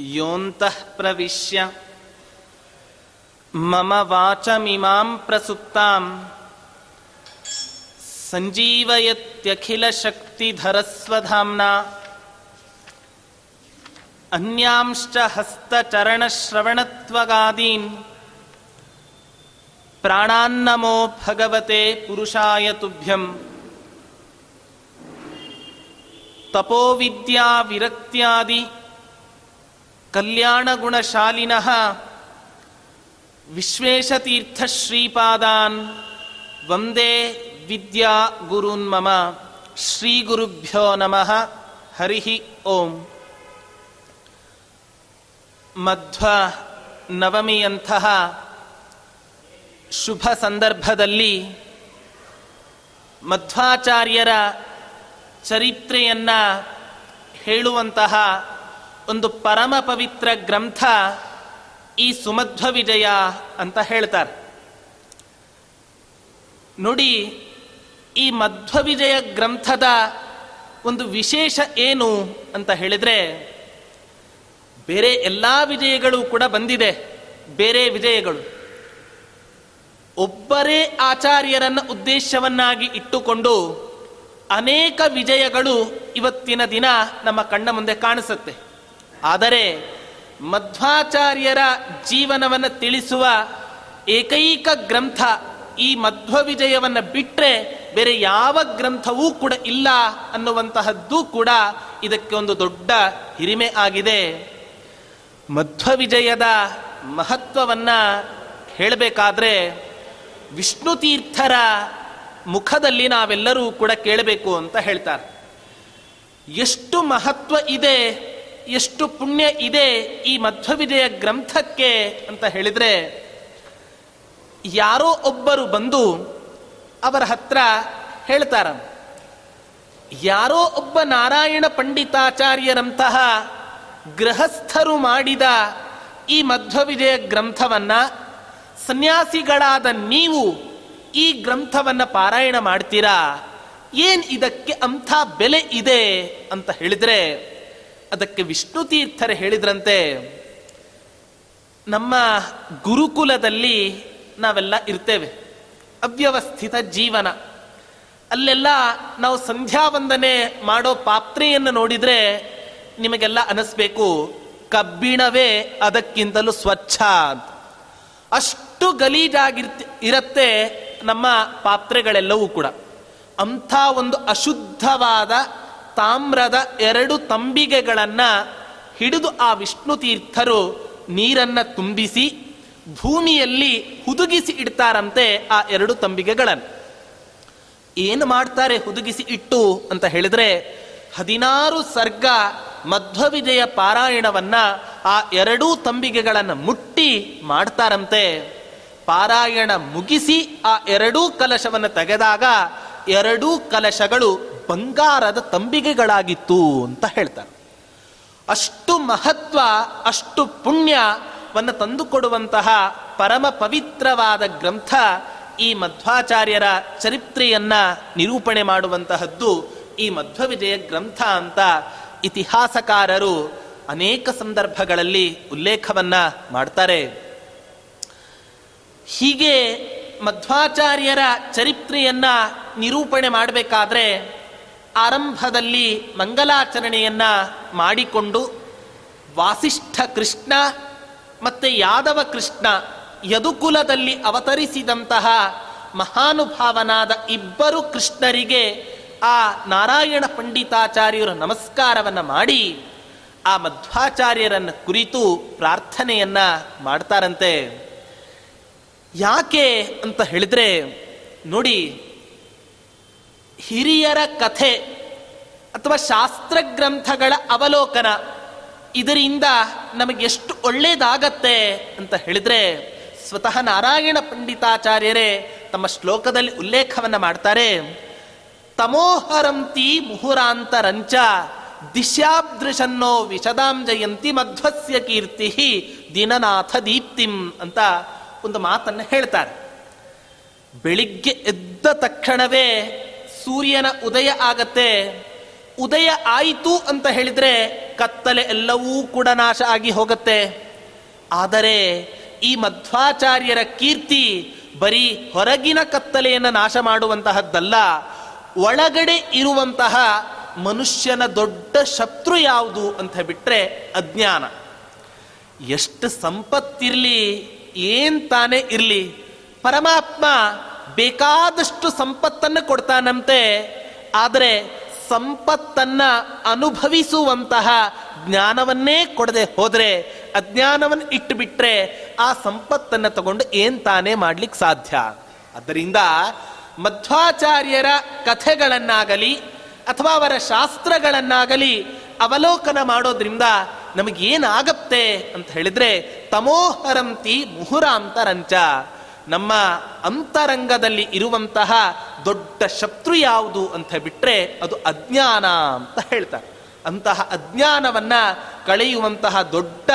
योऽन्तः प्रविश्य। मम वाचमिमां प्रसुप्ताम् सञ्जीवयत्यखिलशक्तिधरस्वधाम्ना। अन्यांश्च हस्तचरणश्रवणत्वगादीन्। प्राणान्नमो भगवते पुरुषाय तुभ्यम् ಕಲ್ಯಾಣ ಗುಣಶಾಲಿನಃ ವಿಶ್ವೇಶತೀರ್ಥ ಶ್ರೀಪಾದಾನ್ ವಂದೇ ವಿದ್ಯಾ ಗುರುನ್ ಮಮ ಶ್ರೀ ಗುರುಭ್ಯೋ ನಮಃ. ಹರಿ ಓಂ. ಮಧ್ವ ನವಮಿಯಂತಹ ಶುಭ ಸಂದರ್ಭದಲ್ಲಿ ಮಧ್ವಾಚಾರ್ಯರ ಚರಿತ್ರೆಯನ್ನು ಹೇಳುವಂತಹ ಒಂದು ಪರಮ ಪವಿತ್ರ ಗ್ರಂಥ ಈ ಸುಮಧ್ವ ವಿಜಯ ಅಂತ ಹೇಳ್ತಾರೆ. ನೋಡಿ, ಈ ಮಧ್ವ ವಿಜಯ ಗ್ರಂಥದ ಒಂದು ವಿಶೇಷ ಏನು ಅಂತ ಹೇಳಿದ್ರೆ, ಬೇರೆ ಎಲ್ಲ ವಿಜಯಗಳು ಕೂಡ ಬಂದಿದೆ, ಬೇರೆ ವಿಜಯಗಳು. ಒಬ್ಬರೇ ಆಚಾರ್ಯರನ್ನ ಉದ್ದೇಶವನ್ನಾಗಿ ಇಟ್ಟುಕೊಂಡು ಅನೇಕ ವಿಜಯಗಳು ಇವತ್ತಿನ ದಿನ ನಮ್ಮ ಕಣ್ಣ ಮುಂದೆ ಕಾಣಿಸುತ್ತೆ. ಆದರೆ ಮಧ್ವಾಚಾರ್ಯರ ಜೀವನವನ್ನು ತಿಳಿಸುವ ಏಕೈಕ ಗ್ರಂಥ ಈ ಮಧ್ವ ವಿಜಯವನ್ನು ಬಿಟ್ಟರೆ ಬೇರೆ ಯಾವ ಗ್ರಂಥವೂ ಕೂಡ ಇಲ್ಲ ಅನ್ನುವಂತಹದ್ದು ಕೂಡ ಇದಕ್ಕೆ ಒಂದು ದೊಡ್ಡ ಹಿರಿಮೆ ಆಗಿದೆ. ಮಧ್ವ ವಿಜಯದ ಮಹತ್ವವನ್ನು ಹೇಳಬೇಕಾದ್ರೆ ವಿಷ್ಣು ತೀರ್ಥರ ಮುಖದಲ್ಲಿ ನಾವೆಲ್ಲರೂ ಕೂಡ ಕೇಳಬೇಕು ಅಂತ ಹೇಳ್ತಾರೆ. ಎಷ್ಟು ಮಹತ್ವ ಇದೆ ಎಷ್ಟು ಪುಣ್ಯ ಇದೆ ಈ ಮಧ್ವವಿದೆಯ ಗ್ರಂಥಕ್ಕೆ ಅಂತ ಹೇಳಿದರೆ, ಯಾರೋ ಒಬ್ಬರು ಬಂದು ಅವರ ಹತ್ರ ಹೇಳ್ತಾರ, ಯಾರೋ ಒಬ್ಬ ನಾರಾಯಣ ಪಂಡಿತಾಚಾರ್ಯರಂತಹ ಗೃಹಸ್ಥರು ಮಾಡಿದ ಈ ಮಧ್ವ ವಿಜಯ ಗ್ರಂಥವನ್ನ, ಸನ್ಯಾಸಿಗಳಾದ ನೀವು ಈ ಗ್ರಂಥವನ್ನ ಪಾರಾಯಣ ಮಾಡ್ತೀರಾ? ಏನ್ ಇದಕ್ಕೆ ಅಂಥ ಬೆಲೆ ಇದೆ? ಅಂತ ಹೇಳಿದ್ರೆ ಅದಕ್ಕೆ ವಿಷ್ಣು ತೀರ್ಥರು ಹೇಳಿದ್ರಂತೆ, ನಮ್ಮ ಗುರುಕುಲದಲ್ಲಿ ನಾವೆಲ್ಲ ಇರ್ತೇವೆ. ಅವ್ಯವಸ್ಥಿತ ಜೀವನ. ಅಲ್ಲೆಲ್ಲ ನಾವು ಸಂಧ್ಯಾ ವಂದನೆ ಮಾಡೋ ಪಾತ್ರೆಯನ್ನು ನೋಡಿದ್ರೆ ನಿಮಗೆಲ್ಲ ಅನಿಸ್ಬೇಕು, ಕಬ್ಬಿಣವೇ ಅದಕ್ಕಿಂತಲೂ ಸ್ವಚ್ಛ ಅಂತ. ಅಷ್ಟು ಗಲೀಜಾಗಿರ್ತಿ, ಇರತ್ತೆ ನಮ್ಮ ಪಾತ್ರೆಗಳೆಲ್ಲವೂ ಕೂಡ. ಅಂಥ ಒಂದು ಅಶುದ್ಧವಾದ ತಾಮ್ರದ ಎರಡು ತಂಬಿಗೆಗಳನ್ನು ಹಿಡಿದು ಆ ವಿಷ್ಣು ತೀರ್ಥರು ನೀರನ್ನು ತುಂಬಿಸಿ ಭೂಮಿಯಲ್ಲಿ ಹುದುಗಿಸಿ ಇಡ್ತಾರಂತೆ ಆ ಎರಡು ತಂಬಿಗೆಗಳನ್ನು. ಏನು ಮಾಡ್ತಾರೆ ಹುದುಗಿಸಿ ಇಟ್ಟು ಅಂತ ಹೇಳಿದ್ರೆ ಹದಿನಾರು ಸರ್ಗ ಮಧ್ವವಿಜಯ ಪಾರಾಯಣವನ್ನ ಆ ಎರಡೂ ತಂಬಿಗೆಗಳನ್ನು ಮುಟ್ಟಿ ಮಾಡ್ತಾರಂತೆ. ಪಾರಾಯಣ ಮುಗಿಸಿ ಆ ಎರಡೂ ಕಲಶವನ್ನು ತೆಗೆದಾಗ ಎರಡೂ ಕಲಶಗಳು ಬಂಗಾರದ ತಂಬಿಗೆಗಳಾಗಿತ್ತು ಅಂತ ಹೇಳ್ತಾರೆ. ಅಷ್ಟು ಮಹತ್ವ, ಅಷ್ಟು ಪುಣ್ಯವನ್ನು ತಂದುಕೊಡುವಂತಹ ಪರಮ ಪವಿತ್ರವಾದ ಗ್ರಂಥ ಈ ಮಧ್ವಾಚಾರ್ಯರ ಚರಿತ್ರೆಯನ್ನ ನಿರೂಪಣೆ ಮಾಡುವಂತಹದ್ದು ಈ ಮಧ್ವವಿಜಯ ಗ್ರಂಥ ಅಂತ ಇತಿಹಾಸಕಾರರು ಅನೇಕ ಸಂದರ್ಭಗಳಲ್ಲಿ ಉಲ್ಲೇಖವನ್ನ ಮಾಡ್ತಾರೆ. ಹೀಗೆ ಮಧ್ವಾಚಾರ್ಯರ ಚರಿತ್ರೆಯನ್ನ ನಿರೂಪಣೆ ಮಾಡಬೇಕಾದ್ರೆ ಆರಂಭದಲ್ಲಿ ಮಂಗಲಾಚರಣೆಯನ್ನ ಮಾಡಿಕೊಂಡು ವಾಸಿಷ್ಠ ಕೃಷ್ಣ ಮತ್ತೆ ಯಾದವ ಕೃಷ್ಣ ಯದುಕುಲದಲ್ಲಿ ಅವತರಿಸಿದಂತಹ ಮಹಾನುಭಾವನಾದ ಇಬ್ಬರು ಕೃಷ್ಣರಿಗೆ ಆ ನಾರಾಯಣ ಪಂಡಿತಾಚಾರ್ಯರು ನಮಸ್ಕಾರವನ್ನು ಮಾಡಿ ಆ ಮಧ್ವಾಚಾರ್ಯರನ್ನು ಕುರಿತು ಪ್ರಾರ್ಥನೆಯನ್ನ ಮಾಡ್ತಾರಂತೆ. ಯಾಕೆ ಅಂತ ಹೇಳಿದ್ರೆ ನೋಡಿ ಹಿರಿಯರ ಕಥೆ ಅಥವಾ ಶಾಸ್ತ್ರ ಗ್ರಂಥಗಳ ಅವಲೋಕನ ಇದರಿಂದ ನಮಗೆಷ್ಟು ಒಳ್ಳೇದಾಗತ್ತೆ ಅಂತ ಹೇಳಿದ್ರೆ ಸ್ವತಃ ನಾರಾಯಣ ಪಂಡಿತಾಚಾರ್ಯರೇ ತಮ್ಮ ಶ್ಲೋಕದಲ್ಲಿ ಉಲ್ಲೇಖವನ್ನ ಮಾಡ್ತಾರೆ. ತಮೋಹರಂತಿ ಮುಹುರಾಂತರಂಚ ದಿಶ್ಯಾಬ್ದೃಶನ್ನೋ ವಿಷದಾಂ ಜಯಂತಿ ಮಧ್ವಸ್ಯ ಕೀರ್ತಿ ದಿನನಾಥ ದೀಪ್ತಿಂ ಅಂತ ಒಂದು ಮಾತನ್ನು ಹೇಳ್ತಾರೆ. ಬೆಳಿಗ್ಗೆ ಎದ್ದ ತಕ್ಷಣವೇ ಸೂರ್ಯನ ಉದಯ ಆಗತ್ತೆ. ಉದಯ ಆಯಿತು ಅಂತ ಹೇಳಿದ್ರೆ ಕತ್ತಲೆ ಎಲ್ಲವೂ ಕೂಡ ನಾಶ ಆಗಿ ಹೋಗುತ್ತೆ. ಆದರೆ ಈ ಮಧ್ವಾಚಾರ್ಯರ ಕೀರ್ತಿ ಬರೀ ಹೊರಗಿನ ಕತ್ತಲೆಯನ್ನು ನಾಶ ಮಾಡುವಂತಹದ್ದಲ್ಲ, ಒಳಗಡೆ ಇರುವಂತಹ ಮನುಷ್ಯನ ದೊಡ್ಡ ಶತ್ರು ಯಾವುದು ಅಂತ ಬಿಟ್ರೆ ಅಜ್ಞಾನ. ಎಷ್ಟು ಸಂಪತ್ತಿರಲಿ, ಏನ್ ತಾನೇ ಇರಲಿ, ಪರಮಾತ್ಮ ಬೇಕಾದಷ್ಟು ಸಂಪತ್ತನ್ನು ಕೊಡ್ತಾನಂತೆ. ಆದರೆ ಸಂಪತ್ತನ್ನ ಅನುಭವಿಸುವಂತಹ ಜ್ಞಾನವನ್ನೇ ಕೊಡದೆ ಹೋದರೆ, ಅಜ್ಞಾನವನ್ನು ಇಟ್ಟು ಬಿಟ್ರೆ ಆ ಸಂಪತ್ತನ್ನು ತಗೊಂಡು ಏನ್ ತಾನೇ ಮಾಡ್ಲಿಕ್ಕೆ ಸಾಧ್ಯ? ಅದರಿಂದ ಮಧ್ವಾಚಾರ್ಯರ ಕಥೆಗಳನ್ನಾಗಲಿ ಅಥವಾ ಅವರ ಶಾಸ್ತ್ರಗಳನ್ನಾಗಲಿ ಅವಲೋಕನ ಮಾಡೋದ್ರಿಂದ ನಮಗೇನಾಗತ್ತೆ ಅಂತ ಹೇಳಿದ್ರೆ ತಮೋಹರಂತಿ ಮುಹುರಾಂತರಂಚ. ನಮ್ಮ ಅಂತರಂಗದಲ್ಲಿ ಇರುವಂತಹ ದೊಡ್ಡ ಶತ್ರು ಯಾವುದು ಅಂತ ಬಿಟ್ಟರೆ ಅದು ಅಜ್ಞಾನ ಅಂತ ಹೇಳ್ತಾರೆ. ಅಂತಹ ಅಜ್ಞಾನವನ್ನ ಕಳೆಯುವಂತಹ ದೊಡ್ಡ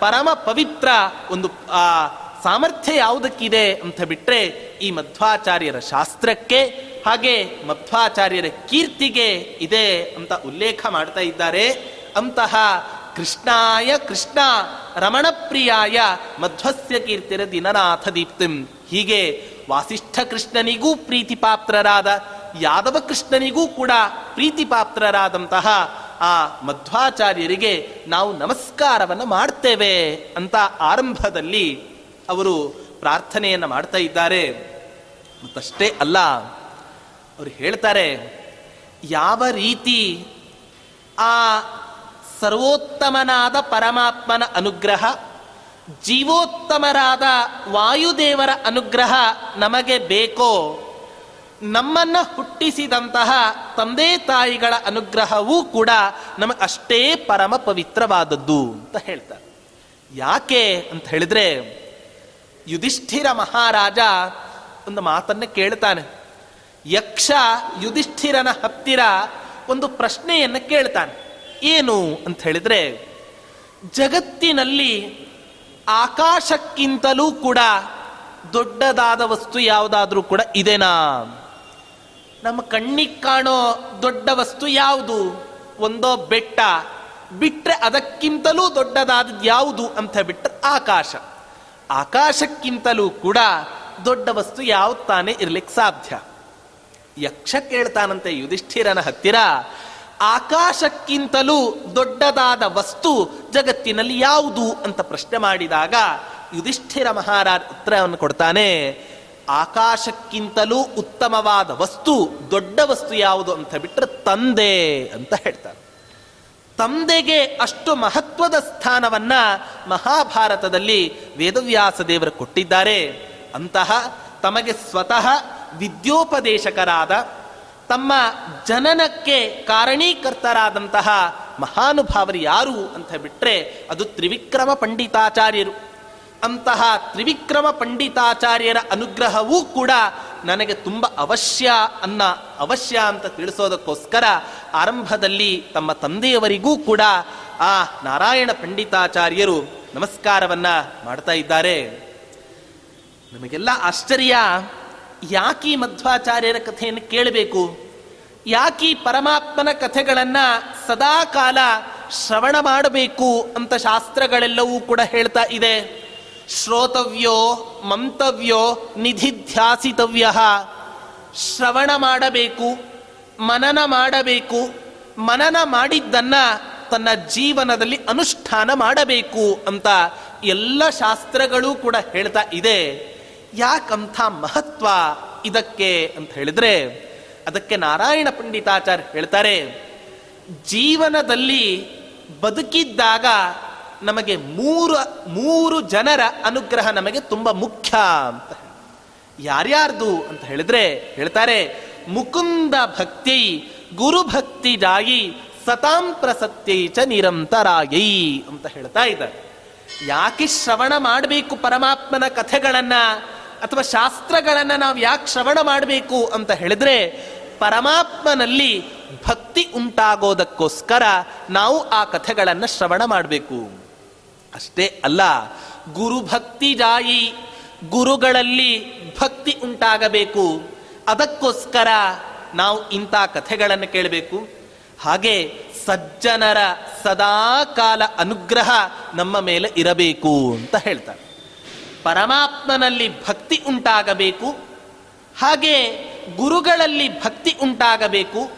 ಪರಮ ಪವಿತ್ರ ಒಂದು, ಆ, ಸಾಮರ್ಥ್ಯ ಯಾವುದಕ್ಕಿದೆ ಅಂತ ಬಿಟ್ಟರೆ ಈ ಮಧ್ವಾಚಾರ್ಯರ ಶಾಸ್ತ್ರಕ್ಕೆ, ಹಾಗೆ ಮಧ್ವಾಚಾರ್ಯರ ಕೀರ್ತಿಗೆ ಇದೆ ಅಂತ ಉಲ್ಲೇಖ ಮಾಡ್ತಾ ಇದ್ದಾರೆ. ಅಂತಹ ಕೃಷ್ಣಾಯ ಕೃಷ್ಣ ರಮಣಪ್ರಿಯಾಯ ಮಧ್ವಸ್ಯ ಕೀರ್ತಿರ ದಿನನಾಥ ದೀಪ್ತಿಂ. ಹೀಗೆ ವಾಸಿಷ್ಠ ಕೃಷ್ಣನಿಗೂ ಪ್ರೀತಿ ಪಾತ್ರರಾದ ಯಾದವ ಕೃಷ್ಣನಿಗೂ ಕೂಡ ಪ್ರೀತಿ ಪಾತ್ರರಾದಂತಹ ಆ ಮಧ್ವಾಚಾರ್ಯರಿಗೆ ನಾವು ನಮಸ್ಕಾರವನ್ನು ಮಾಡ್ತೇವೆ ಅಂತ ಆರಂಭದಲ್ಲಿ ಅವರು ಪ್ರಾರ್ಥನೆಯನ್ನು ಮಾಡ್ತಾ ಇದ್ದಾರೆ. ಮತ್ತಷ್ಟೇ ಅಲ್ಲ, ಅವರು ಹೇಳ್ತಾರೆ, ಯಾವ ರೀತಿ ಆ ಸರ್ವೋತ್ತಮನಾದ ಪರಮಾತ್ಮನ ಅನುಗ್ರಹ, ಜೀವೋತ್ತಮರಾದ ವಾಯುದೇವರ ಅನುಗ್ರಹ ನಮಗೆ ಬೇಕೋ? ನಮ್ಮನ್ನ ಹುಟ್ಟಿಸಿದಂತಹ ತಂದೆ ತಾಯಿಗಳ ಅನುಗ್ರಹವೂ ಕೂಡ ನಮಗೆ ಅಷ್ಟೇ ಪರಮ ಪವಿತ್ರವಾದದ್ದು ಅಂತ ಹೇಳ್ತಾರೆ. ಯಾಕೆ ಅಂತ ಹೇಳಿದ್ರೆ, ಯುಧಿಷ್ಠಿರ ಮಹಾರಾಜ ಒಂದು ಮಾತನ್ನ ಕೇಳ್ತಾನೆ. ಯಕ್ಷ ಯುಧಿಷ್ಠಿರನ ಹತ್ತಿರ ಒಂದು ಪ್ರಶ್ನೆಯನ್ನು ಕೇಳ್ತಾನೆ. ಏನು ಅಂತ ಹೇಳಿದ್ರೆ, ಜಗತ್ತಿನಲ್ಲಿ ಆಕಾಶಕ್ಕಿಂತಲೂ ಕೂಡ ದೊಡ್ಡದಾದ ವಸ್ತು ಯಾವುದಾದ್ರೂ ಕೂಡ ಇದೆನಾ? ನಮ್ಮ ಕಣ್ಣಿಗೆ ಕಾಣೋ ದೊಡ್ಡ ವಸ್ತು ಯಾವುದು? ಒಂದೋ ಬೆಟ್ಟ. ಬಿಟ್ರೆ ಅದಕ್ಕಿಂತಲೂ ದೊಡ್ಡದಾದದ್ದು ಯಾವುದು ಅಂತ ಬಿಟ್ಟರೆ ಆಕಾಶ. ಆಕಾಶಕ್ಕಿಂತಲೂ ಕೂಡ ದೊಡ್ಡ ವಸ್ತು ಯಾವ್ದು ತಾನೇ ಇರ್ಲಿಕ್ಕೆ ಸಾಧ್ಯ? ಯಕ್ಷ ಕೇಳ್ತಾನಂತೆ ಯುಧಿಷ್ಠಿರನ ಹತ್ತಿರ ಆಕಾಶಕ್ಕಿಂತಲೂ ದೊಡ್ಡದಾದ ವಸ್ತು ಜಗತ್ತಿನಲ್ಲಿ ಯಾವುದು ಅಂತ ಪ್ರಶ್ನೆ ಮಾಡಿದಾಗ ಯುಧಿಷ್ಠಿರ ಮಹಾರಾಜ ಉತ್ತರವನ್ನು ಕೊಡ್ತಾನೆ, ಆಕಾಶಕ್ಕಿಂತಲೂ ಉತ್ತಮವಾದ ವಸ್ತು, ದೊಡ್ಡ ವಸ್ತು ಯಾವುದು ಅಂತ ಬಿಟ್ಟರೆ ತಂದೆ ಅಂತ ಹೇಳ್ತಾರೆ. ತಂದೆಗೆ ಅಷ್ಟು ಮಹತ್ವದ ಸ್ಥಾನವನ್ನ ಮಹಾಭಾರತದಲ್ಲಿ ವೇದವ್ಯಾಸ ದೇವರು ಕೊಟ್ಟಿದ್ದಾರೆ. ಅಂತಹ ತಮಗೆ ಸ್ವತಃ ವಿದ್ಯೋಪದೇಶಕರಾದ ತಮ್ಮ ಜನನಕ್ಕೆ ಕಾರಣೀಕರ್ತರಾದಂತಹ ಮಹಾನುಭಾವರು ಯಾರು ಅಂತ ಬಿಟ್ಟರೆ ಅದು ತ್ರಿವಿಕ್ರಮ ಪಂಡಿತಾಚಾರ್ಯರು. ಅಂತಹ ತ್ರಿವಿಕ್ರಮ ಪಂಡಿತಾಚಾರ್ಯರ ಅನುಗ್ರಹವೂ ಕೂಡ ನನಗೆ ತುಂಬ ಅವಶ್ಯ ಅನ್ನ ಅವಶ್ಯ ಅಂತ ತಿಳಿಸೋದಕ್ಕೋಸ್ಕರ ಆರಂಭದಲ್ಲಿ ತಮ್ಮ ತಂದೆಯವರಿಗೂ ಕೂಡ ಆ ನಾರಾಯಣ ಪಂಡಿತಾಚಾರ್ಯರು ನಮಸ್ಕಾರವನ್ನ ಮಾಡ್ತಾ ಇದ್ದಾರೆ. ನಮಗೆಲ್ಲ ಆಶ್ಚರ್ಯ. ಯಾಕೀ ಮಧ್ವಾಚಾರ್ಯರ ಕಥೆಯನ್ನು ಕೇಳಬೇಕು? ಯಾಕೆ ಪರಮಾತ್ಮನ ಕಥೆಗಳನ್ನ ಸದಾ ಕಾಲ ಶ್ರವಣ ಮಾಡಬೇಕು ಅಂತ ಶಾಸ್ತ್ರಗಳೆಲ್ಲವೂ ಕೂಡ ಹೇಳ್ತಾ ಇದೆ. ಶ್ರೋತವ್ಯೋ ಮಂತವ್ಯೋ ನಿಧಿಧ್ಯಾಸಿತವ್ಯ. ಶ್ರವಣ ಮಾಡಬೇಕು, ಮನನ ಮಾಡಬೇಕು, ಮನನ ಮಾಡಿದ್ದನ್ನ ತನ್ನ ಜೀವನದಲ್ಲಿ ಅನುಷ್ಠಾನ ಮಾಡಬೇಕು ಅಂತ ಎಲ್ಲ ಶಾಸ್ತ್ರಗಳು ಕೂಡ ಹೇಳ್ತಾ ಇದೆ. ಯಾಕಂಥ ಮಹತ್ವ ಇದಕ್ಕೆ ಅಂತ ಹೇಳಿದ್ರೆ, ಅದಕ್ಕೆ ನಾರಾಯಣ ಪಂಡಿತಾಚಾರ್ಯ ಹೇಳ್ತಾರೆ, ಜೀವನದಲ್ಲಿ ಬದುಕಿದ್ದಾಗ ನಮಗೆ ಮೂರು ಮೂರು ಜನರ ಅನುಗ್ರಹ ನಮಗೆ ತುಂಬ ಮುಖ್ಯ ಅಂತ ಯಾರ್ಯಾರ್ದು ಅಂತ ಹೇಳಿದ್ರೆ, ಹೇಳ್ತಾರೆ, ಮುಕುಂದ ಭಕ್ತಿ ಗುರು ಭಕ್ತಿ ಜಾಯಿ ಸತಾಂ ಪ್ರಸತ್ಯೈ ಚ ನಿರಂತರಾಯೈ ಅಂತ ಹೇಳ್ತಾ ಇದ್ದಾರೆ. ಯಾಕೆ ಶ್ರವಣ ಮಾಡಬೇಕು ಪರಮಾತ್ಮನ ಕಥೆಗಳನ್ನ? ಅಥವಾ ಶಾಸ್ತ್ರಗಳನ್ನು ನಾವು ಯಾಕೆ ಶ್ರವಣ ಮಾಡಬೇಕು ಅಂತ ಹೇಳಿದ್ರೆ, ಪರಮಾತ್ಮನಲ್ಲಿ ಭಕ್ತಿ ಉಂಟಾಗೋದಕ್ಕೋಸ್ಕರ ನಾವು ಆ ಕಥೆಗಳನ್ನು ಶ್ರವಣ ಮಾಡಬೇಕು. ಅಷ್ಟೇ ಅಲ್ಲ, ಗುರು ಭಕ್ತಿ ಜಾಯಿ, ಗುರುಗಳಲ್ಲಿ ಭಕ್ತಿ ಉಂಟಾಗಬೇಕು. ಅದಕ್ಕೋಸ್ಕರ ನಾವು ಇಂಥ ಕಥೆಗಳನ್ನು ಕೇಳಬೇಕು. ಹಾಗೆ ಸಜ್ಜನರ ಸದಾಕಾಲ ಅನುಗ್ರಹ ನಮ್ಮ ಮೇಲೆ ಇರಬೇಕು ಅಂತ ಹೇಳ್ತಾರೆ. ಪರಮಾತ್ಮನಲ್ಲಿ ಭಕ್ತಿ ಉಂಟಾಗಬೇಕು, ಹಾಗೆ ಗುರುಗಳಲ್ಲಿ ಭಕ್ತಿ ಉಂಟಾಗಬೇಕು,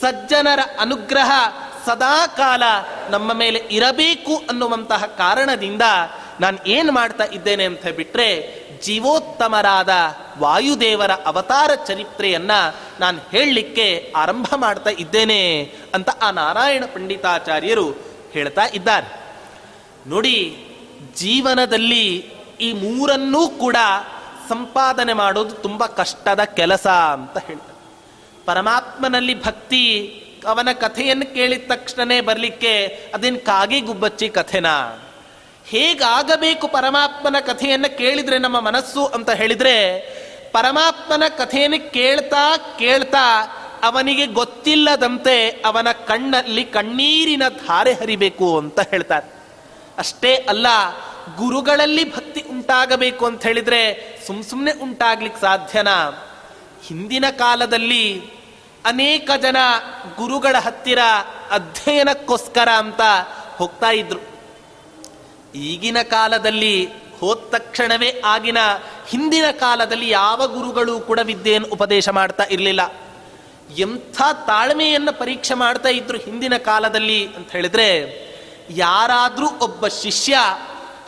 ಸಜ್ಜನರ ಅನುಗ್ರಹ ಸದಾಕಾಲ ನಮ್ಮ ಮೇಲೆ ಇರಬೇಕು ಅನ್ನುವಂತಹ ಕಾರಣದಿಂದ ನಾನು ಏನು ಮಾಡ್ತಾ ಇದ್ದೇನೆ ಅಂತ ಬಿಟ್ಟರೆ ಜೀವೋತ್ತಮರಾದ ವಾಯುದೇವರ ಅವತಾರ ಚರಿತ್ರೆಯನ್ನ ನಾನು ಹೇಳಲಿಕ್ಕೆ ಆರಂಭ ಮಾಡ್ತಾ ಇದ್ದೇನೆ ಅಂತ ಆ ನಾರಾಯಣ ಪಂಡಿತಾಚಾರ್ಯರು ಹೇಳ್ತಾ ಇದ್ದಾರೆ. ನೋಡಿ, ಜೀವನದಲ್ಲಿ ಈ ಮೂರನ್ನೂ ಕೂಡ ಸಂಪಾದನೆ ಮಾಡೋದು ತುಂಬ ಕಷ್ಟದ ಕೆಲಸ ಅಂತ ಹೇಳ್ತಾರೆ. ಪರಮಾತ್ಮನಲ್ಲಿ ಭಕ್ತಿ, ಅವನ ಕಥೆಯನ್ನು ಕೇಳಿದ ತಕ್ಷಣನೇ ಬರಲಿಕ್ಕೆ ಅದೇನು ಕಾಗಿ ಗುಬ್ಬಚ್ಚಿ ಕಥೆನಾ? ಹೇಗಾಗಬೇಕು ಪರಮಾತ್ಮನ ಕಥೆಯನ್ನು ಕೇಳಿದ್ರೆ ನಮ್ಮ ಮನಸ್ಸು ಅಂತ ಹೇಳಿದರೆ, ಪರಮಾತ್ಮನ ಕಥೆಯನ್ನು ಕೇಳ್ತಾ ಕೇಳ್ತಾ ಅವನಿಗೆ ಗೊತ್ತಿಲ್ಲದಂತೆ ಅವನ ಕಣ್ಣಲ್ಲಿ ಕಣ್ಣೀರಿನ ಧಾರೆ ಹರಿಬೇಕು ಅಂತ ಹೇಳ್ತಾರೆ. ಅಷ್ಟೇ ಅಲ್ಲ ಗುರುಗಳಲ್ಲಿ ಭಕ್ತಿ ಉಂಟಾಗಬೇಕು ಅಂತ ಹೇಳಿದ್ರೆ ಸುಮ್ ಸುಮ್ಮನೆ ಉಂಟಾಗ್ಲಿಕ್ಕೆ ಸಾಧ್ಯನಾ? ಹಿಂದಿನ ಕಾಲದಲ್ಲಿ ಅನೇಕ ಜನ ಗುರುಗಳ ಹತ್ತಿರ ಅಧ್ಯಯನಕ್ಕೋಸ್ಕರ ಅಂತ ಹೋಗ್ತಾ ಇದ್ರು. ಈಗಿನ ಕಾಲದಲ್ಲಿ ಹೋದ ತಕ್ಷಣವೇ ಆಗಿನ ಹಿಂದಿನ ಕಾಲದಲ್ಲಿ ಯಾವ ಗುರುಗಳು ಕೂಡ ವಿದ್ಯೆಯನ್ನು ಉಪದೇಶ ಮಾಡ್ತಾ ಇರಲಿಲ್ಲ. ಎಂಥ ತಾಳ್ಮೆಯನ್ನು ಪರೀಕ್ಷೆ ಮಾಡ್ತಾ ಇದ್ರು ಹಿಂದಿನ ಕಾಲದಲ್ಲಿ ಅಂತ ಹೇಳಿದ್ರೆ, ಯಾರಾದರೂ ಒಬ್ಬ ಶಿಷ್ಯ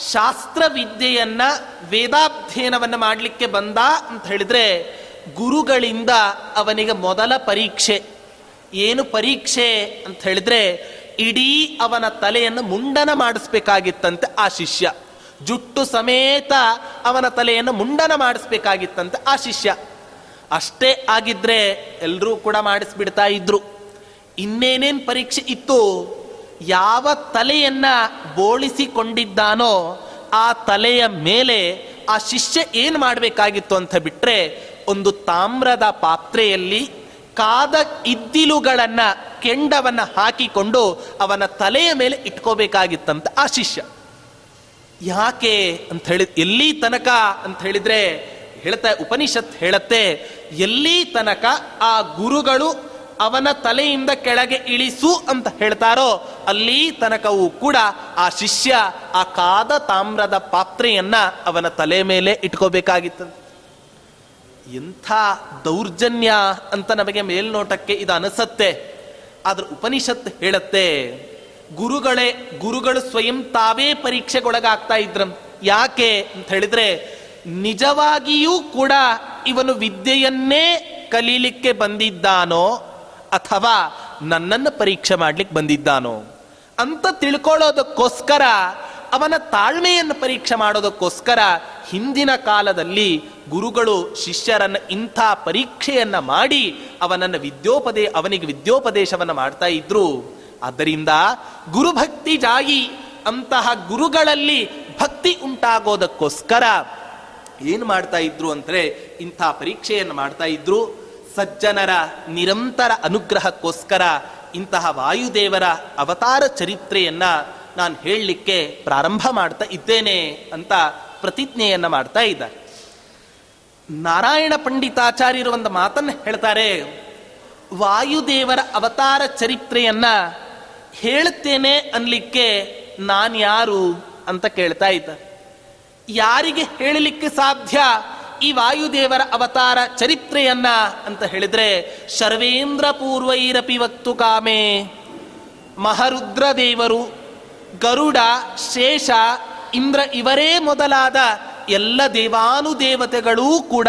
ಶಾಸ್ತ್ರ ವಿದ್ಯೆಯನ್ನು ವೇದಾಧ್ಯಯನವನ್ನು ಮಾಡಲಿಕ್ಕೆ ಬಂದ ಅಂತ ಹೇಳಿದ್ರೆ ಗುರುಗಳಿಂದ ಅವನಿಗೆ ಮೊದಲ ಪರೀಕ್ಷೆ. ಏನು ಪರೀಕ್ಷೆ ಅಂತ ಹೇಳಿದ್ರೆ ಇಡೀ ಅವನ ತಲೆಯನ್ನು ಮುಂಡನ ಮಾಡಿಸ್ಬೇಕಾಗಿತ್ತಂತೆ ಆ ಶಿಷ್ಯ. ಜುಟ್ಟು ಸಮೇತ ಅವನ ತಲೆಯನ್ನು ಮುಂಡನ ಮಾಡಿಸ್ಬೇಕಾಗಿತ್ತಂತೆ ಆ ಶಿಷ್ಯ. ಅಷ್ಟೇ ಆಗಿದ್ರೆ ಎಲ್ಲರೂ ಕೂಡ ಮಾಡಿಸ್ಬಿಡ್ತಾ ಇದ್ರು. ಇನ್ನೇನೇನು ಪರೀಕ್ಷೆ ಇತ್ತು? ಯಾವ ತಲೆಯನ್ನ ಬೋಳಿಸಿಕೊಂಡಿದ್ದಾನೋ ಆ ತಲೆಯ ಮೇಲೆ ಆ ಶಿಷ್ಯ ಏನು ಮಾಡಬೇಕಾಗಿತ್ತು ಅಂತ ಬಿಟ್ಟರೆ ಒಂದು ತಾಮ್ರದ ಪಾತ್ರೆಯಲ್ಲಿ ಕಾದ ಇದ್ದಿಲುಗಳನ್ನು ಕೆಂಡವನ್ನ ಹಾಕಿಕೊಂಡು ಅವನ ತಲೆಯ ಮೇಲೆ ಇಟ್ಕೋಬೇಕಾಗಿತ್ತಂತ ಆ ಶಿಷ್ಯ. ಯಾಕೆ ಅಂತ ಹೇಳಿ, ಎಲ್ಲಿ ತನಕ ಅಂತ ಹೇಳಿದ್ರೆ ಹೇಳ್ತಾ ಉಪನಿಷತ್ ಹೇಳತ್ತೆ, ಎಲ್ಲಿ ತನಕ ಆ ಗುರುಗಳು ಅವನ ತಲೆಯಿಂದ ಕೆಳಗೆ ಇಳಿಸು ಅಂತ ಹೇಳ್ತಾರೋ, ಅಲ್ಲಿ ತನಕವೂ ಕೂಡ ಆ ಶಿಷ್ಯ ಆ ಕಾದ ತಾಮ್ರದ ಪಾತ್ರೆಯನ್ನ ಅವನ ತಲೆ ಮೇಲೆ ಇಟ್ಕೋಬೇಕಾಗಿತ್ತು. ಎಂಥ ದೌರ್ಜನ್ಯ ಅಂತ ನಮಗೆ ಮೇಲ್ನೋಟಕ್ಕೆ ಇದು ಅನಿಸತ್ತೆ. ಆದ್ರೆ ಉಪನಿಷತ್ ಹೇಳತ್ತೆ, ಗುರುಗಳೇ, ಗುರುಗಳು ಸ್ವಯಂ ತಾವೇ ಪರೀಕ್ಷೆಗೊಳಗಾಗ್ತಾ ಇದ್ರ. ಯಾಕೆ ಅಂತ ಹೇಳಿದ್ರೆ, ನಿಜವಾಗಿಯೂ ಕೂಡ ಇವನು ವಿದ್ಯೆಯನ್ನೇ ಕಲೀಲಿಕ್ಕೆ ಬಂದಿದ್ದಾನೋ ಅಥವಾ ನನ್ನನ್ನು ಪರೀಕ್ಷೆ ಮಾಡ್ಲಿಕ್ಕೆ ಬಂದಿದ್ದಾನೋ? ಅಂತ ತಿಳ್ಕೊಳ್ಳೋದಕ್ಕೋಸ್ಕರ, ಅವನ ತಾಳ್ಮೆಯನ್ನು ಪರೀಕ್ಷೆ ಮಾಡೋದಕ್ಕೋಸ್ಕರ ಹಿಂದಿನ ಕಾಲದಲ್ಲಿ ಗುರುಗಳು ಶಿಷ್ಯರನ್ನು ಇಂಥ ಪರೀಕ್ಷೆಯನ್ನ ಮಾಡಿ ಅವನನ್ನು ವಿದ್ಯೋಪದೇ, ಅವನಿಗೆ ವಿದ್ಯೋಪದೇಶವನ್ನು ಮಾಡ್ತಾ ಇದ್ರು. ಆದ್ದರಿಂದ ಗುರುಭಕ್ತಿ ಜಾಯಿ ಅಂತಹ ಗುರುಗಳಲ್ಲಿ ಭಕ್ತಿ ಉಂಟಾಗೋದಕ್ಕೋಸ್ಕರ ಏನು ಮಾಡ್ತಾ ಇದ್ರು ಅಂದರೆ ಇಂಥ ಪರೀಕ್ಷೆಯನ್ನು ಮಾಡ್ತಾ ಇದ್ರು. ಸಜ್ಜನರ ನಿರಂತರ ಅನುಗ್ರಹಕ್ಕೋಸ್ಕರ ಇಂತಹ ವಾಯುದೇವರ ಅವತಾರ ಚರಿತ್ರೆಯನ್ನ ನಾನು ಹೇಳಲಿಕ್ಕೆ ಪ್ರಾರಂಭ ಮಾಡ್ತಾ ಇದ್ದೇನೆ ಅಂತ ಪ್ರತಿಜ್ಞೆಯನ್ನ ಮಾಡ್ತಾ ಇದ್ದಾರೆ. ನಾರಾಯಣ ಪಂಡಿತಾಚಾರ್ಯರು ಒಂದು ಮಾತನ್ನು ಹೇಳ್ತಾರೆ, ವಾಯುದೇವರ ಅವತಾರ ಚರಿತ್ರೆಯನ್ನ ಹೇಳ್ತೇನೆ ಅನ್ಲಿಕ್ಕೆ ನಾನು ಯಾರು? ಅಂತ ಕೇಳ್ತಾ ಇದ್ದ ಯಾರಿಗೆ ಹೇಳಲಿಕ್ಕೆ ಸಾಧ್ಯ? ಈ ವಾಯುದೇವರ ಅವತಾರ ಚರಿತ್ರೆಯನ್ನ ಅಂತ ಹೇಳಿದ್ರೆ, ಶರ್ವೇಂದ್ರ ಪೂರ್ವೈರಪಿ ವಕ್ತು ಕಾಮೆ, ಮಹರುದ್ರ ದೇವರು, ಗರುಡ, ಶೇಷ, ಇಂದ್ರ ಇವರೇ ಮೊದಲಾದ ಎಲ್ಲ ದೇವಾನುದೇವತೆಗಳೂ ಕೂಡ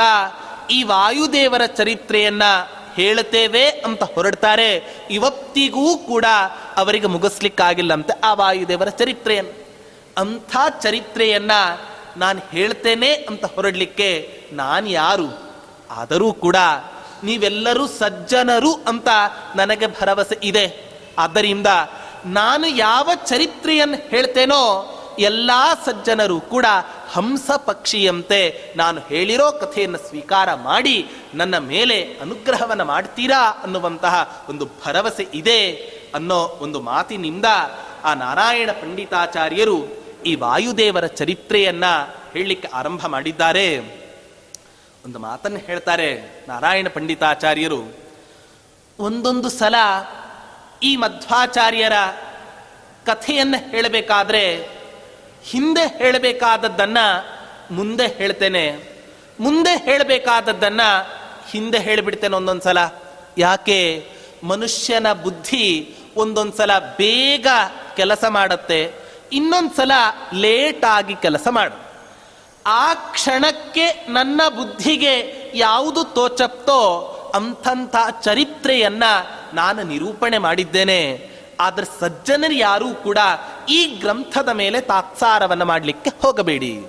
ಈ ವಾಯುದೇವರ ಚರಿತ್ರೆಯನ್ನ ಹೇಳ್ತೇವೆ ಅಂತ ಹೊರಡ್ತಾರೆ. ಇವತ್ತಿಗೂ ಕೂಡ ಅವರಿಗೆ ಮುಗಿಸ್ಲಿಕ್ಕಾಗಿಲ್ಲಂತೆ ಆ ವಾಯುದೇವರ ಚರಿತ್ರೆಯನ್ನು. ಅಂಥ ಚರಿತ್ರೆಯನ್ನ ನಾನು ಹೇಳ್ತೇನೆ ಅಂತ ಹೊರಡಲಿಕ್ಕೆ ನಾನು ಯಾರು? ಆದರೂ ಕೂಡ ನೀವೆಲ್ಲರೂ ಸಜ್ಜನರು ಅಂತ ನನಗೆ ಭರವಸೆ ಇದೆ. ಆದ್ದರಿಂದ ನಾನು ಯಾವ ಚರಿತ್ರೆಯನ್ನು ಹೇಳ್ತೇನೋ ಎಲ್ಲ ಸಜ್ಜನರು ಕೂಡ ಹಂಸ ಪಕ್ಷಿಯಂತೆ ನಾನು ಹೇಳಿರೋ ಕಥೆಯನ್ನು ಸ್ವೀಕಾರ ಮಾಡಿ ನನ್ನ ಮೇಲೆ ಅನುಗ್ರಹವನ್ನು ಮಾಡ್ತೀರಾ ಅನ್ನುವಂತಹ ಒಂದು ಭರವಸೆ ಇದೆ ಅನ್ನೋ ಒಂದು ಮಾತಿನಿಂದ ಆ ನಾರಾಯಣ ಪಂಡಿತಾಚಾರ್ಯರು ಈ ವಾಯುದೇವರ ಚರಿತ್ರೆಯನ್ನ ಹೇಳಲಿಕ್ಕೆ ಆರಂಭ ಮಾಡಿದ್ದಾರೆ. ಒಂದು ಮಾತನ್ನು ಹೇಳ್ತಾರೆ ನಾರಾಯಣ ಪಂಡಿತಾಚಾರ್ಯರು. ಒಂದೊಂದು ಸಲ ಈ ಮಧ್ವಾಚಾರ್ಯರ ಕಥೆಯನ್ನು ಹೇಳಬೇಕಾದ್ರೆ ಹಿಂದೆ ಹೇಳಬೇಕಾದದ್ದನ್ನ ಮುಂದೆ ಹೇಳ್ತೇನೆ. ಮುಂದೆ ಹೇಳಬೇಕಾದದ್ದನ್ನ ಹಿಂದೆ ಹೇಳಿಬಿಡ್ತೇನೆ ಒಂದೊಂದ್ಸಲ ಯಾಕೆ? ಮನುಷ್ಯನ ಬುದ್ಧಿ ಒಂದೊಂದು ಸಲ ಬೇಗ ಕೆಲಸ ಮಾಡುತ್ತೆ. ಇನ್ನೊಂದ್ಸಲ ಲೇಟ್ ಆಗಿ ಕೆಲಸ ಮಾಡು. ಆ ಕ್ಷಣಕ್ಕೆ ನನ್ನ ಬುದ್ಧಿಗೆ ಯಾವುದು ತೋಚಪ್ತೋ ಅಂಥಂಥ ಚರಿತ್ರೆಯನ್ನ ನಾನು ನಿರೂಪಣೆ ಮಾಡಿದ್ದೇನೆ. ಆದ್ರೆ ಸಜ್ಜನರು ಯಾರೂ ಕೂಡ ಈ ಗ್ರಂಥದ ಮೇಲೆ ತಾತ್ಸಾರವನ್ನು ಮಾಡಲಿಕ್ಕೆ ಹೋಗಬೇಡಿ.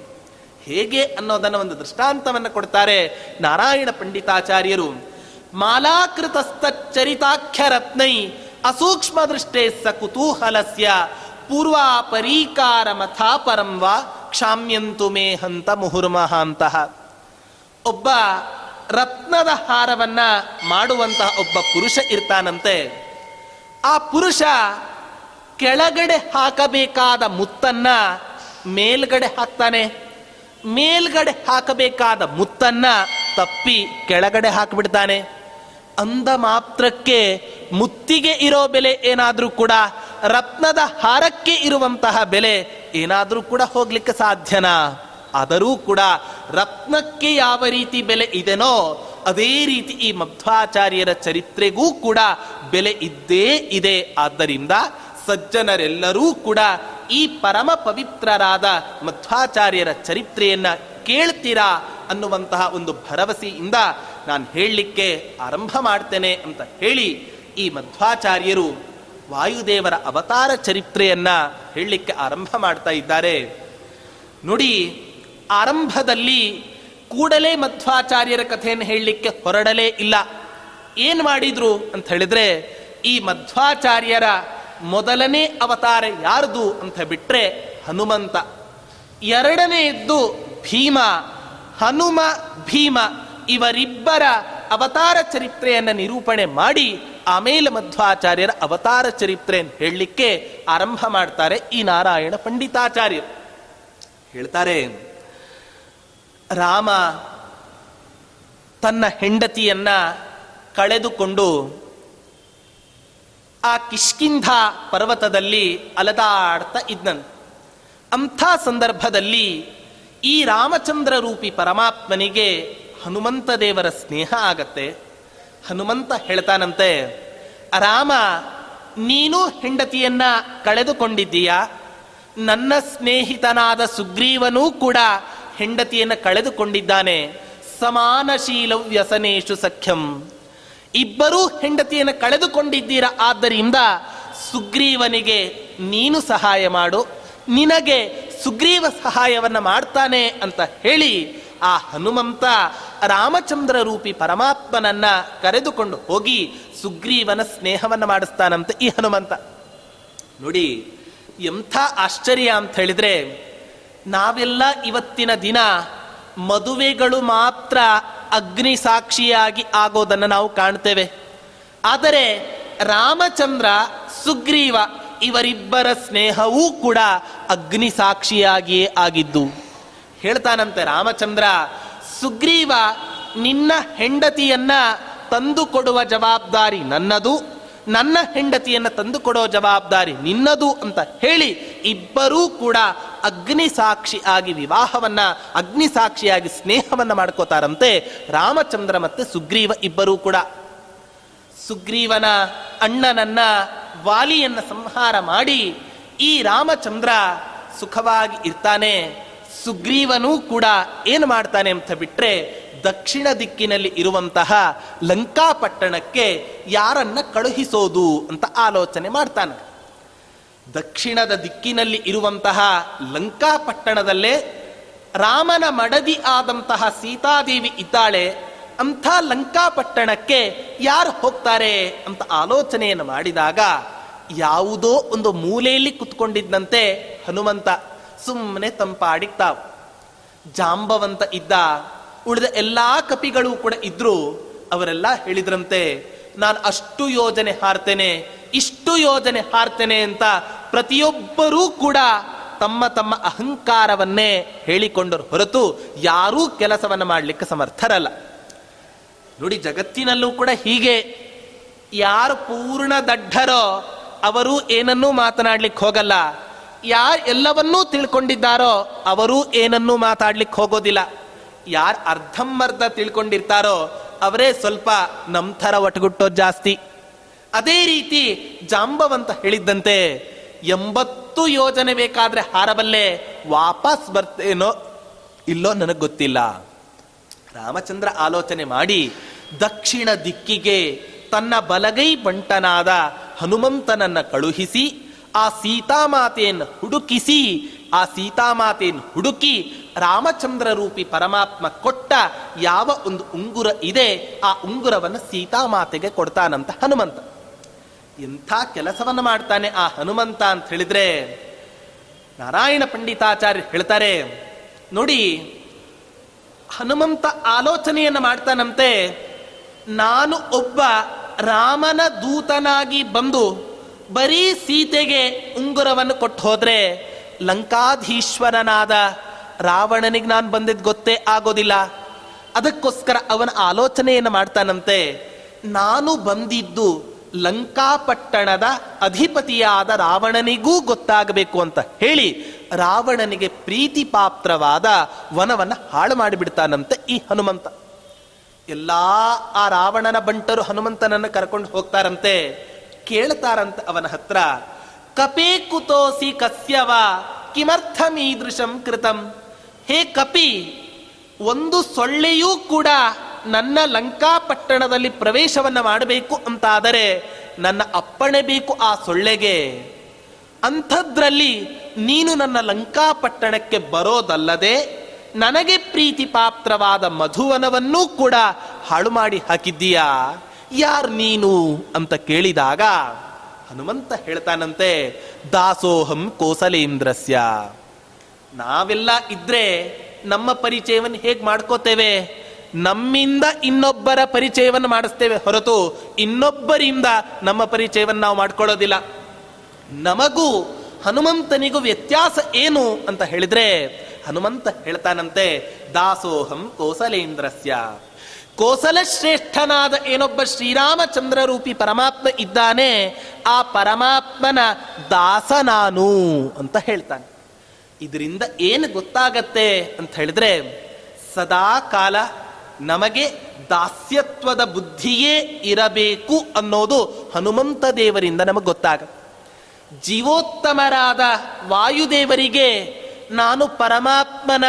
ಹೇಗೆ ಅನ್ನೋದನ್ನ ಒಂದು ದೃಷ್ಟಾಂತವನ್ನು ಕೊಡ್ತಾರೆ ನಾರಾಯಣ ಪಂಡಿತಾಚಾರ್ಯರು. ಮಾಲಾಕೃತಸ್ಥರಿತಾಖ್ಯ ರತ್ನೈ ಅಸೂಕ್ಷ್ಮ ದೃಷ್ಟೇ ಸ ಕುತೂಹಲಸ್ಯ ಪೂರ್ವಾಪರೀಕಾರ ಮಥಾ ಪರಂವ ಕ್ಷಾಮ್ಯಂತು ಮೇ ಹಂತ ಒಬ್ಬ ರತ್ನದ ಹಾರವನ್ನ ಮಾಡುವಂತಹ ಒಬ್ಬ ಪುರುಷ ಇರ್ತಾನಂತೆ. ಆ ಪುರುಷ ಕೆಳಗಡೆ ಹಾಕಬೇಕಾದ ಮುತ್ತನ್ನ ಮೇಲ್ಗಡೆ ಹಾಕ್ತಾನೆ. ಮೇಲ್ಗಡೆ ಹಾಕಬೇಕಾದ ಮುತ್ತನ್ನ ತಪ್ಪಿ ಕೆಳಗಡೆ ಹಾಕಿಬಿಡ್ತಾನೆ. ಅಂದ ಮಾತ್ರಕ್ಕೆ ಮುತ್ತಿಗೆ ಇರೋ ಬೆಲೆ ಏನಾದರೂ ಕೂಡ ರತ್ನದ ಹಾರಕ್ಕೆ ಇರುವಂತಹ ಬೆಲೆ ಏನಾದರೂ ಕೂಡ ಹೋಗ್ಲಿಕ್ಕೆ ಸಾಧ್ಯನಾ? ಆದರೂ ಕೂಡ ರತ್ನಕ್ಕೆ ಯಾವ ರೀತಿ ಬೆಲೆ ಇದೆನೋ, ಅದೇ ರೀತಿ ಈ ಮಧ್ವಾಚಾರ್ಯರ ಚರಿತ್ರೆಗೂ ಕೂಡ ಬೆಲೆ ಇದ್ದೇ ಇದೆ. ಆದ್ದರಿಂದ ಸಜ್ಜನರೆಲ್ಲರೂ ಕೂಡ ಈ ಪರಮ ಪವಿತ್ರರಾದ ಮಧ್ವಾಚಾರ್ಯರ ಚರಿತ್ರೆಯನ್ನ ಕೇಳ್ತೀರಾ ಅನ್ನುವಂತಹ ಒಂದು ಭರವಸೆಯಿಂದ ನಾನು ಹೇಳಲಿಕ್ಕೆ ಆರಂಭ ಮಾಡ್ತೇನೆ ಅಂತ ಹೇಳಿ ಈ ಮಧ್ವಾಚಾರ್ಯರು ವಾಯುದೇವರ ಅವತಾರ ಚರಿತ್ರೆಯನ್ನ ಹೇಳಲಿಕ್ಕೆ ಆರಂಭ ಮಾಡ್ತಾ ಇದ್ದಾರೆ. ನೋಡಿ, ಆರಂಭದಲ್ಲಿ ಕೂಡಲೇ ಮಧ್ವಾಚಾರ್ಯರ ಕಥೆಯನ್ನು ಹೇಳಲಿಕ್ಕೆ ಹೊರಡಲೇ ಇಲ್ಲ. ಏನ್ ಮಾಡಿದ್ರು ಅಂತ ಹೇಳಿದ್ರೆ, ಈ ಮಧ್ವಾಚಾರ್ಯರ ಮೊದಲನೇ ಅವತಾರ ಯಾರ್ದು ಅಂತ ಬಿಟ್ರೆ ಹನುಮಂತ. ಎರಡನೆಯದ್ದು ಭೀಮ, ಹನುಮ ಭೀಮ ಇವರಿಬ್ಬರ ಅವತಾರ ಚರಿತ್ರೆಯನ್ನು ನಿರೂಪಣೆ ಮಾಡಿ ಆಮೇಲೆ ಮಧ್ವಾಚಾರ್ಯರ ಅವತಾರ ಚರಿತ್ರೆ ಹೇಳಲಿಕ್ಕೆ ಆರಂಭ ಮಾಡ್ತಾರೆ ಈ ನಾರಾಯಣ ಪಂಡಿತಾಚಾರ್ಯರು. ಹೇಳ್ತಾರೆ, ರಾಮ ತನ್ನ ಹೆಂಡತಿಯನ್ನ ಕಳೆದುಕೊಂಡು ಆ ಕಿಷ್ಕಿಂಧ ಪರ್ವತದಲ್ಲಿ ಅಲದಾಡ್ತಾ ಇದ್ನನ್ ಅಂಥ ಸಂದರ್ಭದಲ್ಲಿ ಈ ರಾಮಚಂದ್ರ ರೂಪಿ ಪರಮಾತ್ಮನಿಗೆ ಹನುಮಂತ ದೇವರ ಸ್ನೇಹ ಆಗತ್ತೆ. ಹನುಮಂತ ಹೇಳ್ತಾನಂತೆ, ರಾಮ, ನೀನು ಹೆಂಡತಿಯನ್ನ ಕಳೆದುಕೊಂಡಿದ್ದೀಯಾ? ನನ್ನ ಸ್ನೇಹಿತನಾದ ಸುಗ್ರೀವನೂ ಕೂಡ ಹೆಂಡತಿಯನ್ನು ಕಳೆದುಕೊಂಡಿದ್ದಾನೆ. ಸಮಾನಶೀಲ ವ್ಯಸನೇಶು ಸಖ್ಯಂ. ಇಬ್ಬರೂ ಹೆಂಡತಿಯನ್ನು ಕಳೆದುಕೊಂಡಿದ್ದೀರ? ಆದ್ದರಿಂದ ಸುಗ್ರೀವನಿಗೆ ನೀನು ಸಹಾಯ ಮಾಡು. ನಿನಗೆ ಸುಗ್ರೀವ ಸಹಾಯವನ್ನು ಮಾಡ್ತಾನೆ ಅಂತ ಹೇಳಿ ಆ ಹನುಮಂತ ರಾಮಚಂದ್ರ ರೂಪಿ ಪರಮಾತ್ಮನನ್ನ ಕರೆದುಕೊಂಡು ಹೋಗಿ ಸುಗ್ರೀವನ ಸ್ನೇಹವನ್ನು ಮಾಡಿಸ್ತಾನಂತೆ ಈ ಹನುಮಂತ. ನೋಡಿ, ಎಂಥ ಆಶ್ಚರ್ಯ ಅಂತ ಹೇಳಿದ್ರೆ, ನಾವೆಲ್ಲ ಇವತ್ತಿನ ದಿನ ಮದುವೆಗಳು ಮಾತ್ರ ಅಗ್ನಿ ಸಾಕ್ಷಿಯಾಗಿ ಆಗೋದನ್ನು ನಾವು ಕಾಣ್ತೇವೆ. ಆದರೆ ರಾಮಚಂದ್ರ, ಸುಗ್ರೀವ ಇವರಿಬ್ಬರ ಸ್ನೇಹವೂ ಕೂಡ ಅಗ್ನಿ ಸಾಕ್ಷಿಯಾಗಿಯೇ ಆಗಿದ್ದು. ಹೇಳ್ತಾನಂತೆ ರಾಮಚಂದ್ರ ಸುಗ್ರೀವ ನಿನ್ನ ಹೆಂಡತಿಯನ್ನ ತಂದು ಕೊಡುವ ಜವಾಬ್ದಾರಿ ನನ್ನದು. ನನ್ನ ಹೆಂಡತಿಯನ್ನ ತಂದು ಕೊಡೋ ಜವಾಬ್ದಾರಿ ನಿನ್ನದು ಅಂತ ಹೇಳಿ ಇಬ್ಬರೂ ಕೂಡ ಅಗ್ನಿ ಸಾಕ್ಷಿ ಆಗಿ ವಿವಾಹವನ್ನ, ಅಗ್ನಿ ಸಾಕ್ಷಿಯಾಗಿ ಸ್ನೇಹವನ್ನ ಮಾಡ್ಕೋತಾರಂತೆ ರಾಮಚಂದ್ರ ಮತ್ತೆ ಸುಗ್ರೀವ ಇಬ್ಬರೂ ಕೂಡ. ಸುಗ್ರೀವನ ಅಣ್ಣನನ್ನ ವಾಲಿಯನ್ನ ಸಂಹಾರ ಮಾಡಿ ಈ ರಾಮಚಂದ್ರ ಸುಖವಾಗಿ ಇರ್ತಾನೆ. ಸುಗ್ರೀವನೂ ಕೂಡ ಏನು ಮಾಡ್ತಾನೆ ಅಂತ ಬಿಟ್ರೆ ದಕ್ಷಿಣ ದಿಕ್ಕಿನಲ್ಲಿ ಇರುವಂತಹ ಲಂಕಾಪಟ್ಟಣಕ್ಕೆ ಯಾರನ್ನ ಕಳುಹಿಸೋದು ಅಂತ ಆಲೋಚನೆ ಮಾಡ್ತಾನೆ. ದಕ್ಷಿಣದ ದಿಕ್ಕಿನಲ್ಲಿ ಇರುವಂತಹ ಲಂಕಾಪಟ್ಟಣದಲ್ಲೇ ರಾಮನ ಮಡದಿ ಆದಂತಹ ಸೀತಾದೇವಿ ಇದ್ದಾಳೆ, ಅಂಥ ಲಂಕಾಪಟ್ಟಣಕ್ಕೆ ಯಾರು ಹೋಗ್ತಾರೆ ಅಂತ ಆಲೋಚನೆಯನ್ನು ಮಾಡಿದಾಗ ಯಾವುದೋ ಒಂದು ಮೂಲೆಯಲ್ಲಿ ಕುತ್ಕೊಂಡಿದ್ದಂತೆ ಹನುಮಂತ ಸುಮ್ಮನೆ ತಂಪಾಡಿಕ್ತಾವ್ ಜಾಂಬವಂತ ಇದ್ದ, ಉಳಿದ ಎಲ್ಲಾ ಕಪಿಗಳು ಕೂಡ ಇದ್ರು ಅವರೆಲ್ಲ ಹೇಳಿದ್ರಂತೆ, ನಾನು ಅಷ್ಟು ಯೋಜನೆ ಹಾರ್ತೇನೆ, ಇಷ್ಟು ಯೋಜನೆ ಹಾರ್ತೇನೆ ಅಂತ ಪ್ರತಿಯೊಬ್ಬರೂ ಕೂಡ ತಮ್ಮ ತಮ್ಮ ಅಹಂಕಾರವನ್ನೇ ಹೇಳಿಕೊಂಡರು ಹೊರತು ಯಾರೂ ಕೆಲಸವನ್ನು ಮಾಡಲಿಕ್ಕೆ ಸಮರ್ಥರಲ್ಲ. ನೋಡಿ, ಜಗತ್ತಿನಲ್ಲೂ ಕೂಡ ಹೀಗೆ. ಯಾರು ಪೂರ್ಣ ದಡ್ಡರೋ, ಅವರು ಏನನ್ನೂ ಮಾತನಾಡ್ಲಿಕ್ಕೆ ಹೋಗಲ್ಲ. ಯಾರು ಎಲ್ಲವನ್ನೂ ತಿಳ್ಕೊಂಡಿದ್ದಾರೋ ಅವರು ಏನನ್ನೂ ಮಾತಾಡ್ಲಿಕ್ಕೆ ಹೋಗೋದಿಲ್ಲ. ಯಾರು ಅರ್ಧಂಬರ್ಧ ತಿಳ್ಕೊಂಡಿರ್ತಾರೋ ಅವರೇ ಸ್ವಲ್ಪ ನಮ್ಮ ಥರ ಒಟಗುಟ್ಟೋದು ಜಾಸ್ತಿ. ಅದೇ ರೀತಿ ಜಾಂಬವಂತ ಹೇಳಿದ್ದಂತೆ, ಎಂಬತ್ತು ಯೋಜನೆ ಬೇಕಾದ್ರೆ ಹಾರಬಲ್ಲೆ ವಾಪಸ್ ಬರ್ತೇನೋ ಇಲ್ಲೋ ನನಗೆ ಗೊತ್ತಿಲ್ಲ. ರಾಮಚಂದ್ರ ಆಲೋಚನೆ ಮಾಡಿ, ದಕ್ಷಿಣ ದಿಕ್ಕಿಗೆ ತನ್ನ ಬಲಗೈ ಬಂಟನಾದ ಹನುಮಂತನನ್ನ ಕಳುಹಿಸಿ ಆ ಸೀತಾಮಾತೆಯನ್ನು ಹುಡುಕಿಸಿ, ಆ ಸೀತಾಮಾತೆಯನ್ನು ಹುಡುಕಿ ರಾಮಚಂದ್ರ ರೂಪಿ ಪರಮಾತ್ಮ ಕೊಟ್ಟ ಯಾವ ಒಂದು ಉಂಗುರ ಇದೆ, ಆ ಉಂಗುರವನ್ನು ಸೀತಾಮಾತೆಗೆ ಕೊಡ್ತಾನಂತ ಹನುಮಂತ. ಎಂಥ ಕೆಲಸವನ್ನು ಮಾಡ್ತಾನೆ ಆ ಹನುಮಂತ ಅಂತ ಹೇಳಿದ್ರೆ, ನಾರಾಯಣ ಪಂಡಿತಾಚಾರ್ಯ ಹೇಳ್ತಾರೆ, ನೋಡಿ, ಹನುಮಂತ ಆಲೋಚನೆಯನ್ನು ಮಾಡ್ತಾನಂತೆ, ನಾನು ಒಬ್ಬ ರಾಮನ ದೂತನಾಗಿ ಬಂದು ಬರೀ ಸೀತೆಗೆ ಉಂಗುರವನ್ನು ಕೊಟ್ಟು ಹೋದ್ರೆ ಲಂಕಾಧೀಶ್ವರನಾದ ರಾವಣನಿಗೆ ನಾನು ಬಂದಿದ್ದು ಗೊತ್ತೇ ಆಗೋದಿಲ್ಲ. ಅದಕ್ಕೋಸ್ಕರ ಅವನ ಆಲೋಚನೆಯನ್ನು ಮಾಡ್ತಾನಂತೆ. ನಾನು ಬಂದಿದ್ದು ಲಂಕಾಪಟ್ಟಣದ ಅಧಿಪತಿಯಾದ ರಾವಣನಿಗೂ ಗೊತ್ತಾಗಬೇಕು ಅಂತ ಹೇಳಿ ರಾವಣನಿಗೆ ಪ್ರೀತಿ ಪಾತ್ರವಾದ ವನವನ್ನು ಹಾಳು ಮಾಡಿಬಿಡ್ತಾನಂತೆ ಈ ಹನುಮಂತ. ಎಲ್ಲ ಆ ರಾವಣನ ಬಂಟರು ಹನುಮಂತನನ್ನು ಕರ್ಕೊಂಡು ಹೋಗ್ತಾರಂತೆ. ಕೇಳ್ತಾರಂತೆ ಅವನ ಹತ್ರ, ಕಪೇ ಕುತೋಸಿ ಕಸ್ಯವ ಕಿಮರ್ಥಮೀದೃಶಂ ಕೃತಂ. ಹೇ ಕಪಿ, ಒಂದು ಸೊಳ್ಳೆಯೂ ಕೂಡ ನನ್ನ ಲಂಕಾಪಟ್ಟಣದಲ್ಲಿ ಪ್ರವೇಶವನ್ನ ಮಾಡಬೇಕು ಅಂತಾದರೆ ನನ್ನ ಅಪ್ಪಣೆ ಬೇಕು ಆ ಸೊಳ್ಳೆಗೆ. ಅಂಥದ್ರಲ್ಲಿ ನೀನು ನನ್ನ ಲಂಕಾಪಟ್ಟಣಕ್ಕೆ ಬರೋದಲ್ಲದೆ ನನಗೆ ಪ್ರೀತಿ ಪಾತ್ರವಾದ ಮಧುವನವನ್ನೂ ಕೂಡ ಹಾಳು ಮಾಡಿ ಹಾಕಿದ್ದೀಯಾ? ಯಾರ್ ನೀನು ಅಂತ ಕೇಳಿದಾಗ ಹನುಮಂತ ಹೇಳ್ತಾನಂತೆ, ದಾಸೋಹಂ ಕೋಸಲೇಂದ್ರಸ್ಯ. ನಾವೆಲ್ಲ ಇದ್ರೆ ನಮ್ಮ ಪರಿಚಯವನ್ನು ಹೇಗೆ ಮಾಡ್ಕೋತೇವೆ? ನಮ್ಮಿಂದ ಇನ್ನೊಬ್ಬರ ಪರಿಚಯವನ್ನು ಮಾಡಿಸ್ತೇವೆ ಹೊರತು ಇನ್ನೊಬ್ಬರಿಂದ ನಮ್ಮ ಪರಿಚಯವನ್ನು ನಾವು ಮಾಡ್ಕೊಳ್ಳೋದಿಲ್ಲ. ನಮಗೂ ಹನುಮಂತನಿಗೂ ವ್ಯತ್ಯಾಸ ಏನು ಅಂತ ಹೇಳಿದ್ರೆ, ಹನುಮಂತ ಹೇಳ್ತಾನಂತೆ, ದಾಸೋಹಂ ಕೋಸಲೇಂದ್ರಸ್ಯ. ಕೋಸಲ ಶ್ರೇಷ್ಠನಾದ ಏನೊಬ್ಬ ಶ್ರೀರಾಮಚಂದ್ರ ರೂಪಿ ಪರಮಾತ್ಮ ಇದ್ದಾನೆ, ಆ ಪರಮಾತ್ಮನ ದಾಸ ನಾನು ಅಂತ ಹೇಳ್ತಾನೆ. ಇದರಿಂದ ಏನು ಗೊತ್ತಾಗತ್ತೆ ಅಂತ ಹೇಳಿದ್ರೆ, ಸದಾ ಕಾಲ ನಮಗೆ ದಾಸ್ಯತ್ವದ ಬುದ್ಧಿಯೇ ಇರಬೇಕು ಅನ್ನೋದು ಹನುಮಂತ ದೇವರಿಂದ ನಮಗೆ ಗೊತ್ತಾಗುತ್ತೆ. ಜೀವೋತ್ತಮರಾದ ವಾಯುದೇವರಿಗೆ ನಾನು ಪರಮಾತ್ಮನ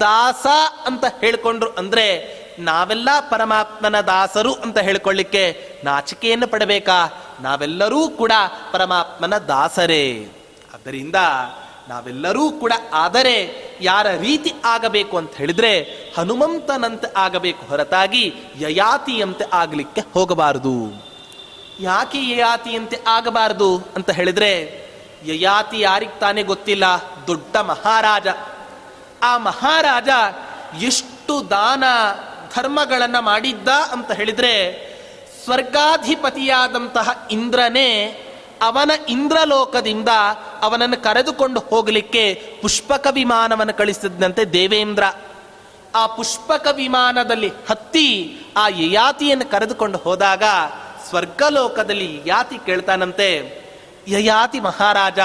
ದಾಸ ಅಂತ ಹೇಳಿಕೊಂಡ್ರು ಅಂದ್ರೆ ನಾವೆಲ್ಲ ಪರಮಾತ್ಮನ ದಾಸರು ಅಂತ ಹೇಳ್ಕೊಳ್ಳಿಕ್ಕೆ ನಾಚಿಕೆಯನ್ನು ಪಡಬೇಕಾ? ನಾವೆಲ್ಲರೂ ಕೂಡ ಪರಮಾತ್ಮನ ದಾಸರೇ. ಆದ್ದರಿಂದ ನಾವೆಲ್ಲರೂ ಕೂಡ ಆದರೆ ಯಾರ ರೀತಿ ಆಗಬೇಕು ಅಂತ ಹೇಳಿದ್ರೆ ಹನುಮಂತನಂತೆ ಆಗಬೇಕು ಹೊರತಾಗಿ ಯಯಾತಿಯಂತೆ ಆಗಲಿಕ್ಕೆ ಹೋಗಬಾರದು. ಯಾಕೆ ಯಯಾತಿಯಂತೆ ಆಗಬಾರದು ಅಂತ ಹೇಳಿದ್ರೆ ಯಯಾತಿ ಯಾರಿಗೆ ತಾನೇ ಗೊತ್ತಿಲ್ಲ? ದೊಡ್ಡ ಮಹಾರಾಜ. ಆ ಮಹಾರಾಜ ಎಷ್ಟು ದಾನ ಧರ್ಮಗಳನ್ನ ಮಾಡಿದ್ದ ಅಂತ ಹೇಳಿದರೆ ಸ್ವರ್ಗಾಧಿಪತಿಯಾದಂತಹ ಇಂದ್ರನೇ ಅವನ ಇಂದ್ರಲೋಕದಿಂದ ಅವನನ್ನು ಕರೆದುಕೊಂಡು ಹೋಗಲಿಕ್ಕೆ ಪುಷ್ಪಕ ವಿಮಾನವನ್ನು ಕಳಿಸಿದಂತೆ ದೇವೇಂದ್ರ. ಆ ಪುಷ್ಪಕ ವಿಮಾನದಲ್ಲಿ ಹತ್ತಿ ಆ ಯಯಾತಿಯನ್ನು ಕರೆದುಕೊಂಡು ಹೋದಾಗ ಸ್ವರ್ಗಲೋಕದಲ್ಲಿ ಯಾತಿ ಕೇಳ್ತಾನಂತೆ, ಯಯಾತಿ ಮಹಾರಾಜ,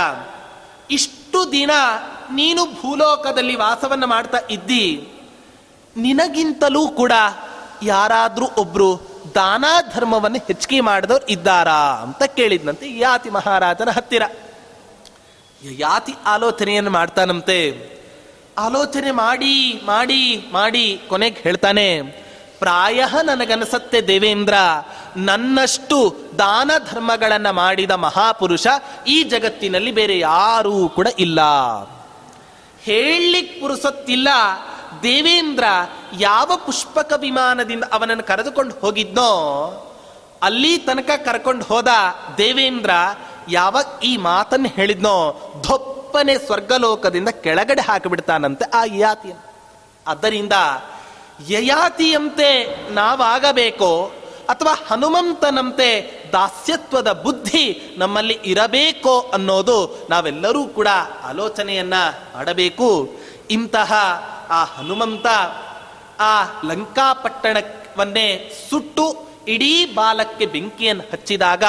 ಇಷ್ಟು ದಿನ ನೀನು ಭೂಲೋಕದಲ್ಲಿ ವಾಸವನ್ನು ಮಾಡ್ತಾ ಇದ್ದಿ. ನಿನಗಿಂತಲೂ ಕೂಡ ಯಾರಾದರೂ ಒಬ್ರು ದಾನ ಧರ್ಮವನ್ನು ಹೆಚ್ಚಿಗೆ ಮಾಡಿದವ್ರು ಇದ್ದಾರಾ ಅಂತ ಕೇಳಿದ್ನಂತೆ ಯಾತಿ ಮಹಾರಾಜನ ಹತ್ತಿರ. ಯಾತಿ ಆಲೋಚನೆಯನ್ನು ಮಾಡ್ತಾನಂತೆ. ಆಲೋಚನೆ ಮಾಡಿ ಮಾಡಿ ಮಾಡಿ ಕೊನೆಗೆ ಹೇಳ್ತಾನೆ, ಪ್ರಾಯ ನನಗನ್ಸತ್ತೆ ದೇವೇಂದ್ರ, ನನ್ನಷ್ಟು ದಾನ ಧರ್ಮಗಳನ್ನ ಮಾಡಿದ ಮಹಾಪುರುಷ ಈ ಜಗತ್ತಿನಲ್ಲಿ ಬೇರೆ ಯಾರೂ ಕೂಡ ಇಲ್ಲ. ಹೇಳಲಿಕ್ಕೆ ಪುರುಸೊತ್ತಿಲ್ಲ ದೇವೇಂದ್ರ ಯಾವ ಪುಷ್ಪಕ ವಿಮಾನದಿಂದ ಅವನನ್ನು ಕರೆದುಕೊಂಡು ಹೋಗಿದ್ನೋ, ಅಲ್ಲಿ ತನಕ ಕರ್ಕೊಂಡು ಹೋದ ದೇವೇಂದ್ರ ಯಾವ ಈ ಮಾತನ್ನು ಹೇಳಿದ್ನೋ ಧೊಪ್ಪನೆ ಸ್ವರ್ಗಲೋಕದಿಂದ ಕೆಳಗಡೆ ಹಾಕಿಬಿಡ್ತಾನಂತೆ ಆ ಯಾತಿಯನ್ನು ಆದ್ದರಿಂದ ಯಯಾತಿಯಂತೆ ನಾವಾಗಬೇಕೋ, ಅಥವಾ ಹನುಮಂತನಂತೆ ದಾಸ್ಯತ್ವದ ಬುದ್ಧಿ ನಮ್ಮಲ್ಲಿ ಇರಬೇಕೋ ಅನ್ನೋದು ನಾವೆಲ್ಲರೂ ಕೂಡ ಆಲೋಚನೆಯನ್ನ ಮಾಡಬೇಕು. ಇಂತಹ ಆ ಹನುಮಂತ ಆ ಲಂಕಾಪಟ್ಟಣವನ್ನೇ ಸುಟ್ಟು ಇಡೀ ಬಾಲಕ್ಕೆ ಬೆಂಕಿಯನ್ನು ಹಚ್ಚಿದಾಗ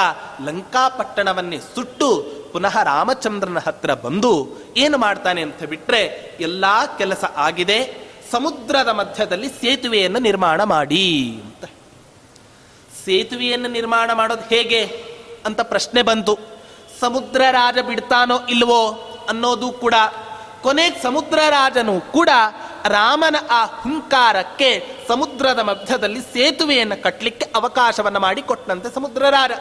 ಲಂಕಾಪಟ್ಟಣವನ್ನೇ ಸುಟ್ಟು ಪುನಃ ರಾಮಚಂದ್ರನ ಹತ್ರ ಬಂದು ಏನು ಮಾಡ್ತಾನೆ ಅಂತ ಬಿಟ್ರೆ ಎಲ್ಲ ಕೆಲಸ ಆಗಿದೆ, ಸಮುದ್ರದ ಮಧ್ಯದಲ್ಲಿ ಸೇತುವೆಯನ್ನು ನಿರ್ಮಾಣ ಮಾಡಿ ಅಂತ. ಸೇತುವೆಯನ್ನು ನಿರ್ಮಾಣ ಮಾಡೋದು ಹೇಗೆ ಅಂತ ಪ್ರಶ್ನೆ ಬಂತು. ಸಮುದ್ರ ರಾಜ ಬಿಡ್ತಾನೋ ಇಲ್ವೋ ಅನ್ನೋದು ಕೂಡ, ಕೊನೆಗೆ ಸಮುದ್ರ ರಾಜನು ಕೂಡ ರಾಮನ ಆ ಹುಂಕಾರಕ್ಕೆ ಸಮುದ್ರದ ಮಧ್ಯದಲ್ಲಿ ಸೇತುವೆಯನ್ನು ಕಟ್ಟಲಿಕ್ಕೆ ಅವಕಾಶವನ್ನು ಮಾಡಿ ಕೊಟ್ಟಂತೆ ಸಮುದ್ರರಾರ.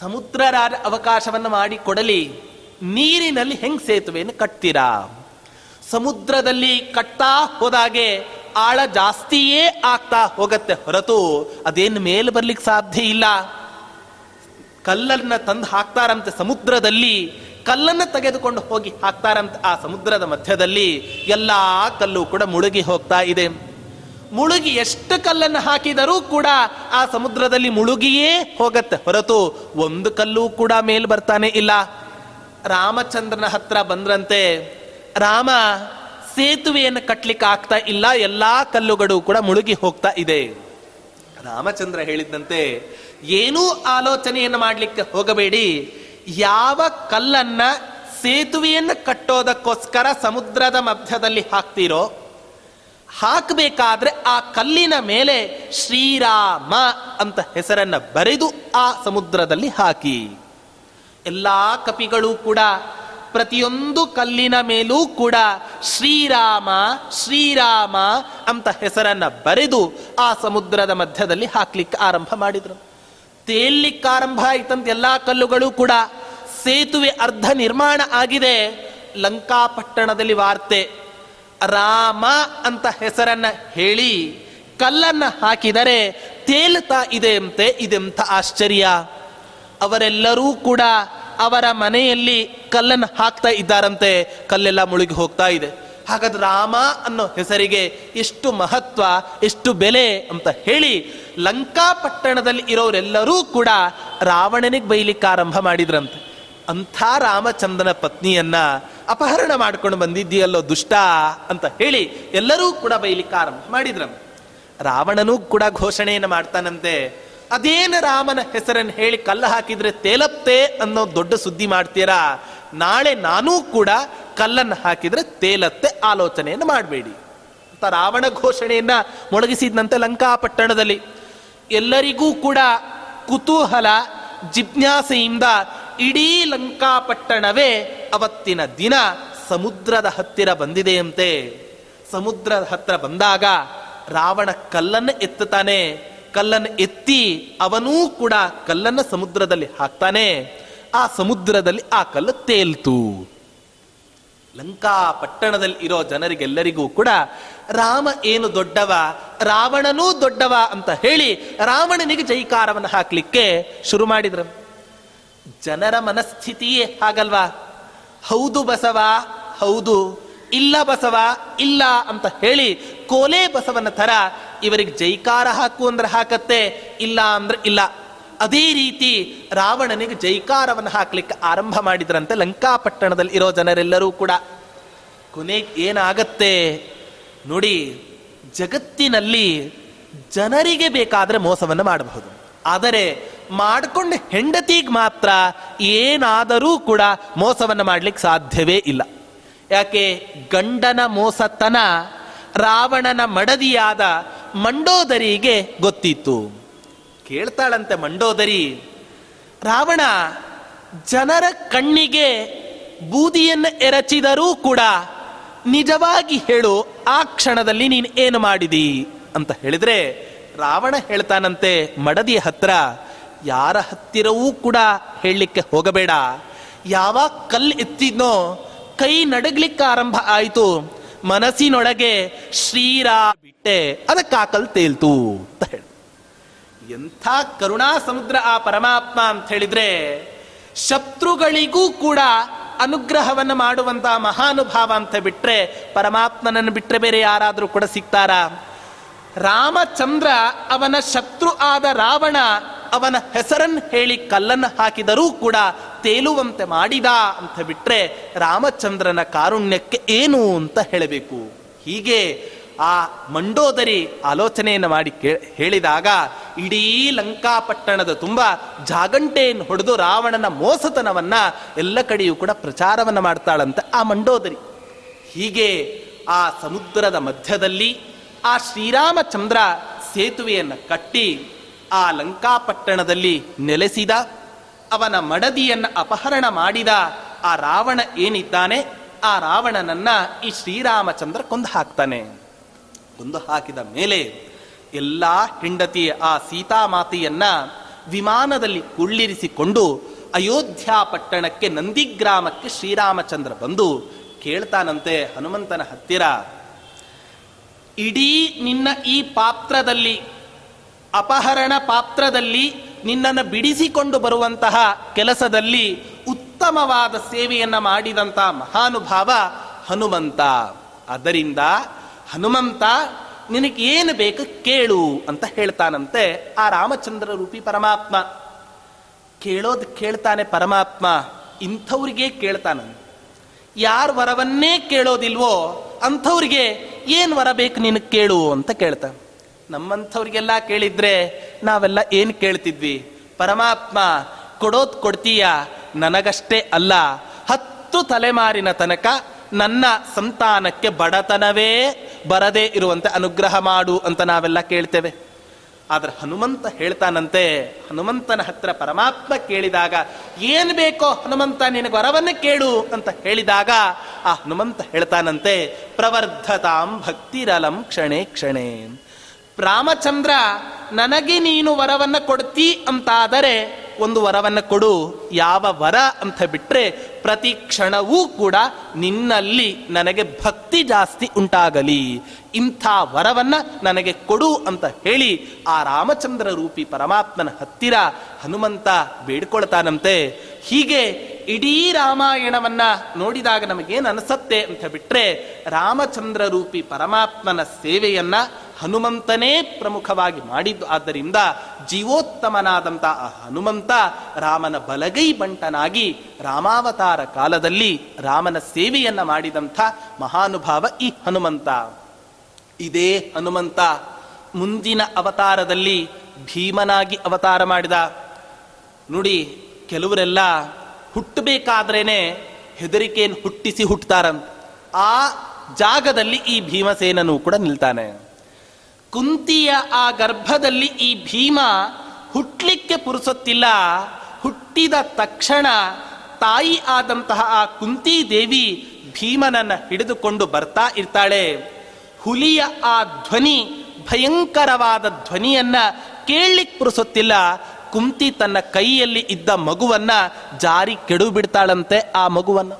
ಸಮುದ್ರರಾರ ಸಮುದ್ರ ಅವಕಾಶವನ್ನು ಮಾಡಿ ಕೊಡಲಿ ನೀರಿನಲ್ಲಿ ಹೆಂಗ್ ಸೇತುವೆಯನ್ನು ಕಟ್ತೀರಾ? ಸಮುದ್ರದಲ್ಲಿ ಕಟ್ತಾ ಹೋದಾಗೆ ಆಳ ಜಾಸ್ತಿಯೇ ಆಗ್ತಾ ಹೋಗತ್ತೆ ಹೊರತು ಅದೇನು ಮೇಲೆ ಬರ್ಲಿಕ್ಕೆ ಸಾಧ್ಯ ಇಲ್ಲ. ಕಲ್ಲನ್ನ ತಂದು ಹಾಕ್ತಾರಂತೆ ಸಮುದ್ರದಲ್ಲಿ. ಕಲ್ಲನ್ನು ತೆಗೆದುಕೊಂಡು ಹೋಗಿ ಹಾಕ್ತಾರಂತ ಆ ಸಮುದ್ರದ ಮಧ್ಯದಲ್ಲಿ ಎಲ್ಲ ಕಲ್ಲು ಕೂಡ ಮುಳುಗಿ ಹೋಗ್ತಾ ಇದೆ. ಮುಳುಗಿ ಎಷ್ಟು ಕಲ್ಲನ್ನು ಹಾಕಿದರೂ ಕೂಡ ಆ ಸಮುದ್ರದಲ್ಲಿ ಮುಳುಗಿಯೇ ಹೋಗತ್ತೆ ಹೊರತು ಒಂದು ಕಲ್ಲು ಕೂಡ ಮೇಲ್ ಬರ್ತಾನೆ ಇಲ್ಲ. ರಾಮಚಂದ್ರನ ಹತ್ರ ಬಂದ್ರಂತೆ, ರಾಮ, ಸೇತುವೆಯನ್ನು ಕಟ್ಟಲಿಕ್ಕೆ ಆಗ್ತಾ ಇಲ್ಲ, ಎಲ್ಲಾ ಕಲ್ಲುಗಳು ಕೂಡ ಮುಳುಗಿ ಹೋಗ್ತಾ ಇದೆ. ರಾಮಚಂದ್ರ ಹೇಳಿದ್ದಂತೆ, ಏನೂ ಆಲೋಚನೆಯನ್ನು ಮಾಡಲಿಕ್ಕೆ ಹೋಗಬೇಡಿ. ಯಾವ ಕಲ್ಲನ್ನ ಸೇತುವೆಯನ್ನು ಕಟ್ಟೋದಕ್ಕೋಸ್ಕರ ಸಮುದ್ರದ ಮಧ್ಯದಲ್ಲಿ ಹಾಕ್ತೀರೋ, ಹಾಕಬೇಕಾದ್ರೆ ಆ ಕಲ್ಲಿನ ಮೇಲೆ ಶ್ರೀರಾಮ ಅಂತ ಹೆಸರನ್ನ ಬರೆದು ಆ ಸಮುದ್ರದಲ್ಲಿ ಹಾಕಿ. ಎಲ್ಲ ಕಪಿಗಳು ಕೂಡ, ಪ್ರತಿಯೊಂದು ಕಲ್ಲಿನ ಮೇಲೂ ಕೂಡ ಶ್ರೀರಾಮ ಶ್ರೀರಾಮ ಅಂತ ಹೆಸರನ್ನ ಬರೆದು ಆ ಸಮುದ್ರದ ಮಧ್ಯದಲ್ಲಿ ಹಾಕ್ಲಿಕ್ಕೆ ಆರಂಭ ಮಾಡಿದ್ರು. ತೇಲಿಕ್ಕೆ ಆರಂಭ ಆಯ್ತಂತ ಎಲ್ಲ ಕಲ್ಲುಗಳು ಕೂಡ ಸೇತುವೆ ಅರ್ಧ ನಿರ್ಮಾಣ ಆಗಿದೆ. ಲಂಕಾಪಟ್ಟಣದಲ್ಲಿ ವಾರ್ತೆ, ರಾಮ ಅಂತ ಹೆಸರನ್ನ ಹೇಳಿ ಕಲ್ಲನ್ನ ಹಾಕಿದರೆ ತೇಲ್ತಾ ಇದೆ ಅಂತೆ ಇದೆಂಥ ಆಶ್ಚರ್ಯ. ಅವರೆಲ್ಲರೂ ಕೂಡ ಅವರ ಮನೆಯಲ್ಲಿ ಕಲ್ಲನ್ನು ಹಾಕ್ತಾ ಇದ್ದಾರಂತೆ. ಕಲ್ಲೆಲ್ಲ ಮುಳುಗಿ ಹೋಗ್ತಾ ಇದೆ. ಹಾಗಾದ್ರೆ ರಾಮ ಅನ್ನೋ ಹೆಸರಿಗೆ ಎಷ್ಟು ಮಹತ್ವ, ಎಷ್ಟು ಬೆಲೆ ಅಂತ ಹೇಳಿ ಲಂಕಾಪಟ್ಟಣದಲ್ಲಿ ಇರೋರೆಲ್ಲರೂ ಕೂಡ ರಾವಣನಿಗೆ ಬೈಲಿಕ್ಕೆ ಆರಂಭ ಮಾಡಿದ್ರಂತೆ. ಅಂಥ ರಾಮಚಂದ್ರನ ಪತ್ನಿಯನ್ನ ಅಪಹರಣ ಮಾಡ್ಕೊಂಡು ಬಂದಿದ್ದೀಯಲ್ಲೋ ದುಷ್ಟ ಅಂತ ಹೇಳಿ ಎಲ್ಲರೂ ಕೂಡ ಬೈಲಿಕ್ಕೆ ಆರಂಭ ಮಾಡಿದ್ರಂತೆ. ರಾವಣನೂ ಕೂಡ ಘೋಷಣೆಯನ್ನು ಮಾಡ್ತಾನಂತೆ. ಅದೇನ ರಾಮನ ಹೆಸರನ್ನು ಹೇಳಿ ಕಲ್ಲ ಹಾಕಿದ್ರೆ ತೇಲಪ್ತೆ ಅನ್ನೋ ದೊಡ್ಡ ಸುದ್ದಿ ಮಾಡ್ತೀರಾ ನಾಳೆ ನಾನೂ ಕೂಡ ಕಲ್ಲನ್ನು ಹಾಕಿದ್ರೆ ತೇಲತ್ತೆ ಆಲೋಚನೆಯನ್ನು ಮಾಡಬೇಡಿ. ಅಂತ ರಾವಣ ಘೋಷಣೆಯನ್ನ ಮೊಳಗಿಸಿದಂತೆ ಲಂಕಾಪಟ್ಟಣದಲ್ಲಿ. ಎಲ್ಲರಿಗೂ ಕೂಡ ಕುತೂಹಲ, ಜಿಜ್ಞಾಸೆಯಿಂದ ಇಡೀ ಲಂಕಾಪಟ್ಟಣವೇ ಅವತ್ತಿನ ದಿನ ಸಮುದ್ರದ ಹತ್ತಿರ ಬಂದಿದೆಯಂತೆ. ಸಮುದ್ರದ ಹತ್ತಿರ ಬಂದಾಗ ರಾವಣ ಕಲ್ಲನ್ನು ಎತ್ತುತ್ತಾನೆ. ಕಲ್ಲನ್ನು ಎತ್ತಿ ಅವನೂ ಕೂಡ ಕಲ್ಲನ್ನು ಸಮುದ್ರದಲ್ಲಿ ಹಾಕ್ತಾನೆ. ಆ ಸಮುದ್ರದಲ್ಲಿ ಆ ಕಲ್ಲು ತೇಲ್ತು. ಲಂಕಾ ಪಟ್ಟಣದಲ್ಲಿ ಇರೋ ಜನರಿಗೆಲ್ಲರಿಗೂ ಕೂಡ ರಾಮ ಏನು ದೊಡ್ಡವ, ರಾವಣನೂ ದೊಡ್ಡವ ಅಂತ ಹೇಳಿ ರಾವಣನಿಗೆ ಜೈಕಾರವನ್ನು ಹಾಕಲಿಕ್ಕೆ ಶುರು ಮಾಡಿದ್ರು. ಜನರ ಮನಸ್ಥಿತಿಯೇ ಹಾಗಲ್ವಾ? ಹೌದು ಬಸವ, ಹೌದು. ಇಲ್ಲ ಬಸವ, ಇಲ್ಲ ಅಂತ ಹೇಳಿ ಕೋಲೆ ಬಸವನ ಥರ ಇವರಿಗೆ ಜೈಕಾರ ಹಾಕು ಅಂದ್ರೆ ಹಾಕತ್ತೆ, ಇಲ್ಲ ಅಂದ್ರೆ ಇಲ್ಲ. ಅದೇ ರೀತಿ ರಾವಣನಿಗೆ ಜೈಕಾರವನ್ನು ಹಾಕ್ಲಿಕ್ಕೆ ಆರಂಭ ಮಾಡಿದ್ರಂತೆ ಲಂಕಾಪಟ್ಟಣದಲ್ಲಿ ಇರೋ ಜನರೆಲ್ಲರೂ ಕೂಡ. ಕೊನೆಗೆ ಏನಾಗತ್ತೆ? ನೋಡಿ, ಜಗತ್ತಿನಲ್ಲಿ ಜನರಿಗೆ ಬೇಕಾದ್ರೆ ಮೋಸವನ್ನು ಮಾಡಬಹುದು. ಆದರೆ ಮಾಡಿಕೊಂಡು ಹೆಂಡತಿಗೆ ಮಾತ್ರ ಏನಾದರೂ ಕೂಡ ಮೋಸವನ್ನು ಮಾಡಲಿಕ್ಕೆ ಸಾಧ್ಯವೇ ಇಲ್ಲ. ಯಾಕೆ? ಗಂಡನ ಮೋಸತನ ರಾವಣನ ಮಡದಿಯಾದ ಮಂಡೋದರಿಗೆ ಗೊತ್ತಿತ್ತು. ಕೇಳ್ತಾಳಂತೆ ಮಂಡೋದರಿ. ರಾವಣ ಜನರ ಕಣ್ಣಿಗೆ ಬೂದಿಯನ್ನು ಎರಚಿದರೂ ಕೂಡ ನಿಜವಾಗಿ ಹೇಳು, ಆ ಕ್ಷಣದಲ್ಲಿ ನೀನು ಏನು ಮಾಡಿದಿ? ಅಂತ ಹೇಳಿದ್ರೆ, ರಾವಣ ಹೇಳ್ತಾನಂತೆ, ಮಡದಿಯ ಹತ್ರ, ಯಾರ ಹತ್ತಿರವೂ ಕೂಡ ಹೇಳಲಿಕ್ಕೆ ಹೋಗಬೇಡ. ಯಾವಾಗ ಕಲ್ಲು ಎತ್ತಿದ್ನೋ, ಕೈ ನಡಗ್ಲಿಕ್ಕೆ ಆರಂಭ ಆಯಿತು. ಮನಸ್ಸಿನೊಳಗೆ ಶ್ರೀರಾ ಬಿಟ್ಟೆ, ಅದಕ್ಕೆ ತೇಲ್ತು ಅಂತ ಹೇಳಿ. ಎಂಥ ಕರುಣಾ ಸಮುದ್ರ ಆ ಪರಮಾತ್ಮ ಅಂತ ಹೇಳಿದ್ರೆ ಶತ್ರುಗಳಿಗೂ ಕೂಡ ಅನುಗ್ರಹವನ್ನು ಮಾಡುವಂತಹ ಮಹಾನುಭಾವ ಅಂತ ಬಿಟ್ರೆ ಪರಮಾತ್ಮನನ್ನು ಬಿಟ್ರೆ ಬೇರೆ ಯಾರಾದರೂ ಕೂಡ ಸಿಗ್ತಾರಾ? ರಾಮಚಂದ್ರ ಅವನ ಶತ್ರು ಆದ ರಾವಣ ಅವನ ಹೆಸರನ್ನು ಹೇಳಿ ಕಲ್ಲನ್ನು ಹಾಕಿದರೂ ಕೂಡ ತೇಲುವಂತೆ ಮಾಡಿದ ಅಂತ ಬಿಟ್ರೆ ರಾಮಚಂದ್ರನ ಕಾರುಣ್ಯಕ್ಕೆ ಏನು ಅಂತ ಹೇಳಬೇಕು? ಹೀಗೆ ಆ ಮಂಡೋದರಿ ಆಲೋಚನೆಯನ್ನು ಮಾಡಿ ಹೇಳಿದಾಗ ಇಡೀ ಲಂಕಾಪಟ್ಟಣದ ತುಂಬ ಜಾಗಂಟೆಯನ್ನು ಹೊಡೆದು ರಾವಣನ ಮೋಸತನವನ್ನ ಎಲ್ಲ ಕಡೆಯೂ ಕೂಡ ಪ್ರಚಾರವನ್ನು ಮಾಡ್ತಾಳಂತೆ ಆ ಮಂಡೋದರಿ. ಹೀಗೆ ಆ ಸಮುದ್ರದ ಮಧ್ಯದಲ್ಲಿ ಆ ಶ್ರೀರಾಮಚಂದ್ರ ಸೇತುವೆಯನ್ನು ಕಟ್ಟಿ ಆ ಲಂಕಾಪಟ್ಟಣದಲ್ಲಿ ನೆಲೆಸಿದ, ಅವನ ಮಡದಿಯನ್ನು ಅಪಹರಣ ಮಾಡಿದ ಆ ರಾವಣ ಏನಿದ್ದಾನೆ? ಆ ರಾವಣನನ್ನ ಈ ಶ್ರೀರಾಮಚಂದ್ರ ಕೊಂದು ಹಾಕ್ತಾನೆ. ಕೊಂದು ಹಾಕಿದ ಮೇಲೆ ಎಲ್ಲ ಹೆಂಡತಿ ಆ ಸೀತಾಮಾತೆಯನ್ನ ವಿಮಾನದಲ್ಲಿ ಕುಳ್ಳಿರಿಸಿಕೊಂಡು ಅಯೋಧ್ಯ ಪಟ್ಟಣಕ್ಕೆ ನಂದಿಗ್ರಾಮಕ್ಕೆ ಶ್ರೀರಾಮಚಂದ್ರ ಬಂದು ಕೇಳ್ತಾನಂತೆ ಹನುಮಂತನ ಹತ್ತಿರ, ಇಡೀ ನಿನ್ನ ಈ ಪಾತ್ರದಲ್ಲಿ, ಅಪಹರಣ ಪಾತ್ರದಲ್ಲಿ ನಿನ್ನನ್ನು ಬಿಡಿಸಿಕೊಂಡು ಬರುವಂತಹ ಕೆಲಸದಲ್ಲಿ ಉತ್ತಮವಾದ ಸೇವೆಯನ್ನ ಮಾಡಿದಂಥ ಮಹಾನುಭಾವ ಹನುಮಂತ. ಆದ್ದರಿಂದ ಹನುಮಂತ, ನಿನಗೆ ಏನು ಬೇಕು ಕೇಳು ಅಂತ ಹೇಳ್ತಾನಂತೆ ಆ ರಾಮಚಂದ್ರ ರೂಪಿ ಪರಮಾತ್ಮ. ಕೇಳೋದು ಕೇಳ್ತಾನೆ ಪರಮಾತ್ಮ, ಇಂಥವ್ರಿಗೆ ಕೇಳ್ತಾನಂತೆ. ಯಾರ ವರವನ್ನೇ ಕೇಳೋದಿಲ್ವೋ ಅಂಥವ್ರಿಗೆ ಏನು ವರ ಬೇಕು ನಿನಗೆ ಕೇಳು ಅಂತ ಕೇಳ್ತಾನೆ. ನಮ್ಮಂಥವ್ರಿಗೆಲ್ಲ ಕೇಳಿದ್ರೆ ನಾವೆಲ್ಲ ಏನು ಕೇಳ್ತಿದ್ವಿ? ಪರಮಾತ್ಮ, ಕೊಡೋದು ಕೊಡ್ತೀಯ? ನನಗಷ್ಟೇ ಅಲ್ಲ, ಹತ್ತು ತಲೆಮಾರಿನ ತನಕ ನನ್ನ ಸಂತಾನಕ್ಕೆ ಬಡತನವೇ ಬರದೇ ಇರುವಂತೆ ಅನುಗ್ರಹ ಮಾಡು ಅಂತ ನಾವೆಲ್ಲ ಕೇಳ್ತೇವೆ. ಆದ್ರೆ ಹನುಮಂತ ಹೇಳ್ತಾನಂತೆ, ಹನುಮಂತನ ಹತ್ರ ಪರಮಾತ್ಮ ಕೇಳಿದಾಗ ಏನ್ ಬೇಕೋ ಹನುಮಂತ ನಿನಗೆ ವರವನ್ನು ಕೇಳು ಅಂತ ಹೇಳಿದಾಗ ಆ ಹನುಮಂತ ಹೇಳ್ತಾನಂತೆ, ಪ್ರವರ್ಧತಾಂ ಭಕ್ತಿರಲಂ ಕ್ಷಣೆ ಕ್ಷಣೆ ರಾಮಚಂದ್ರ, ನನಗೆ ನೀನು ವರವನ್ನು ಕೊಡ್ತೀ ಅಂತಾದರೆ ಒಂದು ವರವನ್ನು ಕೊಡು, ಯಾವ ವರ ಅಂತ ಬಿಟ್ಟರೆ ಪ್ರತಿ ಕ್ಷಣವೂ ಕೂಡ ನಿನ್ನಲ್ಲಿ ನನಗೆ ಭಕ್ತಿ ಜಾಸ್ತಿ ಉಂಟಾಗಲಿ. ಇಂಥ ವರವನ್ನು ನನಗೆ ಕೊಡು ಅಂತ ಹೇಳಿ ಆ ರಾಮಚಂದ್ರ ರೂಪಿ ಪರಮಾತ್ಮನ ಹತ್ತಿರ ಹನುಮಂತ ಬೇಡ್ಕೊಳ್ತಾನಂತೆ. ಹೀಗೆ ಇಡೀ ರಾಮಾಯಣವನ್ನ ನೋಡಿದಾಗ ನಮಗೇನು ಅನಿಸತ್ತೆ ಅಂತ ಬಿಟ್ಟರೆ ರಾಮಚಂದ್ರ ರೂಪಿ ಪರಮಾತ್ಮನ ಸೇವೆಯನ್ನ ಹನುಮಂತನೇ ಪ್ರಮುಖವಾಗಿ ಮಾಡಿದ್ದು. ಆದ್ದರಿಂದ ಜೀವೋತ್ತಮನಾದಂಥ ಆ ಹನುಮಂತ ರಾಮನ ಬಲಗೈ ಬಂಟನಾಗಿ ರಾಮಾವತಾರ ಕಾಲದಲ್ಲಿ ರಾಮನ ಸೇವೆಯನ್ನ ಮಾಡಿದಂಥ ಮಹಾನುಭಾವ ಈ ಹನುಮಂತ. ಇದೇ ಹನುಮಂತ ಮುಂದಿನ ಅವತಾರದಲ್ಲಿ ಭೀಮನಾಗಿ ಅವತಾರ ಮಾಡಿದ. ನೋಡಿ, ಕೆಲವರೆಲ್ಲ ಹುಟ್ಟಬೇಕಾದ್ರೇನೆ ಹೆದರಿಕೆಯನ್ನು ಹುಟ್ಟಿಸಿ ಹುಟ್ಟುತ್ತಾರಂತ ಆ ಜಾಗದಲ್ಲಿ ಈ ಭೀಮಸೇನನು ಕೂಡ ನಿಲ್ತಾನೆ. ಕುಂತಿಯ ಆ ಗರ್ಭದಲ್ಲಿ ಈ ಭೀಮ ಹುಟ್ಟಲಿಕ್ಕೆ ಪುರುಸೊತ್ತಿಲ್ಲ. ಹುಟ್ಟಿದ ತಕ್ಷಣ ತಾಯಿ ಆದಂತಹ ಆ ಕುಂತಿ ದೇವಿ ಭೀಮನನ್ನ ಹಿಡಿದುಕೊಂಡು ಬರ್ತಾ ಇರ್ತಾಳೆ. ಹುಲಿಯ ಆ ಧ್ವನಿ, ಭಯಂಕರವಾದ ಧ್ವನಿಯನ್ನ ಕೇಳಲಿಕ್ಕೆ ಪುರುಸೊತ್ತಿಲ್ಲ. ಕುಂತಿ ತನ್ನ ಕೈಯಲ್ಲಿ ಇದ್ದ ಮಗುವನ್ನ ಜಾರಿ ಕೆಡು ಬಿಡ್ತಾಳಂತೆ ಆ ಮಗುವನ್ನ.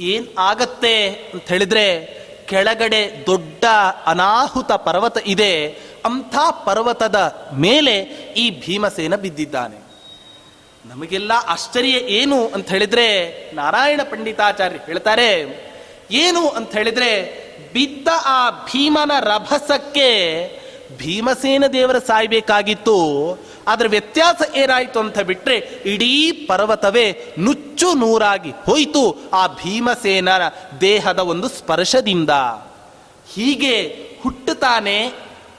ಏನ್ ಆಗತ್ತೆ ಅಂತ ಹೇಳಿದ್ರೆ ಕೆಳಗಡೆ ದೊಡ್ಡ ಅನಾಹುತ ಪರ್ವತ ಇದೆ, ಅಂಥ ಪರ್ವತದ ಮೇಲೆ ಈ ಭೀಮಸೇನ ಬಿದ್ದಿದ್ದಾನೆ. ನಮಗೆಲ್ಲ ಆಶ್ಚರ್ಯ ಏನು ಅಂತ ಹೇಳಿದ್ರೆ, ನಾರಾಯಣ ಪಂಡಿತಾಚಾರ್ಯ ಹೇಳ್ತಾರೆ, ಏನು ಅಂತ ಹೇಳಿದ್ರೆ, ಬಿದ್ದ ಆ ಭೀಮನ ರಭಸಕ್ಕೆ ಭೀಮಸೇನ ದೇವರ ಸಾಯ್ಬೇಕಾಗಿತ್ತು. ಅದರ ವ್ಯತ್ಯಾಸ ಏನಾಯಿತು ಅಂತ ಬಿಟ್ಟರೆ ಇಡೀ ಪರ್ವತವೇ ನುಚ್ಚು ನೂರಾಗಿ ಹೋಯಿತು ಆ ಭೀಮಸೇನನ ದೇಹದ ಒಂದು ಸ್ಪರ್ಶದಿಂದ. ಹೀಗೆ ಹುಟ್ಟುತ್ತಾನೆ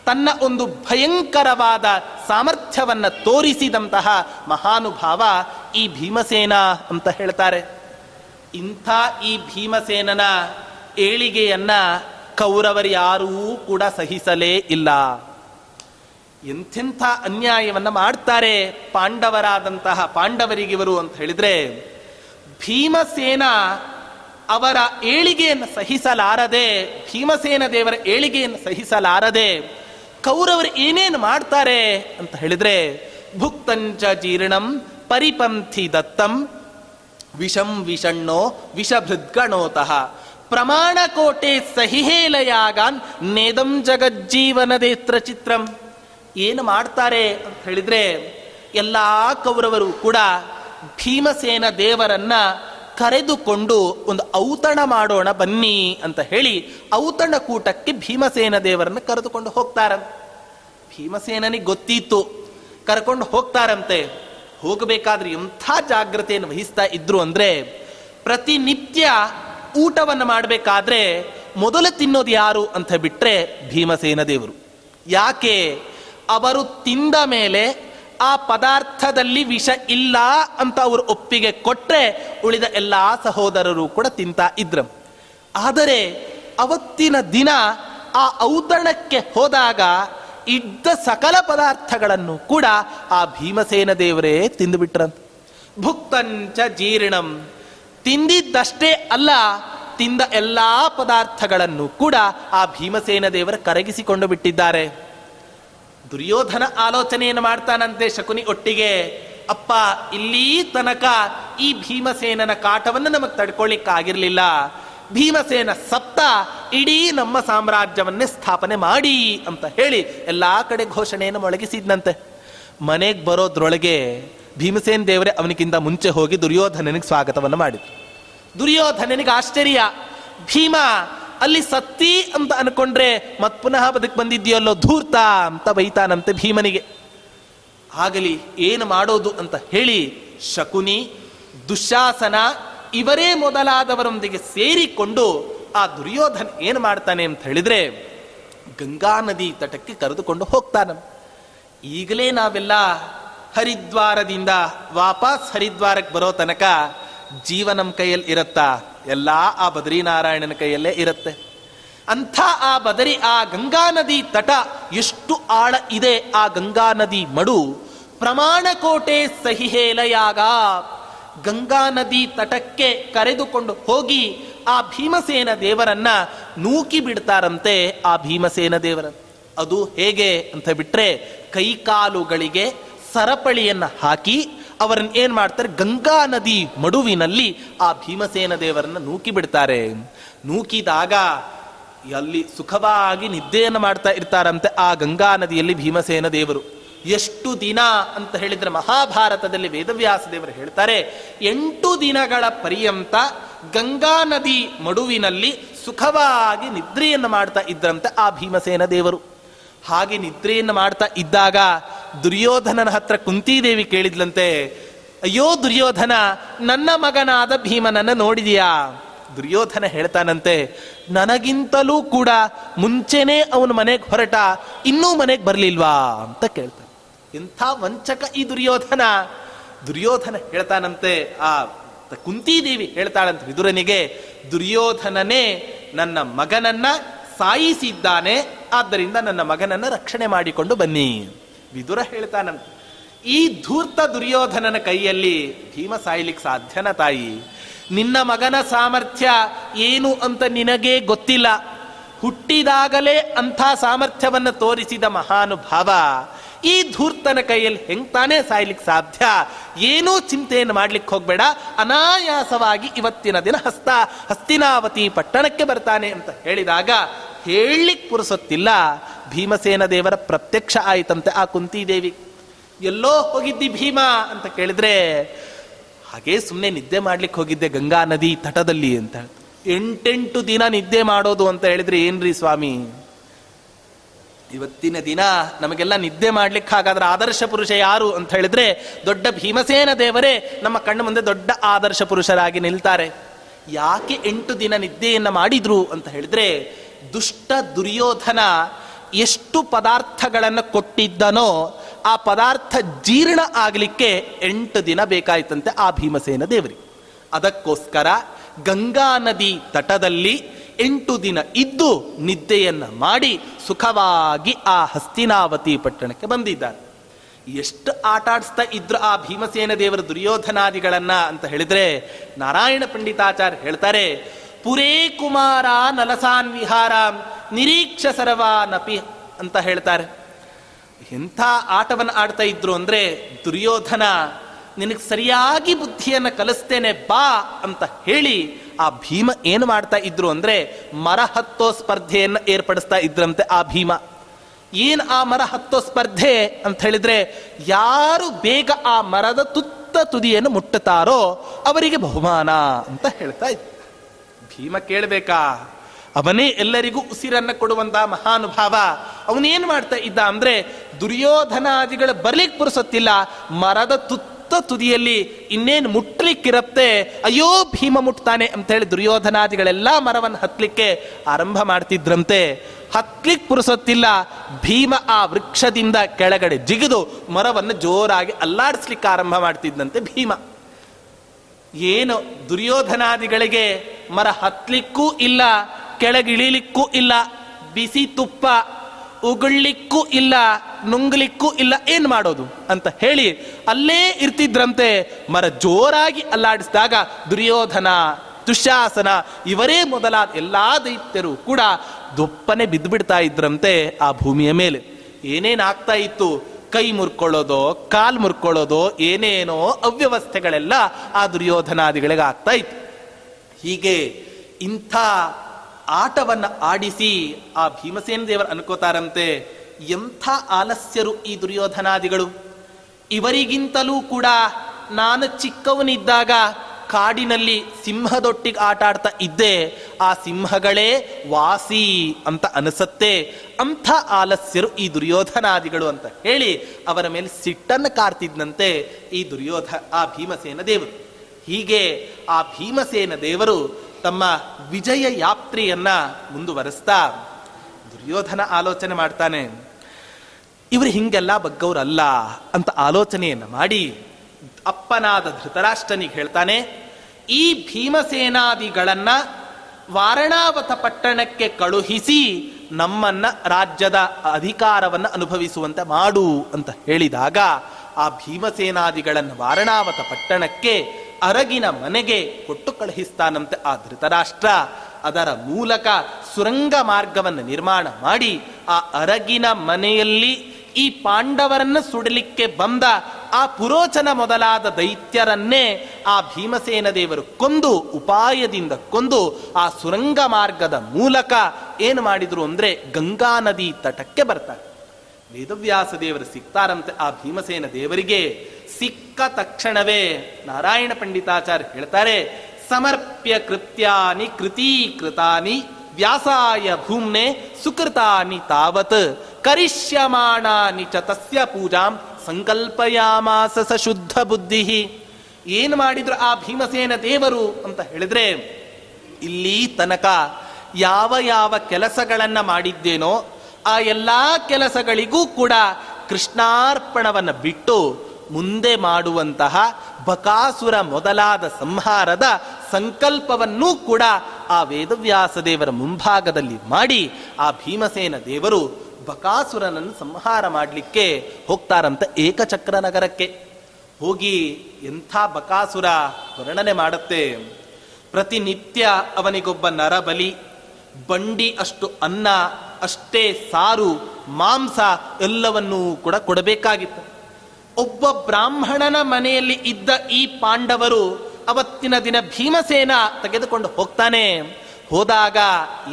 ತನ್ನ ಒಂದು ಭಯಂಕರವಾದ ಸಾಮರ್ಥ್ಯವನ್ನು ತೋರಿಸಿದಂತಹ ಮಹಾನುಭಾವ ಈ ಭೀಮಸೇನ ಅಂತ ಹೇಳ್ತಾರೆ. ಇಂಥ ಈ ಭೀಮಸೇನನ ಏಳಿಗೆಯನ್ನ ಕೌರವರು ಯಾರೂ ಕೂಡ ಸಹಿಸಲೇ ಇಲ್ಲ. ಎಂಥೆಂಥ ಅನ್ಯಾಯವನ್ನು ಮಾಡ್ತಾರೆ ಪಾಂಡವರಾದಂತಹ ಪಾಂಡವರಿಗಿವರು ಅಂತ ಹೇಳಿದರೆ, ಭೀಮಸೇನ ಅವರ ಏಳಿಗೆಯನ್ನು ಸಹಿಸಲಾರದೆ, ಭೀಮಸೇನ ದೇವರ ಏಳಿಗೆಯನ್ನು ಸಹಿಸಲಾರದೆ ಕೌರವರು ಏನೇನು ಮಾಡ್ತಾರೆ ಅಂತ ಹೇಳಿದರೆ, ಭುಕ್ತಂಚ ಜೀರ್ಣಂ ಪರಿಪಂಥಿ ದತ್ತಂ ವಿಷಂ ವಿಷಣ್ಣೋ ವಿಷಭೃದ್ಗಣೋತಃ ಪ್ರಮಾಣ ಕೋಟೆ ಸಹಿಹೇಲಯಾಗಾನ್ ನೇದಂ ಜಗಜ್ಜೀವನದೇತ್ರ ಚಿತ್ರಂ. ಏನು ಮಾಡ್ತಾರೆ ಅಂತ ಹೇಳಿದ್ರೆ ಎಲ್ಲ ಕೌರವರು ಕೂಡ ಭೀಮಸೇನ ದೇವರನ್ನ ಕರೆದುಕೊಂಡು ಒಂದು ಔತಣ ಮಾಡೋಣ ಬನ್ನಿ ಅಂತ ಹೇಳಿ ಔತಣ ಕೂಟಕ್ಕೆ ಭೀಮಸೇನ ದೇವರನ್ನ ಕರೆದುಕೊಂಡು ಹೋಗ್ತಾರಂತೆ. ಭೀಮಸೇನನಿಗೆ ಗೊತ್ತಿತ್ತು, ಕರ್ಕೊಂಡು ಹೋಗ್ತಾರಂತೆ. ಹೋಗಬೇಕಾದ್ರೆ ಎಂಥ ಜಾಗ್ರತೆಯನ್ನು ವಹಿಸ್ತಾ ಇದ್ರು ಅಂದ್ರೆ ಪ್ರತಿನಿತ್ಯ ಊಟವನ್ನು ಮಾಡಬೇಕಾದ್ರೆ ಮೊದಲು ತಿನ್ನೋದು ಯಾರು ಅಂತ ಬಿಟ್ರೆ ಭೀಮಸೇನ ದೇವರು. ಯಾಕೆ? ಅವರು ತಿಂದ ಮೇಲೆ ಆ ಪದಾರ್ಥದಲ್ಲಿ ವಿಷ ಇಲ್ಲ ಅಂತ ಅವರು ಒಪ್ಪಿಗೆ ಕೊಟ್ಟರೆ ಉಳಿದ ಎಲ್ಲ ಸಹೋದರರು ಕೂಡ ತಿಂತಾ ಇದ್ರು. ಆದರೆ ಅವತ್ತಿನ ದಿನ ಆ ಔತಣಕ್ಕೆ ಹೋದಾಗ ಇದ್ದ ಸಕಲ ಪದಾರ್ಥಗಳನ್ನು ಕೂಡ ಆ ಭೀಮಸೇನ ದೇವರೇ ತಿಂದುಬಿಟ್ರಂತ ಭುಕ್ತಂಚ ಜೀರ್ಣಂ. ತಿಂದಿದ್ದಷ್ಟೇ ಅಲ್ಲ, ತಿಂದ ಎಲ್ಲಾ ಪದಾರ್ಥಗಳನ್ನು ಕೂಡ ಆ ಭೀಮಸೇನ ದೇವರು ಕರಗಿಸಿಕೊಂಡು ಬಿಟ್ಟಿದ್ದಾರೆ. ದುರ್ಯೋಧನ ಆಲೋಚನೆಯನ್ನು ಮಾಡ್ತಾನಂತೆ ಶಕುನಿ ಒಟ್ಟಿಗೆ. ಅಪ್ಪ, ಇಲ್ಲಿ ತನಕ ಈ ಭೀಮಸೇನನ ಕಾಟವನ್ನು ನಮಗೆ ತಡ್ಕೊಳ್ಳಿಕ್ಕಾಗಿರ್ಲಿಲ್ಲ ಭೀಮಸೇನ ಸಪ್ತ ಇಡೀ ನಮ್ಮ ಸಾಮ್ರಾಜ್ಯವನ್ನೇ ಸ್ಥಾಪನೆ ಮಾಡಿ ಅಂತ ಹೇಳಿ ಎಲ್ಲಾ ಕಡೆ ಘೋಷಣೆಯನ್ನು ಮೊಳಗಿಸಿದ್ನಂತೆ. ಮನೆಗೆ ಬರೋದ್ರೊಳಗೆ ಭೀಮಸೇನ್ ದೇವರೇ ಅವನಿಗಿಂತ ಮುಂಚೆ ಹೋಗಿ ದುರ್ಯೋಧನನಿಗೆ ಸ್ವಾಗತವನ್ನು ಮಾಡಿದ್ರು. ದುರ್ಯೋಧನನಿಗೆ ಆಶ್ಚರ್ಯ. ಭೀಮ ಅಲ್ಲಿ ಸತ್ತಿ ಅಂತ ಅನ್ಕೊಂಡ್ರೆ ಮತ್ ಪುನಃ ಬದುಕ್ ಬಂದಿದ್ಯಲ್ಲೋ ಧೂರ್ತ ಅಂತ ಬೈತಾನಂತೆ ಭೀಮನಿಗೆ. ಆಗಲಿ ಏನು ಮಾಡೋದು ಅಂತ ಹೇಳಿ ಶಕುನಿ, ದುಶಾಸನ ಇವರೇ ಮೊದಲಾದವರೊಂದಿಗೆ ಸೇರಿಕೊಂಡು ಆ ದುರ್ಯೋಧನ ಏನು ಮಾಡ್ತಾನೆ ಅಂತ ಹೇಳಿದ್ರೆ ಗಂಗಾ ನದಿ ತಟಕ್ಕೆ ಕರೆದುಕೊಂಡು ಹೋಗ್ತಾನ. ಈಗಲೇ ನಾವೆಲ್ಲ ಹರಿದ್ವಾರದಿಂದ ವಾಪಸ್ ಹರಿದ್ವಾರಕ್ಕೆ ಬರೋ ತನಕ ಜೀವ ಕೈಯಲ್ಲಿ ಇರತ್ತಾ ಎಲ್ಲ ಆ ಬದರಿನಾರಾಯಣನ ಕೈಯಲ್ಲೇ ಇರುತ್ತೆ. ಅಂಥ ಆ ಬದರಿ, ಆ ಗಂಗಾ ನದಿ ತಟ ಎಷ್ಟು ಆಳ ಇದೆ, ಆ ಗಂಗಾ ನದಿ ಮಡು. ಪ್ರಮಾಣ ಕೋಟೆ ಸಹಿಹೇಲಯಾಗ ಗಂಗಾ ನದಿ ತಟಕ್ಕೆ ಕರೆದುಕೊಂಡು ಹೋಗಿ ಆ ಭೀಮಸೇನ ದೇವರನ್ನ ನೂಕಿ ಬಿಡ್ತಾರಂತೆ ಆ ಭೀಮಸೇನ ದೇವರ. ಅದು ಹೇಗೆ ಅಂತ ಬಿಟ್ರೆ ಕೈಕಾಲುಗಳಿಗೆ ಸರಪಳಿಯನ್ನ ಹಾಕಿ ಅವರನ್ನ ಏನ್ ಮಾಡ್ತಾರೆ? ಗಂಗಾ ನದಿ ಮಡುವಿನಲ್ಲಿ ಆ ಭೀಮಸೇನ ದೇವರನ್ನ ನೂಕಿ ಬಿಡ್ತಾರೆ. ನೂಕಿದಾಗ ಅಲ್ಲಿ ಸುಖವಾಗಿ ನಿದ್ದೆಯನ್ನು ಮಾಡ್ತಾ ಇರ್ತಾರಂತೆ ಆ ಗಂಗಾ ನದಿಯಲ್ಲಿ ಭೀಮಸೇನ ದೇವರು. ಎಷ್ಟು ದಿನ ಅಂತ ಹೇಳಿದ್ರೆ ಮಹಾಭಾರತದಲ್ಲಿ ವೇದವ್ಯಾಸ ದೇವರು ಹೇಳ್ತಾರೆ, ಎಂಟು ದಿನಗಳ ಪರ್ಯಂತ ಗಂಗಾ ನದಿ ಮಡುವಿನಲ್ಲಿ ಸುಖವಾಗಿ ನಿದ್ರೆಯನ್ನು ಮಾಡ್ತಾ ಇದ್ರಂತೆ ಆ ಭೀಮಸೇನ ದೇವರು. ಹಾಗೆ ನಿದ್ರೆಯನ್ನು ಮಾಡ್ತಾ ಇದ್ದಾಗ ದುರ್ಯೋಧನನ ಹತ್ರ ಕುಂತಿದೇವಿ ಕೇಳಿದ್ಲಂತೆ, ಅಯ್ಯೋ ದುರ್ಯೋಧನ, ನನ್ನ ಮಗನಾದ ಭೀಮನನ್ನ ನೋಡಿದೀಯಾ? ದುರ್ಯೋಧನ ಹೇಳ್ತಾನಂತೆ, ನನಗಿಂತಲೂ ಕೂಡ ಮುಂಚೆನೆ ಅವನು ಮನೆಗೆ ಹೊರಟ, ಇನ್ನೂ ಮನೆಗೆ ಬರಲಿಲ್ವಾ? ಅಂತ ಕೇಳ್ತಾನೆ. ಎಂಥ ವಂಚಕ ಈ ದುರ್ಯೋಧನ. ದುರ್ಯೋಧನ ಹೇಳ್ತಾನಂತೆ, ಆ, ಕುಂತಿದೇವಿ ಹೇಳ್ತಾಳಂತೆ ವಿದುರನಿಗೆ, ದುರ್ಯೋಧನನೇ ನನ್ನ ಮಗನನ್ನ ಸಾಯಿಸಿದ್ದಾನೆ, ಆದ್ದರಿಂದ ನನ್ನ ಮಗನನ್ನ ರಕ್ಷಣೆ ಮಾಡಿಕೊಂಡು ಬನ್ನಿ. ವಿದುರ ಹೇಳ್ತಾನಂತ. ಈ ಧೂರ್ತ ದುರ್ಯೋಧನನ ಕೈಯಲ್ಲಿ ಭೀಮ ಸಾಯ್ಲಿಕ್ಕೆ ಸಾಧ್ಯನ ತಾಯಿ, ನಿನ್ನ ಮಗನ ಸಾಮರ್ಥ್ಯ ಏನು ಅಂತ ನಿನಗೇ ಗೊತ್ತಿಲ್ಲ. ಹುಟ್ಟಿದಾಗಲೇ ಅಂಥ ಸಾಮರ್ಥ್ಯವನ್ನು ತೋರಿಸಿದ ಮಹಾನುಭಾವ ಈ ಧೂರ್ತನ ಕೈಯಲ್ಲಿ ಹೆಂಗ್ ತಾನೇ ಸಾಯ್ಲಿಕ್ಕೆ ಸಾಧ್ಯ? ಏನೂ ಚಿಂತೆಯನ್ನು ಮಾಡ್ಲಿಕ್ಕೆ ಹೋಗ್ಬೇಡ. ಅನಾಯಾಸವಾಗಿ ಇವತ್ತಿನ ದಿನ ಹಸ್ತ, ಹಸ್ತಿನಾವತಿ ಪಟ್ಟಣಕ್ಕೆ ಬರ್ತಾನೆ ಅಂತ ಹೇಳಿದಾಗ ಹೇಳಲಿಕ್ಕೆ ಪುರುಸೊತ್ತಿಲ್ಲ. ಭೀಮಸೇನ ದೇವರ ಪ್ರತ್ಯಕ್ಷ ಆಯಿತಂತೆ ಆ ಕುಂತಿದೇವಿ. ಎಲ್ಲೋ ಹೋಗಿದ್ದಿ ಭೀಮ ಅಂತ ಕೇಳಿದ್ರೆ, ಹಾಗೇ ಸುಮ್ಮನೆ ನಿದ್ದೆ ಮಾಡ್ಲಿಕ್ಕೆ ಹೋಗಿದ್ದೆ ಗಂಗಾ ನದಿ ತಟದಲ್ಲಿ ಅಂತ ಎಂಟೆಂಟು ದಿನ ನಿದ್ದೆ ಮಾಡೋದು ಅಂತ ಹೇಳಿದ್ರೆ ಏನ್ರಿ ಸ್ವಾಮಿ? ಇವತ್ತಿನ ದಿನ ನಮಗೆಲ್ಲ ನಿದ್ದೆ ಮಾಡ್ಲಿಕ್ಕೆ ಹಾಗಾದ್ರೆ ಆದರ್ಶ ಪುರುಷ ಯಾರು ಅಂತ ಹೇಳಿದ್ರೆ ದೊಡ್ಡ ಭೀಮಸೇನ ದೇವರೇ ನಮ್ಮ ಕಣ್ಣು ಮುಂದೆ ದೊಡ್ಡ ಆದರ್ಶ ಪುರುಷರಾಗಿ ನಿಲ್ತಾರೆ. ಯಾಕೆ ಎಂಟು ದಿನ ನಿದ್ದೆಯನ್ನ ಮಾಡಿದ್ರು ಅಂತ ಹೇಳಿದ್ರೆ ದುಷ್ಟ ದುರ್ಯೋಧನ ಎಷ್ಟು ಪದಾರ್ಥಗಳನ್ನು ಕೊಟ್ಟಿದ್ದನೋ ಆ ಪದಾರ್ಥ ಜೀರ್ಣ ಆಗಲಿಕ್ಕೆ ಎಂಟು ದಿನ ಬೇಕಾಯ್ತಂತೆ ಆ ಭೀಮಸೇನ ದೇವರಿಗೆ. ಅದಕ್ಕೋಸ್ಕರ ಗಂಗಾ ನದಿ ತಟದಲ್ಲಿ ಎಂಟು ದಿನ ಇದ್ದು ನಿದ್ದೆಯನ್ನು ಮಾಡಿ ಸುಖವಾಗಿ ಆ ಹಸ್ತಿನಾವತಿ ಪಟ್ಟಣಕ್ಕೆ ಬಂದಿದ್ದಾರೆ. ಎಷ್ಟು ಆಟಾಡಿಸ್ತಾ ಇದ್ರು ಆ ಭೀಮಸೇನ ದೇವರ ದುರ್ಯೋಧನಾದಿಗಳನ್ನ ಅಂತ ಹೇಳಿದ್ರೆ ನಾರಾಯಣ ಪಂಡಿತಾಚಾರ್ಯ ಹೇಳ್ತಾರೆ, ಪುರೇ ಕುಮಾರ ನಲಸಾನ್ ವಿಹಾರ, ನಿರೀಕ್ಷ ಸರ್ವಾನಪಿ ಅಂತ ಹೇಳ್ತಾರೆ. ಎಂಥ ಆಟವನ್ನು ಆಡ್ತಾ ಇದ್ರು ಅಂದ್ರೆ, ದುರ್ಯೋಧನ, ನಿನಗೆ ಸರಿಯಾಗಿ ಬುದ್ಧಿಯನ್ನು ಕಲಿಸ್ತೇನೆ ಬಾ ಅಂತ ಹೇಳಿ ಆ ಭೀಮ ಏನು ಮಾಡ್ತಾ ಇದ್ರು ಅಂದ್ರೆ ಮರ ಹತ್ತೋ ಸ್ಪರ್ಧೆಯನ್ನು ಏರ್ಪಡಿಸ್ತಾ ಇದ್ರಂತೆ ಆ ಭೀಮ. ಏನ್ ಆ ಮರ ಹತ್ತೋ ಸ್ಪರ್ಧೆ ಅಂತ ಹೇಳಿದ್ರೆ ಯಾರು ಬೇಗ ಆ ಮರದ ತುತ್ತ ತುದಿಯನ್ನು ಮುಟ್ಟುತ್ತಾರೋ ಅವರಿಗೆ ಬಹುಮಾನ ಅಂತ ಹೇಳ್ತಾ ಇದ್ರು ಭೀಮ ಕೇಳಬೇಕಾ? ಅವನೇ ಎಲ್ಲರಿಗೂ ಉಸಿರನ್ನ ಕೊಡುವಂತಹ ಮಹಾನುಭಾವ. ಅವನೇನ್ ಮಾಡ್ತಾ ಇದ್ದ ಅಂದ್ರೆ ದುರ್ಯೋಧನಾದಿಗಳು ಬರ್ಲಿಕ್ಕೆ ಪುರುಸತ್ತಿಲ್ಲ, ಮರದ ತುತ್ತ ತುದಿಯಲ್ಲಿ ಇನ್ನೇನು ಮುಟ್ಲಿ ಮುಟ್ಲಿಕ್ಕಿರತ್ತೆ? ಅಯ್ಯೋ, ಭೀಮ ಮುಟ್ತಾನೆ ಅಂತ ಹೇಳಿ ದುರ್ಯೋಧನಾದಿಗಳೆಲ್ಲ ಮರವನ್ನು ಹತ್ಲಿಕ್ಕೆ ಆರಂಭ ಮಾಡ್ತಿದ್ರಂತೆ. ಹತ್ಲಿಕ್ ಪುರುಸೊತ್ತಿಲ್ಲ, ಭೀಮ ಆ ವೃಕ್ಷದಿಂದ ಕೆಳಗಡೆ ಜಿಗಿದು ಮರವನ್ನು ಜೋರಾಗಿ ಅಲ್ಲಾಡಿಸ್ಲಿಕ್ಕೆ ಆರಂಭ ಮಾಡ್ತಿದ್ದಂತೆ ಭೀಮ. ಏನು ದುರ್ಯೋಧನಾದಿಗಳಿಗೆ ಮರ ಹತ್ಲಿಕ್ಕೂ ಇಲ್ಲ, ಕೆಳಗಿಳಿಲಿಕ್ಕೂ ಇಲ್ಲ, ಬಿಸಿ ತುಪ್ಪ ಉಗುಳ್ಲಿಕ್ಕೂ ಇಲ್ಲ, ನುಂಗ್ಲಿಕ್ಕೂ ಇಲ್ಲ, ಏನು ಮಾಡೋದು ಅಂತ ಹೇಳಿ ಅಲ್ಲೇ ಇರ್ತಿದ್ರಂತೆ, ಮರ ಜೋರಾಗಿ ಅಲ್ಲಾಡಿಸಿದಾಗ ದುರ್ಯೋಧನ, ದುಶಾಸನ, ಇವರೇ ಮೊದಲಾದ ಎಲ್ಲಾ ದೈತ್ಯರು ಕೂಡ ದೊಪ್ಪನೆ ಬಿದ್ದುಬಿಡ್ತಾ ಇದ್ರಂತೆ ಆ ಭೂಮಿಯ ಮೇಲೆ. ಏನೇನಾಗ್ತಾ ಇತ್ತು? ಕೈ ಮುರ್ಕೊಳ್ಳೋದೋ, ಕಾಲ್ ಮುರ್ಕೊಳ್ಳೋದೋ, ಏನೇನೋ ಅವ್ಯವಸ್ಥೆಗಳೆಲ್ಲ ಆ ದುರ್ಯೋಧನಾದಿಗಳಿಗೆ ಆಗ್ತಾ ಇತ್ತು. ಹೀಗೆ ಇಂಥ ಆಟವನ್ನ ಆಡಿಸಿ ಆ ಭೀಮಸೇನ ದೇವರು ಅನ್ಕೋತಾರಂತೆ, ಎಂಥ ಆಲಸ್ಯರು ಈ ದುರ್ಯೋಧನಾದಿಗಳು. ಇವರಿಗಿಂತಲೂ ಕೂಡ ನಾನು ಚಿಕ್ಕವನಿದ್ದಾಗ ಕಾಡಿನಲ್ಲಿ ಸಿಂಹದೊಟ್ಟಿಗೆ ಆಟ ಆಡ್ತಾ ಇದ್ದೆ. ಆ ಸಿಂಹಗಳೇ ವಾಸಿ ಅಂತ ಅನಿಸತ್ತೆ. ಅಂಥ ಆಲಸ್ಯರು ಈ ದುರ್ಯೋಧನಾದಿಗಳು ಅಂತ ಹೇಳಿ ಅವರ ಮೇಲೆ ಸಿಟ್ಟನ್ನು ಕಾರ್ತಿದ್ದಂತೆ ಈ ದುರ್ಯೋಧ, ಆ ಭೀಮಸೇನ ದೇವರು. ಹೀಗೆ ಆ ಭೀಮಸೇನ ದೇವರು ತಮ್ಮ ವಿಜಯ ಯಾತ್ರೆಯನ್ನ ಮುಂದುವರೆಸ್ತಾ ದುರ್ಯೋಧನ ಆಲೋಚನೆ ಮಾಡ್ತಾನೆ. ಇವರು ಹಿಂಗೆಲ್ಲ ಬಗ್ಗವರಲ್ಲ ಅಂತ ಆಲೋಚನೆಯನ್ನ ಮಾಡಿ ಅಪ್ಪನಾದ ಧೃತರಾಷ್ಟ್ರನಿಗೆ ಹೇಳ್ತಾನೆ, ಈ ಭೀಮಸೇನಾದಿಗಳನ್ನ ವಾರಣಾವತ ಪಟ್ಟಣಕ್ಕೆ ಕಳುಹಿಸಿ ನಮ್ಮನ್ನ ರಾಜ್ಯದ ಅಧಿಕಾರವನ್ನು ಅನುಭವಿಸುವಂತೆ ಮಾಡು ಅಂತ ಹೇಳಿದಾಗ, ಆ ಭೀಮಸೇನಾದಿಗಳನ್ನು ವಾರಣಾವತ ಪಟ್ಟಣಕ್ಕೆ ಅರಗಿನ ಮನೆಗೆ ಕೊಟ್ಟು ಕಳುಹಿಸ್ತಾನಂತೆ ಆ ಧೃತರಾಷ್ಟ್ರ. ಅದರ ಮೂಲಕ ಸುರಂಗ ಮಾರ್ಗವನ್ನು ನಿರ್ಮಾಣ ಮಾಡಿ ಆ ಅರಗಿನ ಮನೆಯಲ್ಲಿ ಈ ಪಾಂಡವರನ್ನ ಸುಡಲಿಕ್ಕೆ ಬಂದ ಆ ಪುರೋಚನ ಮೊದಲಾದ ದೈತ್ಯರನ್ನೇ ಆ ಭೀಮಸೇನ ದೇವರು ಕೊಂದು ಉಪಾಯದಿಂದ ಕೊಂದು ಆ ಸುರಂಗ ಮಾರ್ಗದ ಮೂಲಕ ಏನು ಮಾಡಿದ್ರು ಅಂದ್ರೆ ಗಂಗಾ ನದಿ ತಟಕ್ಕೆ ಬರ್ತಾರೆ. ವೇದವ್ಯಾಸ ದೇವರು ಸಿಗ್ತಾರಂತೆ ಆ ಭೀಮಸೇನ ದೇವರಿಗೆ. ಸಿಕ್ಕ ತಕ್ಷಣವೇ ನಾರಾಯಣ ಪಂಡಿತಾಚಾರ್ಯ ಹೇಳ್ತಾರೆ, ಸಮರ್ಪ್ಯ ಕೃತ್ಯಾನಿ ಕೃತೀಕೃತಾನಿ ವ್ಯಾಸಾಯ ಭೂಮ್ನೆ ಸುಕೃತಾನಿ ತಾವತ್, ಕರಿಷ್ಯಮಾಣಾನಿ ಚ ತಸ್ಯ ಪೂಜಾಂ ಸಂಕಲ್ಪಯಾಮಾಸ ಶುದ್ಧ ಬುದ್ಧಿ. ಏನು ಮಾಡಿದ್ರು ಆ ಭೀಮಸೇನ ದೇವರು ಅಂತ ಹೇಳಿದ್ರೆ, ಇಲ್ಲಿ ತನಕ ಯಾವ ಯಾವ ಕೆಲಸಗಳನ್ನ ಮಾಡಿದ್ದೇನೋ ಆ ಎಲ್ಲಾ ಕೆಲಸಗಳಿಗೂ ಕೂಡ ಕೃಷ್ಣಾರ್ಪಣವನ್ನು ಬಿಟ್ಟು ಮುಂದೆ ಮಾಡುವಂತಹ ಬಕಾಸುರ ಮೊದಲಾದ ಸಂಹಾರದ ಸಂಕಲ್ಪವನ್ನೂ ಕೂಡ ಆ ವೇದವ್ಯಾಸ ದೇವರ ಮುಂಭಾಗದಲ್ಲಿ ಮಾಡಿ ಆ ಭೀಮಸೇನ ದೇವರು ಬಕಾಸುರನನ್ನು ಸಂಹಾರ ಮಾಡಲಿಕ್ಕೆ ಹೋಗ್ತಾರಂತ ಏಕಚಕ್ರ ನಗರಕ್ಕೆ. ಹೋಗಿ ಎಂಥ ಬಕಾಸುರ ವರ್ಣನೆ ಮಾಡುತ್ತೆ? ಪ್ರತಿನಿತ್ಯ ಅವನಿಗೊಬ್ಬ ನರಬಲಿ, ಬಂಡಿ ಅಷ್ಟು ಅನ್ನ, ಅಷ್ಟೇ ಸಾರು, ಮಾಂಸ ಎಲ್ಲವನ್ನೂ ಕೂಡ ಕೊಡಬೇಕಾಗಿತ್ತು. ಒಬ್ಬ ಬ್ರಾಹ್ಮಣನ ಮನೆಯಲ್ಲಿ ಇದ್ದ ಈ ಪಾಂಡವರು ಅವತ್ತಿನ ದಿನ ಭೀಮಸೇನ ತೆಗೆದುಕೊಂಡು ಹೋಗ್ತಾನೆ. ಹೋದಾಗ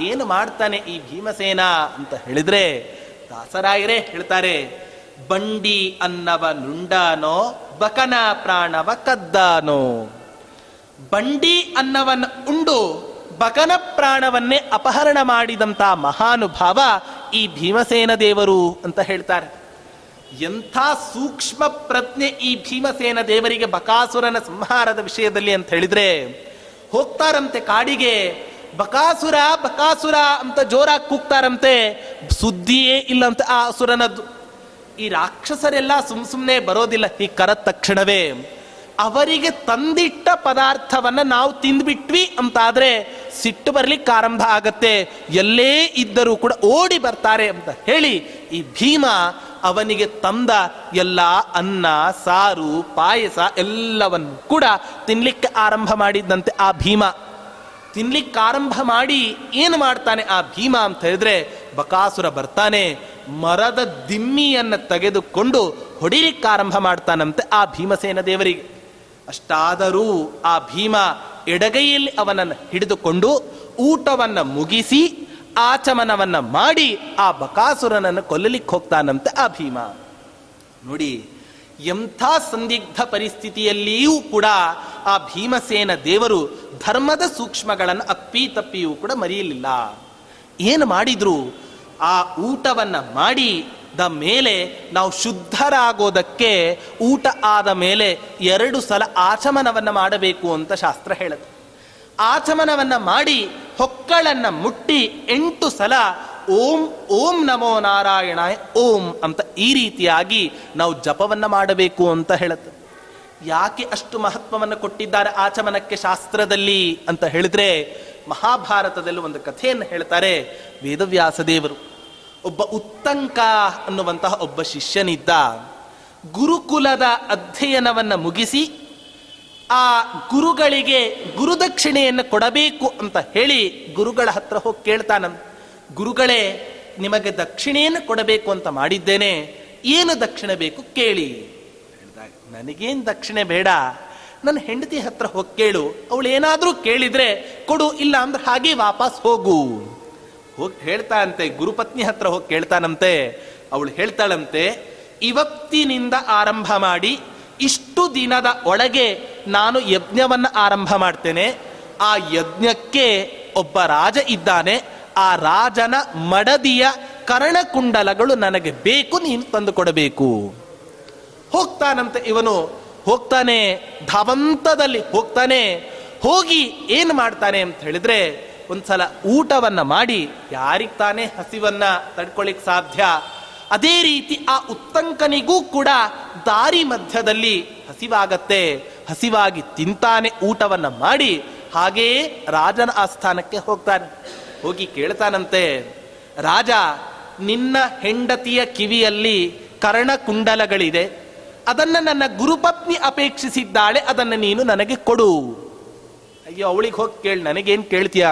ಏನು ಮಾಡ್ತಾನೆ ಈ ಭೀಮಸೇನ ಅಂತ ಹೇಳಿದ್ರೆ, ದಾಸರಾಯರೇ ಹೇಳ್ತಾರೆ, ಬಂಡಿ ಅನ್ನವ ನುಂಡಾನೋ, ಬಕನ ಪ್ರಾಣವ ಕದ್ದಾನೋ. ಬಂಡಿ ಅನ್ನವನ್ನ ಉಂಡು, ಬಕನ ಪ್ರಾಣವನ್ನೇ ಅಪಹರಣ ಮಾಡಿದಂತ ಮಹಾನುಭಾವ ಈ ಭೀಮಸೇನ ದೇವರು ಅಂತ ಹೇಳ್ತಾರೆ. ಎಂಥ ಸೂಕ್ಷ್ಮ ಪ್ರಜ್ಞೆ ಈ ಭೀಮಸೇನ ದೇವರಿಗೆ ಬಕಾಸುರನ ಸಂಹಾರದ ವಿಷಯದಲ್ಲಿ ಅಂತ ಹೇಳಿದ್ರೆ, ಹೋಗ್ತಾರಂತೆ ಕಾಡಿಗೆ, ಬಕಾಸುರ ಬಕಾಸುರ ಅಂತ ಜೋರಾಗಿ ಕೂಗ್ತಾರಂತೆ, ಸುದ್ದಿಯೇ ಇಲ್ಲ ಅಂತ ಆ ಅಸುರನದ್ದು. ಈ ರಾಕ್ಷಸರೆಲ್ಲ ಸುಮ್ ಸುಮ್ಮನೆ ಬರೋದಿಲ್ಲ, ಈ ಕರದ ತಕ್ಷಣವೇ. ಅವರಿಗೆ ತಂದಿಟ್ಟ ಪದಾರ್ಥವನ್ನ ನಾವು ತಿಂದ್ಬಿಟ್ವಿ ಅಂತಾದ್ರೆ ಸಿಟ್ಟು ಬರ್ಲಿಕ್ಕೆ ಆರಂಭ ಆಗತ್ತೆ. ಎಲ್ಲೇ ಇದ್ದರೂ ಕೂಡ ಓಡಿ ಬರ್ತಾರೆ ಅಂತ ಹೇಳಿ ಈ ಭೀಮ ಅವನಿಗೆ ತಂದ ಎಲ್ಲ ಅನ್ನ, ಸಾರು, ಪಾಯಸ ಎಲ್ಲವನ್ನು ಕೂಡ ತಿನ್ಲಿಕ್ಕೆ ಆರಂಭ ಮಾಡಿದ್ದಂತೆ ಆ ಭೀಮ. ತಿನ್ಲಿಕ್ಕೆ ಆರಂಭ ಮಾಡಿ ಏನು ಮಾಡ್ತಾನೆ ಆ ಭೀಮ ಅಂತ ಹೇಳಿದ್ರೆ ಬಕಾಸುರ ಬರ್ತಾನೆ, ಮರದ ದಿಮ್ಮಿಯನ್ನು ತೆಗೆದುಕೊಂಡು ಹೊಡಿಲಿಕ್ಕೆ ಆರಂಭ ಮಾಡ್ತಾನಂತೆ ಆ ಭೀಮಸೇನ ದೇವರಿಗೆ. ಅಷ್ಟಾದರೂ ಆ ಭೀಮ ಎಡಗೈಯಲ್ಲಿ ಅವನನ್ನು ಹಿಡಿದುಕೊಂಡು ಊಟವನ್ನು ಮುಗಿಸಿ ಆಚಮನವನ್ನ ಮಾಡಿ ಆ ಬಕಾಸುರನನ್ನು ಕೊಲ್ಲಲಿಕ್ಕೆ ಹೋಗ್ತಾನಂತೆ ಆ ಭೀಮ ನೋಡಿ, ಎಂಥ ಸಂದಿಗ್ಧ ಪರಿಸ್ಥಿತಿಯಲ್ಲಿಯೂ ಕೂಡ ಆ ಭೀಮಸೇನ ದೇವರು ಧರ್ಮದ ಸೂಕ್ಷ್ಮಗಳನ್ನು ಅಪ್ಪಿ ತಪ್ಪಿಯೂ ಕೂಡ ಮರೆಯಲಿಲ್ಲ. ಏನು ಮಾಡಿದ್ರು? ಆ ಊಟವನ್ನ ಮಾಡಿ, ದ ಮೇಲೆ ನಾವು ಶುದ್ಧರಾಗೋದಕ್ಕೆ ಊಟ ಆದ ಮೇಲೆ ಎರಡು ಸಲ ಆಚಮನವನ್ನು ಮಾಡಬೇಕು ಅಂತ ಶಾಸ್ತ್ರ ಹೇಳುತ್ತೆ. ಆಚಮನವನ್ನ ಮಾಡಿ ಹೊಕ್ಕಳನ್ನ ಮುಟ್ಟಿ ಎಂಟು ಸಲ ಓಂ ಓಂ ನಮೋ ನಾರಾಯಣಾಯ ಓಂ ಅಂತ ಈ ರೀತಿಯಾಗಿ ನಾವು ಜಪವನ್ನ ಮಾಡಬೇಕು ಅಂತ ಹೇಳುತ್ತೆ. ಯಾಕೆ ಅಷ್ಟು ಮಹತ್ವವನ್ನು ಕೊಟ್ಟಿದ್ದಾರೆ ಆಚಮನಕ್ಕೆ ಶಾಸ್ತ್ರದಲ್ಲಿ ಅಂತ ಹೇಳಿದ್ರೆ ಮಹಾಭಾರತದಲ್ಲಿ ಒಂದು ಕಥೆಯನ್ನು ಹೇಳ್ತಾರೆ ವೇದವ್ಯಾಸ ದೇವರು ಒಬ್ಬ ಉತ್ತಂಕ ಅನ್ನುವಂತಹ ಒಬ್ಬ ಶಿಷ್ಯನಿದ್ದ ಗುರುಕುಲದ ಅಧ್ಯಯನವನ್ನ ಮುಗಿಸಿ ಆ ಗುರುಗಳಿಗೆ ಗುರುದಕ್ಷಿಣೆಯನ್ನು ಕೊಡಬೇಕು ಅಂತ ಹೇಳಿ ಗುರುಗಳ ಹತ್ರ ಹೋಗಿ ಕೇಳ್ತಾನ ಗುರುಗಳೇ, ನಿಮಗೆ ದಕ್ಷಿಣೆಯನ್ನು ಕೊಡಬೇಕು ಅಂತ ಮಾಡಿದ್ದೇನೆ. ಏನು ದಕ್ಷಿಣೆ ಬೇಕು ಕೇಳಿ. ನನಗೇನು ದಕ್ಷಿಣೆ ಬೇಡ. ನನ್ನ ಹೆಂಡತಿ ಹತ್ರ ಹೋಗಿ ಕೇಳು. ಅವಳು ಏನಾದರೂ ಕೇಳಿದ್ರೆ ಕೊಡು, ಇಲ್ಲ ಅಂದ್ರೆ ಹಾಗೆ ವಾಪಸ್ ಹೋಗು. ಹೋಗಿ ಹೇಳ್ತಾನಂತೆ, ಗುರುಪತ್ನಿ ಹತ್ರ ಹೋಗಿ ಕೇಳ್ತಾನಂತೆ. ಅವಳು ಹೇಳ್ತಾಳಂತೆ, ಇವತ್ತಿನಿಂದ ಆರಂಭ ಮಾಡಿ ಇಷ್ಟು ದಿನದ ಒಳಗೆ ನಾನು ಯಜ್ಞವನ್ನ ಆರಂಭ ಮಾಡ್ತೇನೆ. ಆ ಯಜ್ಞಕ್ಕೆ ಒಬ್ಬ ರಾಜ ಇದ್ದಾನೆ. ಆ ರಾಜನ ಮಡದಿಯ ಕರ್ಣಕುಂಡಲಗಳು ನನಗೆ ಬೇಕು, ನೀನು ತಂದು ಕೊಡಬೇಕು. ಹೋಗ್ತಾನಂತೆ ಇವನು. ಹೋಗ್ತಾನೆ, ಧಾವಂತದಲ್ಲಿ ಹೋಗ್ತಾನೆ. ಹೋಗಿ ಏನು ಮಾಡ್ತಾನೆ ಅಂತ ಹೇಳಿದ್ರೆ, ಒಂದ್ಸಲ ಊಟವನ್ನ ಮಾಡಿ, ಯಾರಿಗೆ ತಾನೇ ಹಸಿವನ್ನ ತಡ್ಕೊಳ್ಳಿಕ್ ಸಾಧ್ಯ ಅದೇ ರೀತಿ ಆ ಉತ್ತಂಕನಿಗೂ ಕೂಡ ದಾರಿ ಮಧ್ಯದಲ್ಲಿ ಹಸಿವಾಗತ್ತೆ. ಹಸಿವಾಗಿ ತಿಂತಾನೆ ಊಟವನ್ನು ಮಾಡಿ, ಹಾಗೇ ರಾಜನ ಆಸ್ಥಾನಕ್ಕೆ ಹೋಗ್ತಾನೆ. ಹೋಗಿ ಕೇಳ್ತಾನಂತೆ, ರಾಜ, ನಿನ್ನ ಹೆಂಡತಿಯ ಕಿವಿಯಲ್ಲಿ ಕರ್ಣಕುಂಡಲಗಳಿದೆ ಅದನ್ನ ನನ್ನ ಗುರುಪತ್ನಿ ಅಪೇಕ್ಷಿಸಿದ್ದಾಳೆ, ಅದನ್ನು ನೀನು ನನಗೆ ಕೊಡು. ಅಯ್ಯೋ, ಅವಳಿಗೆ ಹೋಗಿ ಕೇಳಿ, ನನಗೇನು ಕೇಳ್ತೀಯ?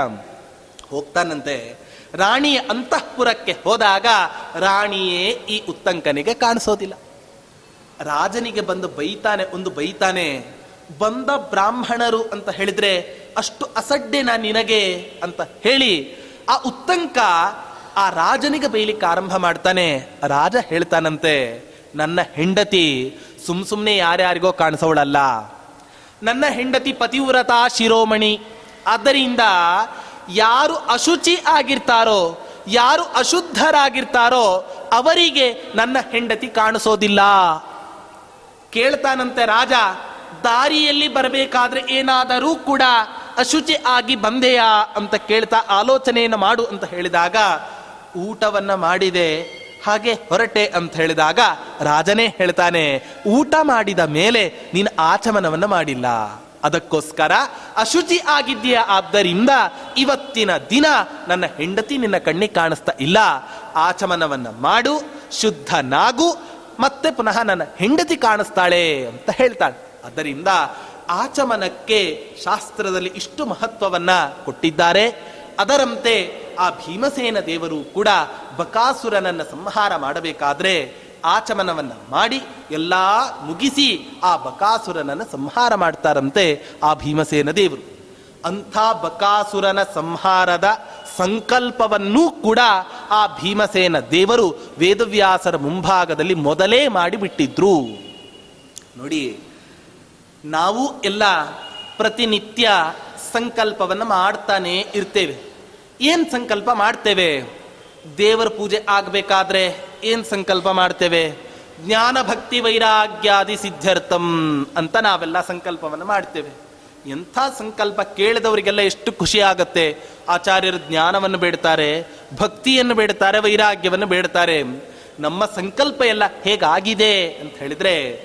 ಹೋಗ್ತಾನಂತೆ. ರಾಣಿಯ ಅಂತಃಪುರಕ್ಕೆ ಹೋದಾಗ ರಾಣಿಯೇ ಈ ಉತ್ತಂಕನಿಗೆ ಕಾಣಿಸೋದಿಲ್ಲ. ರಾಜನಿಗೆ ಬಂದು ಬೈತಾನೆ, ಒಂದು ಬೈತಾನೆ, ಬಂದ ಬ್ರಾಹ್ಮಣರು ಅಂತ ಹೇಳಿದ್ರೆ ಅಷ್ಟು ಅಸಡ್ಡೆನ ನಿನಗೆ ಅಂತ ಹೇಳಿ ಆ ಉತ್ತಂಕ ಆ ರಾಜನಿಗೆ ಬೈಲಿಕ್ಕೆ ಆರಂಭ ಮಾಡ್ತಾನೆ. ರಾಜ ಹೇಳ್ತಾನಂತೆ, ನನ್ನ ಹೆಂಡತಿ ಸುಮ್ ಸುಮ್ಮನೆ ಯಾರ್ಯಾರಿಗೋ ಕಾಣಿಸೋಳಲ್ಲ. ನನ್ನ ಹೆಂಡತಿ ಪತಿವ್ರತ ಶಿರೋಮಣಿ. ಆದ್ದರಿಂದ ಯಾರು ಅಶುಚಿ ಆಗಿರ್ತಾರೋ, ಯಾರು ಅಶುದ್ಧರಾಗಿರ್ತಾರೋ, ಅವರಿಗೆ ನನ್ನ ಹೆಂಡತಿ ಕಾಣಿಸೋದಿಲ್ಲ. ಕೇಳ್ತಾನಂತೆ ರಾಜ, ದಾರಿಯಲ್ಲಿ ಬರಬೇಕಾದ್ರೆ ಏನಾದರೂ ಕೂಡ ಅಶುಚಿ ಆಗಿ ಬಂದೆಯಾ ಅಂತ ಕೇಳ್ತಾ ಆಲೋಚನೆಯನ್ನು ಮಾಡು ಅಂತ ಹೇಳಿದಾಗ, ಊಟವನ್ನ ಮಾಡಿದೆ, ಹಾಗೆ ಹೊರಟೆ ಅಂತ ಹೇಳಿದಾಗ ರಾಜನೇ ಹೇಳ್ತಾನೆ, ಊಟ ಮಾಡಿದ ಮೇಲೆ ನೀನು ಆಚಮನವನ್ನ ಮಾಡಿಲ್ಲ. ಅದಕ್ಕೋಸ್ಕರ ಅಶುಚಿ ಆಗಿದ್ದೀಯ? ಆದ್ದರಿಂದ ಇವತ್ತಿನ ದಿನ ನನ್ನ ಹೆಂಡತಿ ನಿನ್ನ ಕಣ್ಣಿಗೆ ಕಾಣಿಸ್ತಾ ಇಲ್ಲ. ಆಚಮನವನ್ನು ಮಾಡು ಶುದ್ಧನಾಗು ಮತ್ತೆ ಪುನಃ ನನ್ನ ಹೆಂಡತಿ ಕಾಣಿಸ್ತಾಳೆ ಅಂತ ಹೇಳ್ತಾಳೆ. ಅದರಿಂದ ಆಚಮನಕ್ಕೆ ಶಾಸ್ತ್ರದಲ್ಲಿ ಇಷ್ಟು ಮಹತ್ವವನ್ನ ಕೊಟ್ಟಿದ್ದಾರೆ. ಅದರಂತೆ ಆ ಭೀಮಸೇನ ದೇವರು ಕೂಡ ಬಕಾಸುರನನ್ನು ಸಂಹಾರ ಮಾಡಬೇಕಾದ್ರೆ ಆಚಮನವನ್ನ ಮಾಡಿ ಎಲ್ಲ ಮುಗಿಸಿ ಆ ಬಕಾಸುರನನ್ನು ಸಂಹಾರ ಮಾಡ್ತಾರಂತೆ ಆ ಭೀಮಸೇನ ದೇವರು. ಅಂಥ ಬಕಾಸುರನ ಸಂಹಾರದ ಸಂಕಲ್ಪವನ್ನೂ ಕೂಡ ಆ ಭೀಮಸೇನ ದೇವರು ವೇದವ್ಯಾಸರ ಮುಂಭಾಗದಲ್ಲಿ ಮೊದಲೇ ಮಾಡಿಬಿಟ್ಟಿದ್ರು. ನೋಡಿ, ನಾವು ಎಲ್ಲ ಪ್ರತಿನಿತ್ಯ ಸಂಕಲ್ಪವನ್ನು ಮಾಡ್ತಾನೆ ಇರ್ತೇವೆ. ಏನು ಸಂಕಲ್ಪ ಮಾಡ್ತೇವೆ? ದೇವರ ಪೂಜೆ ಆಗಬೇಕಾದ್ರೆ ಏನು ಸಂಕಲ್ಪ ಮಾಡ್ತೇವೆ? ಜ್ಞಾನ ಭಕ್ತಿ ವೈರಾಗ್ಯಾದಿ ಸಿದ್ಧಾರ್ಥಂ ಅಂತ ನಾವೆಲ್ಲ ಸಂಕಲ್ಪವನ್ನು ಮಾಡ್ತೇವೆ. ಎಂಥ ಸಂಕಲ್ಪ ಕೇಳಿದವರಿಗೆಲ್ಲ ಎಷ್ಟು ಖುಷಿ ಆಗುತ್ತೆ? ಆಚಾರ್ಯರು ಜ್ಞಾನವನ್ನು ಬೇಡ್ತಾರೆ, ಭಕ್ತಿಯನ್ನು ಬೇಡ್ತಾರೆ, ವೈರಾಗ್ಯವನ್ನು ಬೇಡ್ತಾರೆ. ನಮ್ಮ ಸಂಕಲ್ಪ ಎಲ್ಲ ಹೇಗಾಗಿದೆ ಅಂತ ಹೇಳಿದ್ರೆ,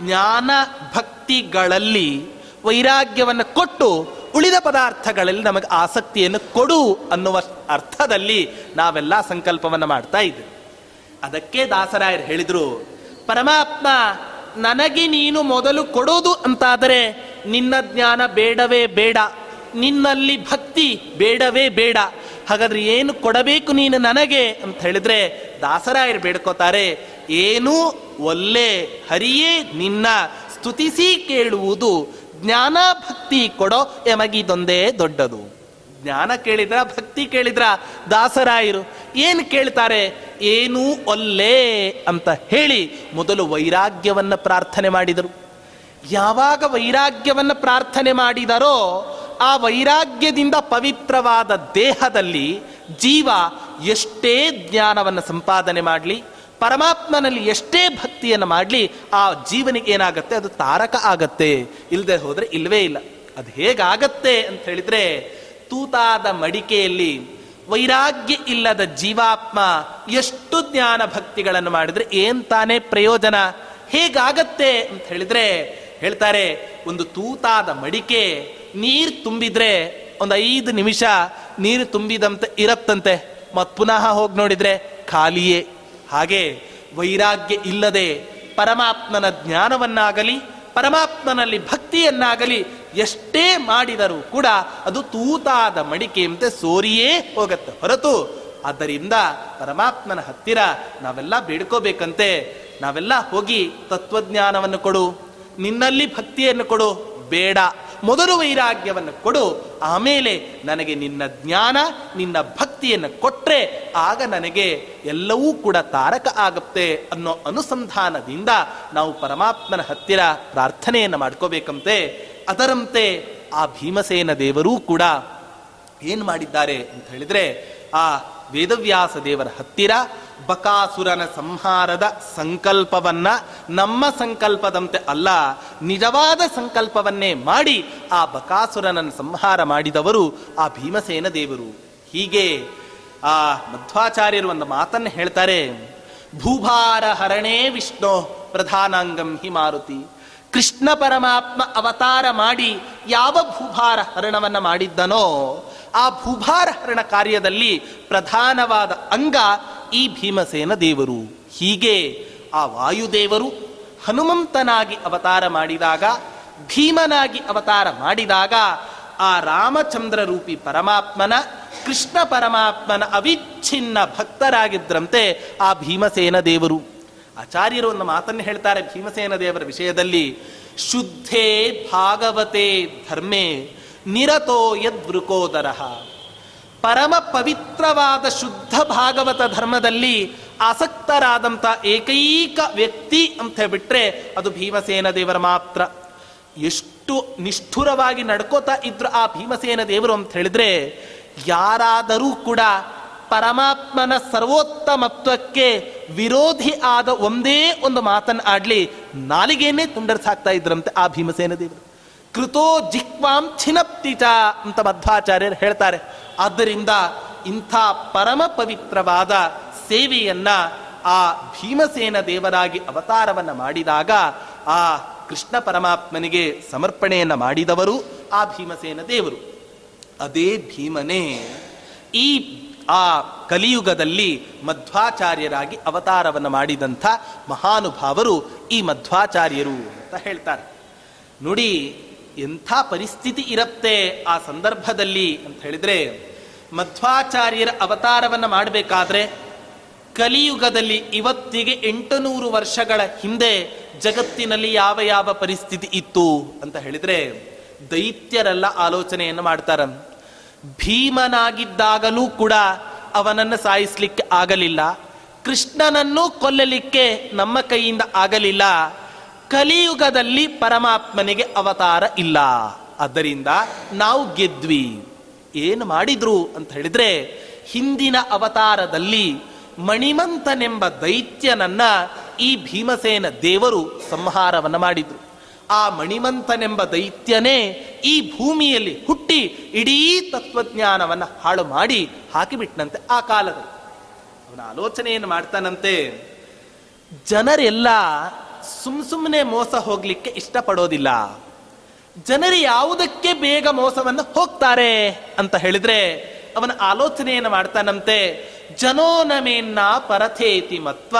ಜ್ಞಾನ ಭಕ್ತಿಗಳಲ್ಲಿ ವೈರಾಗ್ಯವನ್ನು ಕೊಟ್ಟು ಉಳಿದ ಪದಾರ್ಥಗಳಲ್ಲಿ ನಮಗೆ ಆಸಕ್ತಿಯನ್ನು ಕೊಡು ಅನ್ನುವ ಅರ್ಥದಲ್ಲಿ ನಾವೆಲ್ಲ ಸಂಕಲ್ಪವನ್ನು ಮಾಡ್ತಾ ಇದ್ದೆ ಅದಕ್ಕೆ ದಾಸರಾಯರು ಹೇಳಿದರು, ಪರಮಾತ್ಮ, ನನಗೆ ನೀನು ಮೊದಲು ಕೊಡೋದು ಅಂತಾದರೆ ನಿನ್ನ ಜ್ಞಾನ ಬೇಡವೇ ಬೇಡ, ನಿನ್ನಲ್ಲಿ ಭಕ್ತಿ ಬೇಡವೇ ಬೇಡ, ಹಾಗಾದ್ರೆ ಏನು ಕೊಡಬೇಕು ನೀನು ನನಗೆ? ಅಂತ ಹೇಳಿದ್ರೆ ದಾಸರಾಯರು ಬೇಡ್ಕೋತಾರೆ, ಏನು ಒಲ್ಲೆ ಹರಿಯೇ ನಿನ್ನ, ಸ್ತುತಿಸಿ ಕೇಳುವುದು ಜ್ಞಾನ ಭಕ್ತಿ ಕೊಡೋ ಎಮಗಿದೊಂದೇ ದೊಡ್ಡದು. ಜ್ಞಾನ ಕೇಳಿದ್ರ, ಭಕ್ತಿ ಕೇಳಿದ್ರ ದಾಸರಾಯರು. ಏನು ಕೇಳ್ತಾರೆ? ಏನೂ ಒಲ್ಲೆ ಅಂತ ಹೇಳಿ ಮೊದಲು ವೈರಾಗ್ಯವನ್ನ ಪ್ರಾರ್ಥನೆ ಮಾಡಿದರು. ಯಾವಾಗ ವೈರಾಗ್ಯವನ್ನ ಪ್ರಾರ್ಥನೆ ಮಾಡಿದರೋ, ಆ ವೈರಾಗ್ಯದಿಂದ ಪವಿತ್ರವಾದ ದೇಹದಲ್ಲಿ ಜೀವ ಎಷ್ಟೇ ಜ್ಞಾನವನ್ನು ಸಂಪಾದನೆ ಮಾಡಲಿ ಪರಮಾತ್ಮನಲ್ಲಿ ಎಷ್ಟೇ ಭಕ್ತಿಯನ್ನು ಮಾಡಲಿ, ಆ ಜೀವನಿಗೆ ಏನಾಗುತ್ತೆ? ಅದು ತಾರಕ ಆಗತ್ತೆ. ಇಲ್ಲದೆ ಹೋದರೆ ಇಲ್ಲವೇ ಇಲ್ಲ. ಅದು ಹೇಗಾಗತ್ತೆ ಅಂತ ಹೇಳಿದರೆ, ತೂತಾದ ಮಡಿಕೆಯಲ್ಲಿ ವೈರಾಗ್ಯ ಇಲ್ಲದ ಜೀವಾತ್ಮ ಎಷ್ಟು ಜ್ಞಾನ ಭಕ್ತಿಗಳನ್ನು ಮಾಡಿದರೆ ಏನ್ ತಾನೇ ಪ್ರಯೋಜನ? ಹೇಗಾಗತ್ತೆ ಅಂತ ಹೇಳಿದ್ರೆ, ಹೇಳ್ತಾರೆ, ಒಂದು ತೂತಾದ ಮಡಿಕೆ, ನೀರು ತುಂಬಿದ್ರೆ ಒಂದು ಐದು ನಿಮಿಷ ನೀರು ತುಂಬಿದಂತೆ ಇರತ್ತಂತೆ. ಮತ್ ಪುನಃ ಹೋಗಿ ನೋಡಿದ್ರೆ ಖಾಲಿಯೇ ಹಾಗೆ ವೈರಾಗ್ಯ ಇಲ್ಲದೆ ಪರಮಾತ್ಮನ ಜ್ಞಾನವನ್ನಾಗಲಿ, ಪರಮಾತ್ಮನಲ್ಲಿ ಭಕ್ತಿಯನ್ನಾಗಲಿ ಎಷ್ಟೇ ಮಾಡಿದರೂ ಕೂಡ ಅದು ತೂತಾದ ಮಡಿಕೆಯಂತೆ ಸೋರಿಯೇ ಹೋಗತ್ತೆ. ಹೊರತು ಆದ್ದರಿಂದ ಪರಮಾತ್ಮನ ಹತ್ತಿರ ನಾವೆಲ್ಲ ಬೇಡ್ಕೋಬೇಕಂತೆ. ನಾವೆಲ್ಲ ಹೋಗಿ ತತ್ವಜ್ಞಾನವನ್ನು ಕೊಡು, ನಿನ್ನಲ್ಲಿ ಭಕ್ತಿಯನ್ನು ಕೊಡು. ಬೇಡ. ಮೊದಲು ವೈರಾಗ್ಯವನ್ನು ಕೊಡು, ಆಮೇಲೆ ನನಗೆ ನಿನ್ನ ಜ್ಞಾನ, ನಿನ್ನ ಭಕ್ತಿಯನ್ನು ಕೊಟ್ಟರೆ ಆಗ ನನಗೆ ಎಲ್ಲವೂ ಕೂಡ ತಾರಕ ಆಗುತ್ತೆ ಅನ್ನೋ ಅನುಸಂಧಾನದಿಂದ ನಾವು ಪರಮಾತ್ಮನ ಹತ್ತಿರ ಪ್ರಾರ್ಥನೆಯನ್ನು ಮಾಡ್ಕೋಬೇಕಂತೆ. ಅದರಂತೆ ಆ ಭೀಮಸೇನ ದೇವರೂ ಕೂಡ ಏನು ಮಾಡಿದ್ದಾರೆ ಅಂತ ಹೇಳಿದರೆ, ಆ ವೇದವ್ಯಾಸ ದೇವರ ಹತ್ತಿರ ಬಕಾಸುರನ ಸಂಹಾರದ ಸಂಕಲ್ಪವನ್ನ ನಮ್ಮ ಸಂಕಲ್ಪದಂತೆ ಅಲ್ಲ, ನಿಜವಾದ ಸಂಕಲ್ಪವನ್ನೇ ಮಾಡಿ ಆ ಬಕಾಸುರನನ್ನು ಸಂಹಾರ ಮಾಡಿದವರು ಆ ಭೀಮಸೇನ ದೇವರು. ಹೀಗೆ ಆ ಮಧ್ವಾಚಾರ್ಯರು ಒಂದು ಮಾತನ್ನು ಹೇಳ್ತಾರೆ, ಭೂಭಾರ ಹರಣೇ ವಿಷ್ಣು ಪ್ರಧಾನಾಂಗಂ ಹಿ ಮಾರುತಿ. ಕೃಷ್ಣ ಪರಮಾತ್ಮ ಅವತಾರ ಮಾಡಿ ಯಾವ ಭೂಭಾರ ಹರಣವನ್ನು ಮಾಡಿದ್ದನೋ, ಆ ಭೂಭಾರ ಹರಣ ಕಾರ್ಯದಲ್ಲಿ ಪ್ರಧಾನವಾದ ಅಂಗ ಈ ಭೀಮಸೇನ ದೇವರು. ಹೀಗೆ ಆ ವಾಯುದೇವರು ಹನುಮಂತನಾಗಿ ಅವತಾರ ಮಾಡಿದಾಗ, ಭೀಮನಾಗಿ ಅವತಾರ ಮಾಡಿದಾಗ, ಆ ರಾಮಚಂದ್ರ ರೂಪಿ ಪರಮಾತ್ಮನ, ಕೃಷ್ಣ ಪರಮಾತ್ಮನ ಅವಿಚ್ಛಿನ್ನ ಭಕ್ತರಾಗಿದ್ರಂತೆ ಆ ಭೀಮಸೇನ ದೇವರು. ಆಚಾರ್ಯರು ಒಂದು ಮಾತನ್ನು ಹೇಳ್ತಾರೆ ಭೀಮಸೇನ ದೇವರ ವಿಷಯದಲ್ಲಿ, ಶುದ್ಧೇ ಭಾಗವತೆ ಧರ್ಮೇ ನಿರತೋ ಯದ್ವೃಕೋದರ. ಪರಮ ಪವಿತ್ರವಾದ ಶುದ್ಧ ಭಾಗವತ ಧರ್ಮದಲ್ಲಿ ಆಸಕ್ತರಾದಂಥ ಏಕೈಕ ವ್ಯಕ್ತಿ ಅಂತ ಹೇಳ್ಬಿಟ್ರೆ ಅದು ಭೀಮಸೇನ ದೇವರ ಮಾತ್ರ. ಎಷ್ಟು ನಿಷ್ಠುರವಾಗಿ ನಡ್ಕೋತಾ ಇದ್ರು ಆ ಭೀಮಸೇನ ದೇವರು ಅಂತ ಹೇಳಿದ್ರೆ ಯಾರಾದರೂ ಕೂಡ ಪರಮಾತ್ಮನ ಸರ್ವೋತ್ತಮತ್ವಕ್ಕೆ ವಿರೋಧಿ ಆದ ಒಂದೇ ಒಂದು ಮಾತನ್ನು ಆಡ್ಲಿ ನಾಲಿಗೆಯನ್ನೇ ತುಂಡರ್ಸಾಕ್ತಾ ಇದ್ರಂತೆ ಆ ಭೀಮಸೇನ ದೇವರು. ಕೃತೋ ಜಿಕ್ವಾಂ ಛಿನಪ್ತಿಚ ಅಂತ ಮಧ್ವಾಚಾರ್ಯರು ಹೇಳ್ತಾರೆ. ಆದ್ದರಿಂದ ಇಂಥ ಪರಮ ಪವಿತ್ರವಾದ ಸೇವೆಯನ್ನ ಆ ಭೀಮಸೇನ ದೇವರಾಗಿ ಅವತಾರವನ್ನ ಮಾಡಿದಾಗ ಆ ಕೃಷ್ಣ ಪರಮಾತ್ಮನಿಗೆ ಸಮರ್ಪಣೆಯನ್ನ ಮಾಡಿದವರು ಆ ಭೀಮಸೇನ ದೇವರು. ಅದೇ ಭೀಮನೇ ಈ ಆ ಕಲಿಯುಗದಲ್ಲಿ ಮಧ್ವಾಚಾರ್ಯರಾಗಿ ಅವತಾರವನ್ನು ಮಾಡಿದಂಥ ಮಹಾನುಭಾವರು ಈ ಮಧ್ವಾಚಾರ್ಯರು ಅಂತ ಹೇಳ್ತಾರೆ. ನೋಡಿ ಎಂಥ ಪರಿಸ್ಥಿತಿ ಇರುತ್ತೆ ಆ ಸಂದರ್ಭದಲ್ಲಿ ಅಂತ ಹೇಳಿದ್ರೆ, ಮಧ್ವಾಚಾರ್ಯರ ಅವತಾರವನ್ನು ಮಾಡಬೇಕಾದ್ರೆ, ಕಲಿಯುಗದಲ್ಲಿ ಇವತ್ತಿಗೆ ಎಂಟುನೂರು ವರ್ಷಗಳ ಹಿಂದೆ ಜಗತ್ತಿನಲ್ಲಿ ಯಾವ ಯಾವ ಪರಿಸ್ಥಿತಿ ಇತ್ತು ಅಂತ ಹೇಳಿದ್ರೆ, ದೈತ್ಯರೆಲ್ಲ ಆಲೋಚನೆಯನ್ನು ಮಾಡ್ತಾರೆ. ಭೀಮನಾಗಿದ್ದಾಗಲೂ ಕೂಡ ಅವನನ್ನು ಸಾಯಿಸ್ಲಿಕ್ಕೆ ಆಗಲಿಲ್ಲ. ಕೃಷ್ಣನನ್ನು ಕೊಲ್ಲಲಿಕ್ಕೆ ನಮ್ಮ ಕೈಯಿಂದ ಆಗಲಿಲ್ಲ. ಕಲಿಯುಗದಲ್ಲಿ ಪರಮಾತ್ಮನಿಗೆ ಅವತಾರ ಇಲ್ಲ. ಆದ್ದರಿಂದ ನಾವು ಗೆದ್ವಿ. ಏನು ಮಾಡಿದ್ರು ಅಂತ ಹೇಳಿದ್ರೆ, ಹಿಂದಿನ ಅವತಾರದಲ್ಲಿ ಮಣಿಮಂತನೆಂಬ ದೈತ್ಯನನ್ನ ಈ ಭೀಮಸೇನ ದೇವರು ಸಂಹಾರವನ್ನು ಮಾಡಿದ್ರು. ಆ ಮಣಿಮಂತನೆಂಬ ದೈತ್ಯನೇ ಈ ಭೂಮಿಯಲ್ಲಿ ಹುಟ್ಟಿ ಇಡೀ ತತ್ವಜ್ಞಾನವನ್ನು ಹಾಳು ಮಾಡಿ ಹಾಕಿಬಿಟ್ನಂತೆ ಆ ಕಾಲದಲ್ಲಿ. ಅವನ ಆಲೋಚನೆಯನ್ನು ಮಾಡ್ತಾನಂತೆ, ಜನರೆಲ್ಲ ಸುಮ್ ಸುಮ್ಮನೆ ಮೋಸ ಹೋಗ್ಲಿಕ್ಕೆ ಇಷ್ಟಪಡೋದಿಲ್ಲ. ಜನರು ಯಾವುದಕ್ಕೆ ಬೇಗ ಮೋಸವನ್ನು ಹೋಗ್ತಾರೆ ಅಂತ ಹೇಳಿದ್ರೆ ಅವನ ಆಲೋಚನೆಯನ್ನು ಮಾಡ್ತಾನಂತೆ. ಜನೋನಮೇನ್ನ ಪರಥೇತಿ ಮತ್ವ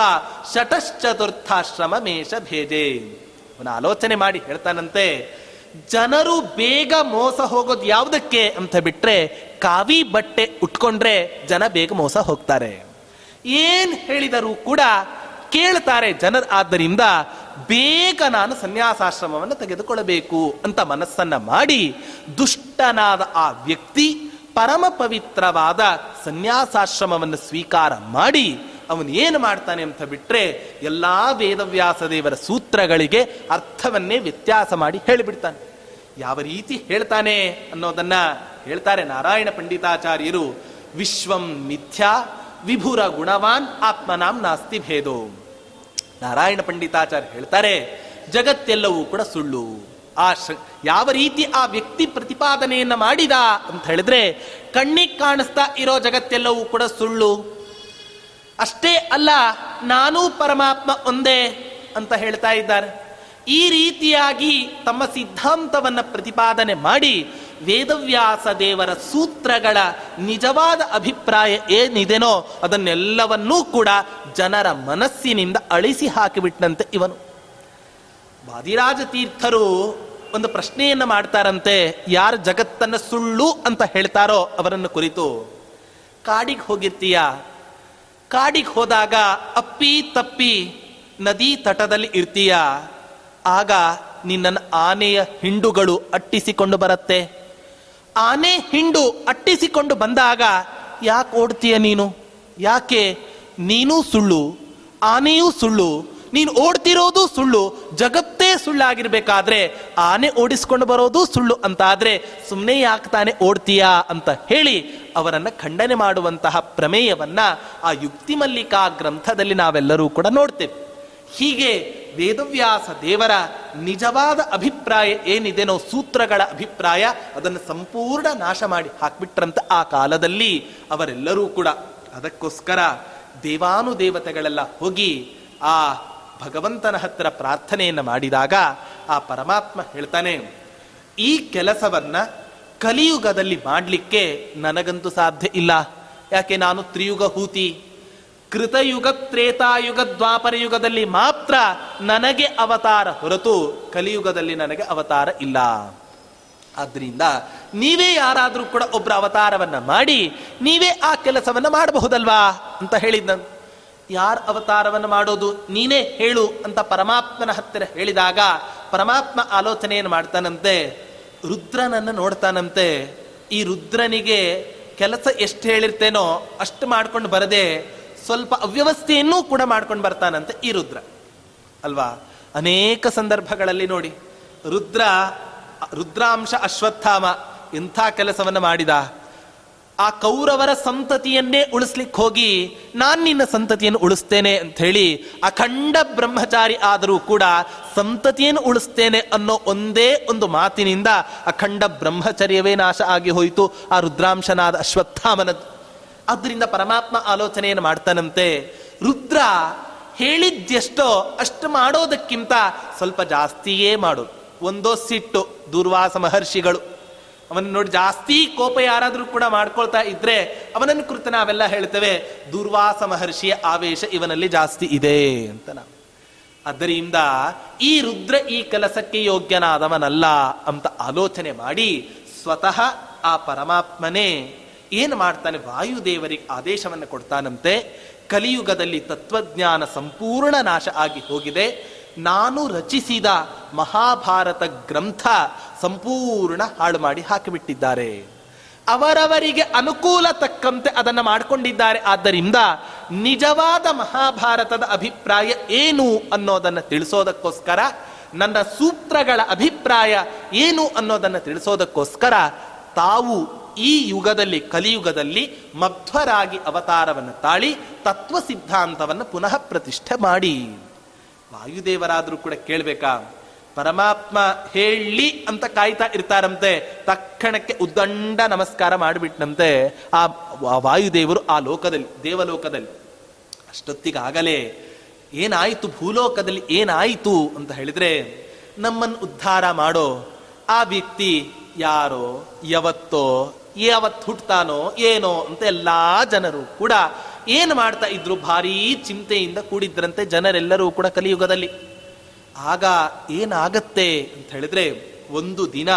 ಶತಶ್ಚತುರ್ಥಾಶ್ರಮ ಮೇಷ ಭೇಜೆ ಅವನ ಆಲೋಚನೆ ಮಾಡಿ ಹೇಳ್ತಾನಂತೆ, ಜನರು ಬೇಗ ಮೋಸ ಹೋಗೋದು ಯಾವುದಕ್ಕೆ ಅಂತ ಬಿಟ್ರೆ ಕಾವಿ ಬಟ್ಟೆ ಉಟ್ಕೊಂಡ್ರೆ ಜನ ಬೇಗ ಮೋಸ ಹೋಗ್ತಾರೆ. ಏನ್ ಹೇಳಿದರೂ ಕೂಡ ಕೇಳ್ತಾರೆ ಜನ ಆದ್ದರಿಂದ ಬೇಗ ನಾನು ಸನ್ಯಾಸಾಶ್ರಮವನ್ನು ತೆಗೆದುಕೊಳ್ಳಬೇಕು ಅಂತ ಮನಸ್ಸನ್ನ ಮಾಡಿ ದುಷ್ಟನಾದ ಆ ವ್ಯಕ್ತಿ ಪರಮ ಪವಿತ್ರವಾದ ಸನ್ಯಾಸಾಶ್ರಮವನ್ನು ಸ್ವೀಕಾರ ಮಾಡಿ ಅವನು ಏನು ಮಾಡ್ತಾನೆ ಅಂತ ಬಿಟ್ಟರೆ ಎಲ್ಲ ವೇದವ್ಯಾಸ ದೇವರ ಸೂತ್ರಗಳಿಗೆ ಅರ್ಥವನ್ನೇ ವ್ಯತ್ಯಾಸ ಮಾಡಿ ಹೇಳಿಬಿಡ್ತಾನೆ. ಯಾವ ರೀತಿ ಹೇಳ್ತಾನೆ ಅನ್ನೋದನ್ನ ಹೇಳ್ತಾರೆ ನಾರಾಯಣ ಪಂಡಿತಾಚಾರ್ಯರು. ವಿಶ್ವಂ ಮಿಥ್ಯಾ ವಿಭುರ ಗುಣವಾನ್ ಆತ್ಮನಾಂ ನಾಸ್ತಿ ಭೇದೋ. ನಾರಾಯಣ ಪಂಡಿತಾಚಾರ್ಯ ಹೇಳ್ತಾರೆ, ಜಗತ್ತೆಲ್ಲವೂ ಕೂಡ ಸುಳ್ಳು. ಆ ಯಾವ ರೀತಿ ಆ ವ್ಯಕ್ತಿ ಪ್ರತಿಪಾದನೆಯನ್ನು ಮಾಡಿದ ಅಂತ ಹೇಳಿದ್ರೆ, ಕಣ್ಣಿಗೆ ಕಾಣಿಸ್ತಾ ಇರೋ ಜಗತ್ತೆಲ್ಲವೂ ಕೂಡ ಸುಳ್ಳು. ಅಷ್ಟೇ ಅಲ್ಲ, ನಾನೂ ಪರಮಾತ್ಮ ಒಂದೇ ಅಂತ ಹೇಳ್ತಾ ಇದ್ದಾರೆ. ಈ ರೀತಿಯಾಗಿ ತಮ್ಮ ಸಿದ್ಧಾಂತವನ್ನ ಪ್ರತಿಪಾದನೆ ಮಾಡಿ ವೇದವ್ಯಾಸ ದೇವರ ಸೂತ್ರಗಳ ನಿಜವಾದ ಅಭಿಪ್ರಾಯ ಏನಿದೆನೋ ಅದನ್ನೆಲ್ಲವನ್ನೂ ಕೂಡ ಜನರ ಮನಸ್ಸಿನಿಂದ ಅಳಿಸಿ ಹಾಕಿಬಿಟ್ಟಂತೆ ಇವನು. ವಾದಿರಾಜ ತೀರ್ಥರು ಒಂದು ಪ್ರಶ್ನೆಯನ್ನು ಮಾಡ್ತಾರಂತೆ, ಯಾರು ಜಗತ್ತನ್ನು ಸುಳ್ಳು ಅಂತ ಹೇಳ್ತಾರೋ ಅವರನ್ನು ಕುರಿತು. ಕಾಡಿಗೆ ಹೋಗಿರ್ತೀಯ? ಕಾಡಿಗೆ ಹೋದಾಗ ಅಪ್ಪಿ ತಪ್ಪಿ ನದಿ ತಟದಲ್ಲಿ ಇರ್ತೀಯ? ಆಗ ನಿನ್ನನ್ನು ಆನೆಯ ಹಿಂಡುಗಳು ಅಟ್ಟಿಸಿಕೊಂಡು ಬರುತ್ತೆ. ಆನೆ ಹಿಂಡು ಅಟ್ಟಿಸಿಕೊಂಡು ಬಂದಾಗ ಯಾಕೆ ಓಡ್ತೀಯ ನೀನು? ಯಾಕೆ? ನೀನೂ ಸುಳ್ಳು, ಆನೆಯೂ ಸುಳ್ಳು, ನೀನು ಓಡ್ತಿರೋದು ಸುಳ್ಳು, ಜಗತ್ತೇ ಸುಳ್ಳಾಗಿರ್ಬೇಕಾದ್ರೆ ಆನೆ ಓಡಿಸ್ಕೊಂಡು ಬರೋದು ಸುಳ್ಳು ಅಂತ ಆದ್ರೆ ಸುಮ್ಮನೆ ಯಾಕೆ ತಾನೆ ಓಡ್ತೀಯಾ ಅಂತ ಹೇಳಿ ಅವರನ್ನು ಖಂಡನೆ ಮಾಡುವಂತಹ ಪ್ರಮೇಯವನ್ನ ಆ ಯುಕ್ತಿ ಮಲ್ಲಿಕಾ ಗ್ರಂಥದಲ್ಲಿ ನಾವೆಲ್ಲರೂ ಕೂಡ ನೋಡ್ತೇವೆ. ಹೀಗೆ ವೇದವ್ಯಾಸ ದೇವರ ನಿಜವಾದ ಅಭಿಪ್ರಾಯ ಏನಿದೆನೋ ಸೂತ್ರಗಳ ಅಭಿಪ್ರಾಯ ಅದನ್ನು ಸಂಪೂರ್ಣ ನಾಶ ಮಾಡಿ ಹಾಕ್ಬಿಟ್ರಂತ ಆ ಕಾಲದಲ್ಲಿ ಅವರೆಲ್ಲರೂ ಕೂಡ ಅದಕ್ಕೋಸ್ಕರ ದೇವಾನುದೇವತೆಗಳೆಲ್ಲ ಹೋಗಿ ಆ ಭಗವಂತನ ಹತ್ತಿರ ಪ್ರಾರ್ಥನೆಯನ್ನು ಮಾಡಿದಾಗ ಆ ಪರಮಾತ್ಮ ಹೇಳ್ತಾನೆ, ಈ ಕೆಲಸವನ್ನ ಕಲಿಯುಗದಲ್ಲಿ ಮಾಡಲಿಕ್ಕೆ ನನಗಂತೂ ಸಾಧ್ಯ ಇಲ್ಲ. ಯಾಕೆ ನಾನು ತ್ರಿಯುಗ ಹೂತಿ ಕೃತಯುಗ ತ್ರೇತಾಯುಗ ದ್ವಾಪರ ಯುಗದಲ್ಲಿ ಮಾತ್ರ ನನಗೆ ಅವತಾರ ಹೊರತು ಕಲಿಯುಗದಲ್ಲಿ ನನಗೆ ಅವತಾರ ಇಲ್ಲ. ಆದ್ದರಿಂದ ನೀವೇ ಯಾರಾದರೂ ಕೂಡ ಒಬ್ಬರ ಅವತಾರವನ್ನು ಮಾಡಿ ನೀವೇ ಆ ಕೆಲಸವನ್ನು ಮಾಡಬಹುದಲ್ವಾ ಅಂತ ಹೇಳಿದ್ದನು ಯಾರ ಅವತಾರವನ್ನು ಮಾಡೋದು ನೀನೇ ಹೇಳು ಅಂತ ಪರಮಾತ್ಮನ ಹತ್ತಿರ ಹೇಳಿದಾಗ ಪರಮಾತ್ಮ ಆಲೋಚನೆಯನ್ನು ಮಾಡ್ತಾನಂತೆ. ರುದ್ರನನ್ನು ನೋಡ್ತಾನಂತೆ. ಈ ರುದ್ರನಿಗೆ ಕೆಲಸ ಎಷ್ಟು ಹೇಳಿರ್ತೇನೋ ಅಷ್ಟು ಮಾಡ್ಕೊಂಡು ಬರದೆ ಸ್ವಲ್ಪ ಅವ್ಯವಸ್ಥೆಯನ್ನೂ ಕೂಡ ಮಾಡ್ಕೊಂಡು ಬರ್ತಾನಂತೆ ಈ ರುದ್ರ. ಅಲ್ವಾ? ಅನೇಕ ಸಂದರ್ಭಗಳಲ್ಲಿ ನೋಡಿ, ರುದ್ರ, ರುದ್ರಾಂಶ ಅಶ್ವತ್ಥಾಮ ಎಂಥ ಕೆಲಸವನ್ನು ಮಾಡಿದ? ಆ ಕೌರವರ ಸಂತತಿಯನ್ನೇ ಉಳಿಸ್ಲಿಕ್ಕೆ ಹೋಗಿ, ನಾನು ನಿನ್ನ ಸಂತತಿಯನ್ನು ಉಳಿಸ್ತೇನೆ ಅಂತ ಹೇಳಿ, ಅಖಂಡ ಬ್ರಹ್ಮಚಾರಿ ಆದರೂ ಕೂಡ ಸಂತತಿಯನ್ನು ಉಳಿಸ್ತೇನೆ ಅನ್ನೋ ಒಂದೇ ಒಂದು ಮಾತಿನಿಂದ ಅಖಂಡ ಬ್ರಹ್ಮಚರ್ಯವೇ ನಾಶ ಆಗಿ ಹೋಯಿತು. ಆ ರುದ್ರಾಂಶನಾದ ಅಶ್ವತ್ಥಾಮನದ್ದು. ಆದ್ದರಿಂದ ಪರಮಾತ್ಮ ಆಲೋಚನೆಯನ್ನು ಮಾಡ್ತಾನಂತೆ. ರುದ್ರ ಹೇಳಿದ್ದೆಷ್ಟೋ ಅಷ್ಟು ಮಾಡೋದಕ್ಕಿಂತ ಸ್ವಲ್ಪ ಜಾಸ್ತಿಯೇ ಮಾಡು. ಒಂದೋ ಸಿಟ್ಟು, ದುರ್ವಾಸ ಮಹರ್ಷಿಗಳು. ಅವನ ನೋಡಿ ಜಾಸ್ತಿ ಕೋಪ ಯಾರಾದರೂ ಕೂಡ ಮಾಡ್ಕೊಳ್ತಾ ಇದ್ರೆ ಅವನನ್ನು ಕುರಿತು ನಾವೆಲ್ಲ ಹೇಳ್ತೇವೆ, ದುರ್ವಾಸ ಮಹರ್ಷಿಯ ಆವೇಶ ಇವನಲ್ಲಿ ಜಾಸ್ತಿ ಇದೆ ಅಂತ ನಾವು. ಅದರಿಂದ ಈ ರುದ್ರ ಈ ಕೆಲಸಕ್ಕೆ ಯೋಗ್ಯನಾದವನಲ್ಲ ಅಂತ ಆಲೋಚನೆ ಮಾಡಿ ಸ್ವತಃ ಆ ಪರಮಾತ್ಮನೇ ಏನು ಮಾಡ್ತಾನೆ? ವಾಯುದೇವರಿಗೆ ಆದೇಶವನ್ನು ಕೊಡ್ತಾನಂತೆ. ಕಲಿಯುಗದಲ್ಲಿ ತತ್ವಜ್ಞಾನ ಸಂಪೂರ್ಣ ನಾಶ ಆಗಿ ಹೋಗಿದೆ. ನಾನು ರಚಿಸಿದ ಮಹಾಭಾರತ ಗ್ರಂಥ ಸಂಪೂರ್ಣ ಹಾಳು ಮಾಡಿ ಹಾಕಿಬಿಟ್ಟಿದ್ದಾರೆ. ಅವರವರಿಗೆ ಅನುಕೂಲ ತಕ್ಕಂತೆ ಅದನ್ನು ಮಾಡಿಕೊಂಡಿದ್ದಾರೆ. ಆದ್ದರಿಂದ ನಿಜವಾದ ಮಹಾಭಾರತದ ಅಭಿಪ್ರಾಯ ಏನು ಅನ್ನೋದನ್ನು ತಿಳಿಸೋದಕ್ಕೋಸ್ಕರ, ನನ್ನ ಸೂತ್ರಗಳ ಅಭಿಪ್ರಾಯ ಏನು ಅನ್ನೋದನ್ನು ತಿಳಿಸೋದಕ್ಕೋಸ್ಕರ ತಾವು ಈ ಯುಗದಲ್ಲಿ, ಕಲಿಯುಗದಲ್ಲಿ ಮಧ್ವರಾಗಿ ಅವತಾರವನ್ನು ತಾಳಿ ತತ್ವ ಸಿದ್ಧಾಂತವನ್ನು ಪುನಃ ಪ್ರತಿಷ್ಠೆ ಮಾಡಿ. ವಾಯುದೇವರಾದರೂ ಕೂಡ ಕೇಳಬೇಕಾ? ಪರಮಾತ್ಮ ಹೇಳಿ ಅಂತ ಕಾಯ್ತಾ ಇರ್ತಾರಂತೆ. ತಕ್ಷಣಕ್ಕೆ ಉದ್ದಂಡ ನಮಸ್ಕಾರ ಮಾಡಿಬಿಟ್ನಂತೆ. ಆ ವಾಯುದೇವರು ಆ ಲೋಕದಲ್ಲಿ, ದೇವಲೋಕದಲ್ಲಿ. ಅಷ್ಟೊತ್ತಿಗಾಗಲೇ, ಏನಾಯಿತು ಭೂಲೋಕದಲ್ಲಿ, ಏನಾಯಿತು ಅಂತ ಹೇಳಿದ್ರೆ, ನಮ್ಮನ್ನು ಉದ್ಧಾರ ಮಾಡೋ ಆ ವ್ಯಕ್ತಿ ಯಾರೋ, ಯಾವತ್ತೋ ಯಾವತ್ತು ಹುಟ್ಟತಾನೋ ಏನೋ ಅಂತ ಎಲ್ಲಾ ಜನರು ಕೂಡ ಏನು ಮಾಡ್ತಾ ಇದ್ರು ಭಾರೀ ಚಿಂತೆಯಿಂದ ಕೂಡಿದ್ರಂತೆ ಜನರೆಲ್ಲರೂ ಕೂಡ ಕಲಿಯುಗದಲ್ಲಿ. ಆಗ ಏನಾಗತ್ತೆ ಅಂತ ಹೇಳಿದ್ರೆ ಒಂದು ದಿನ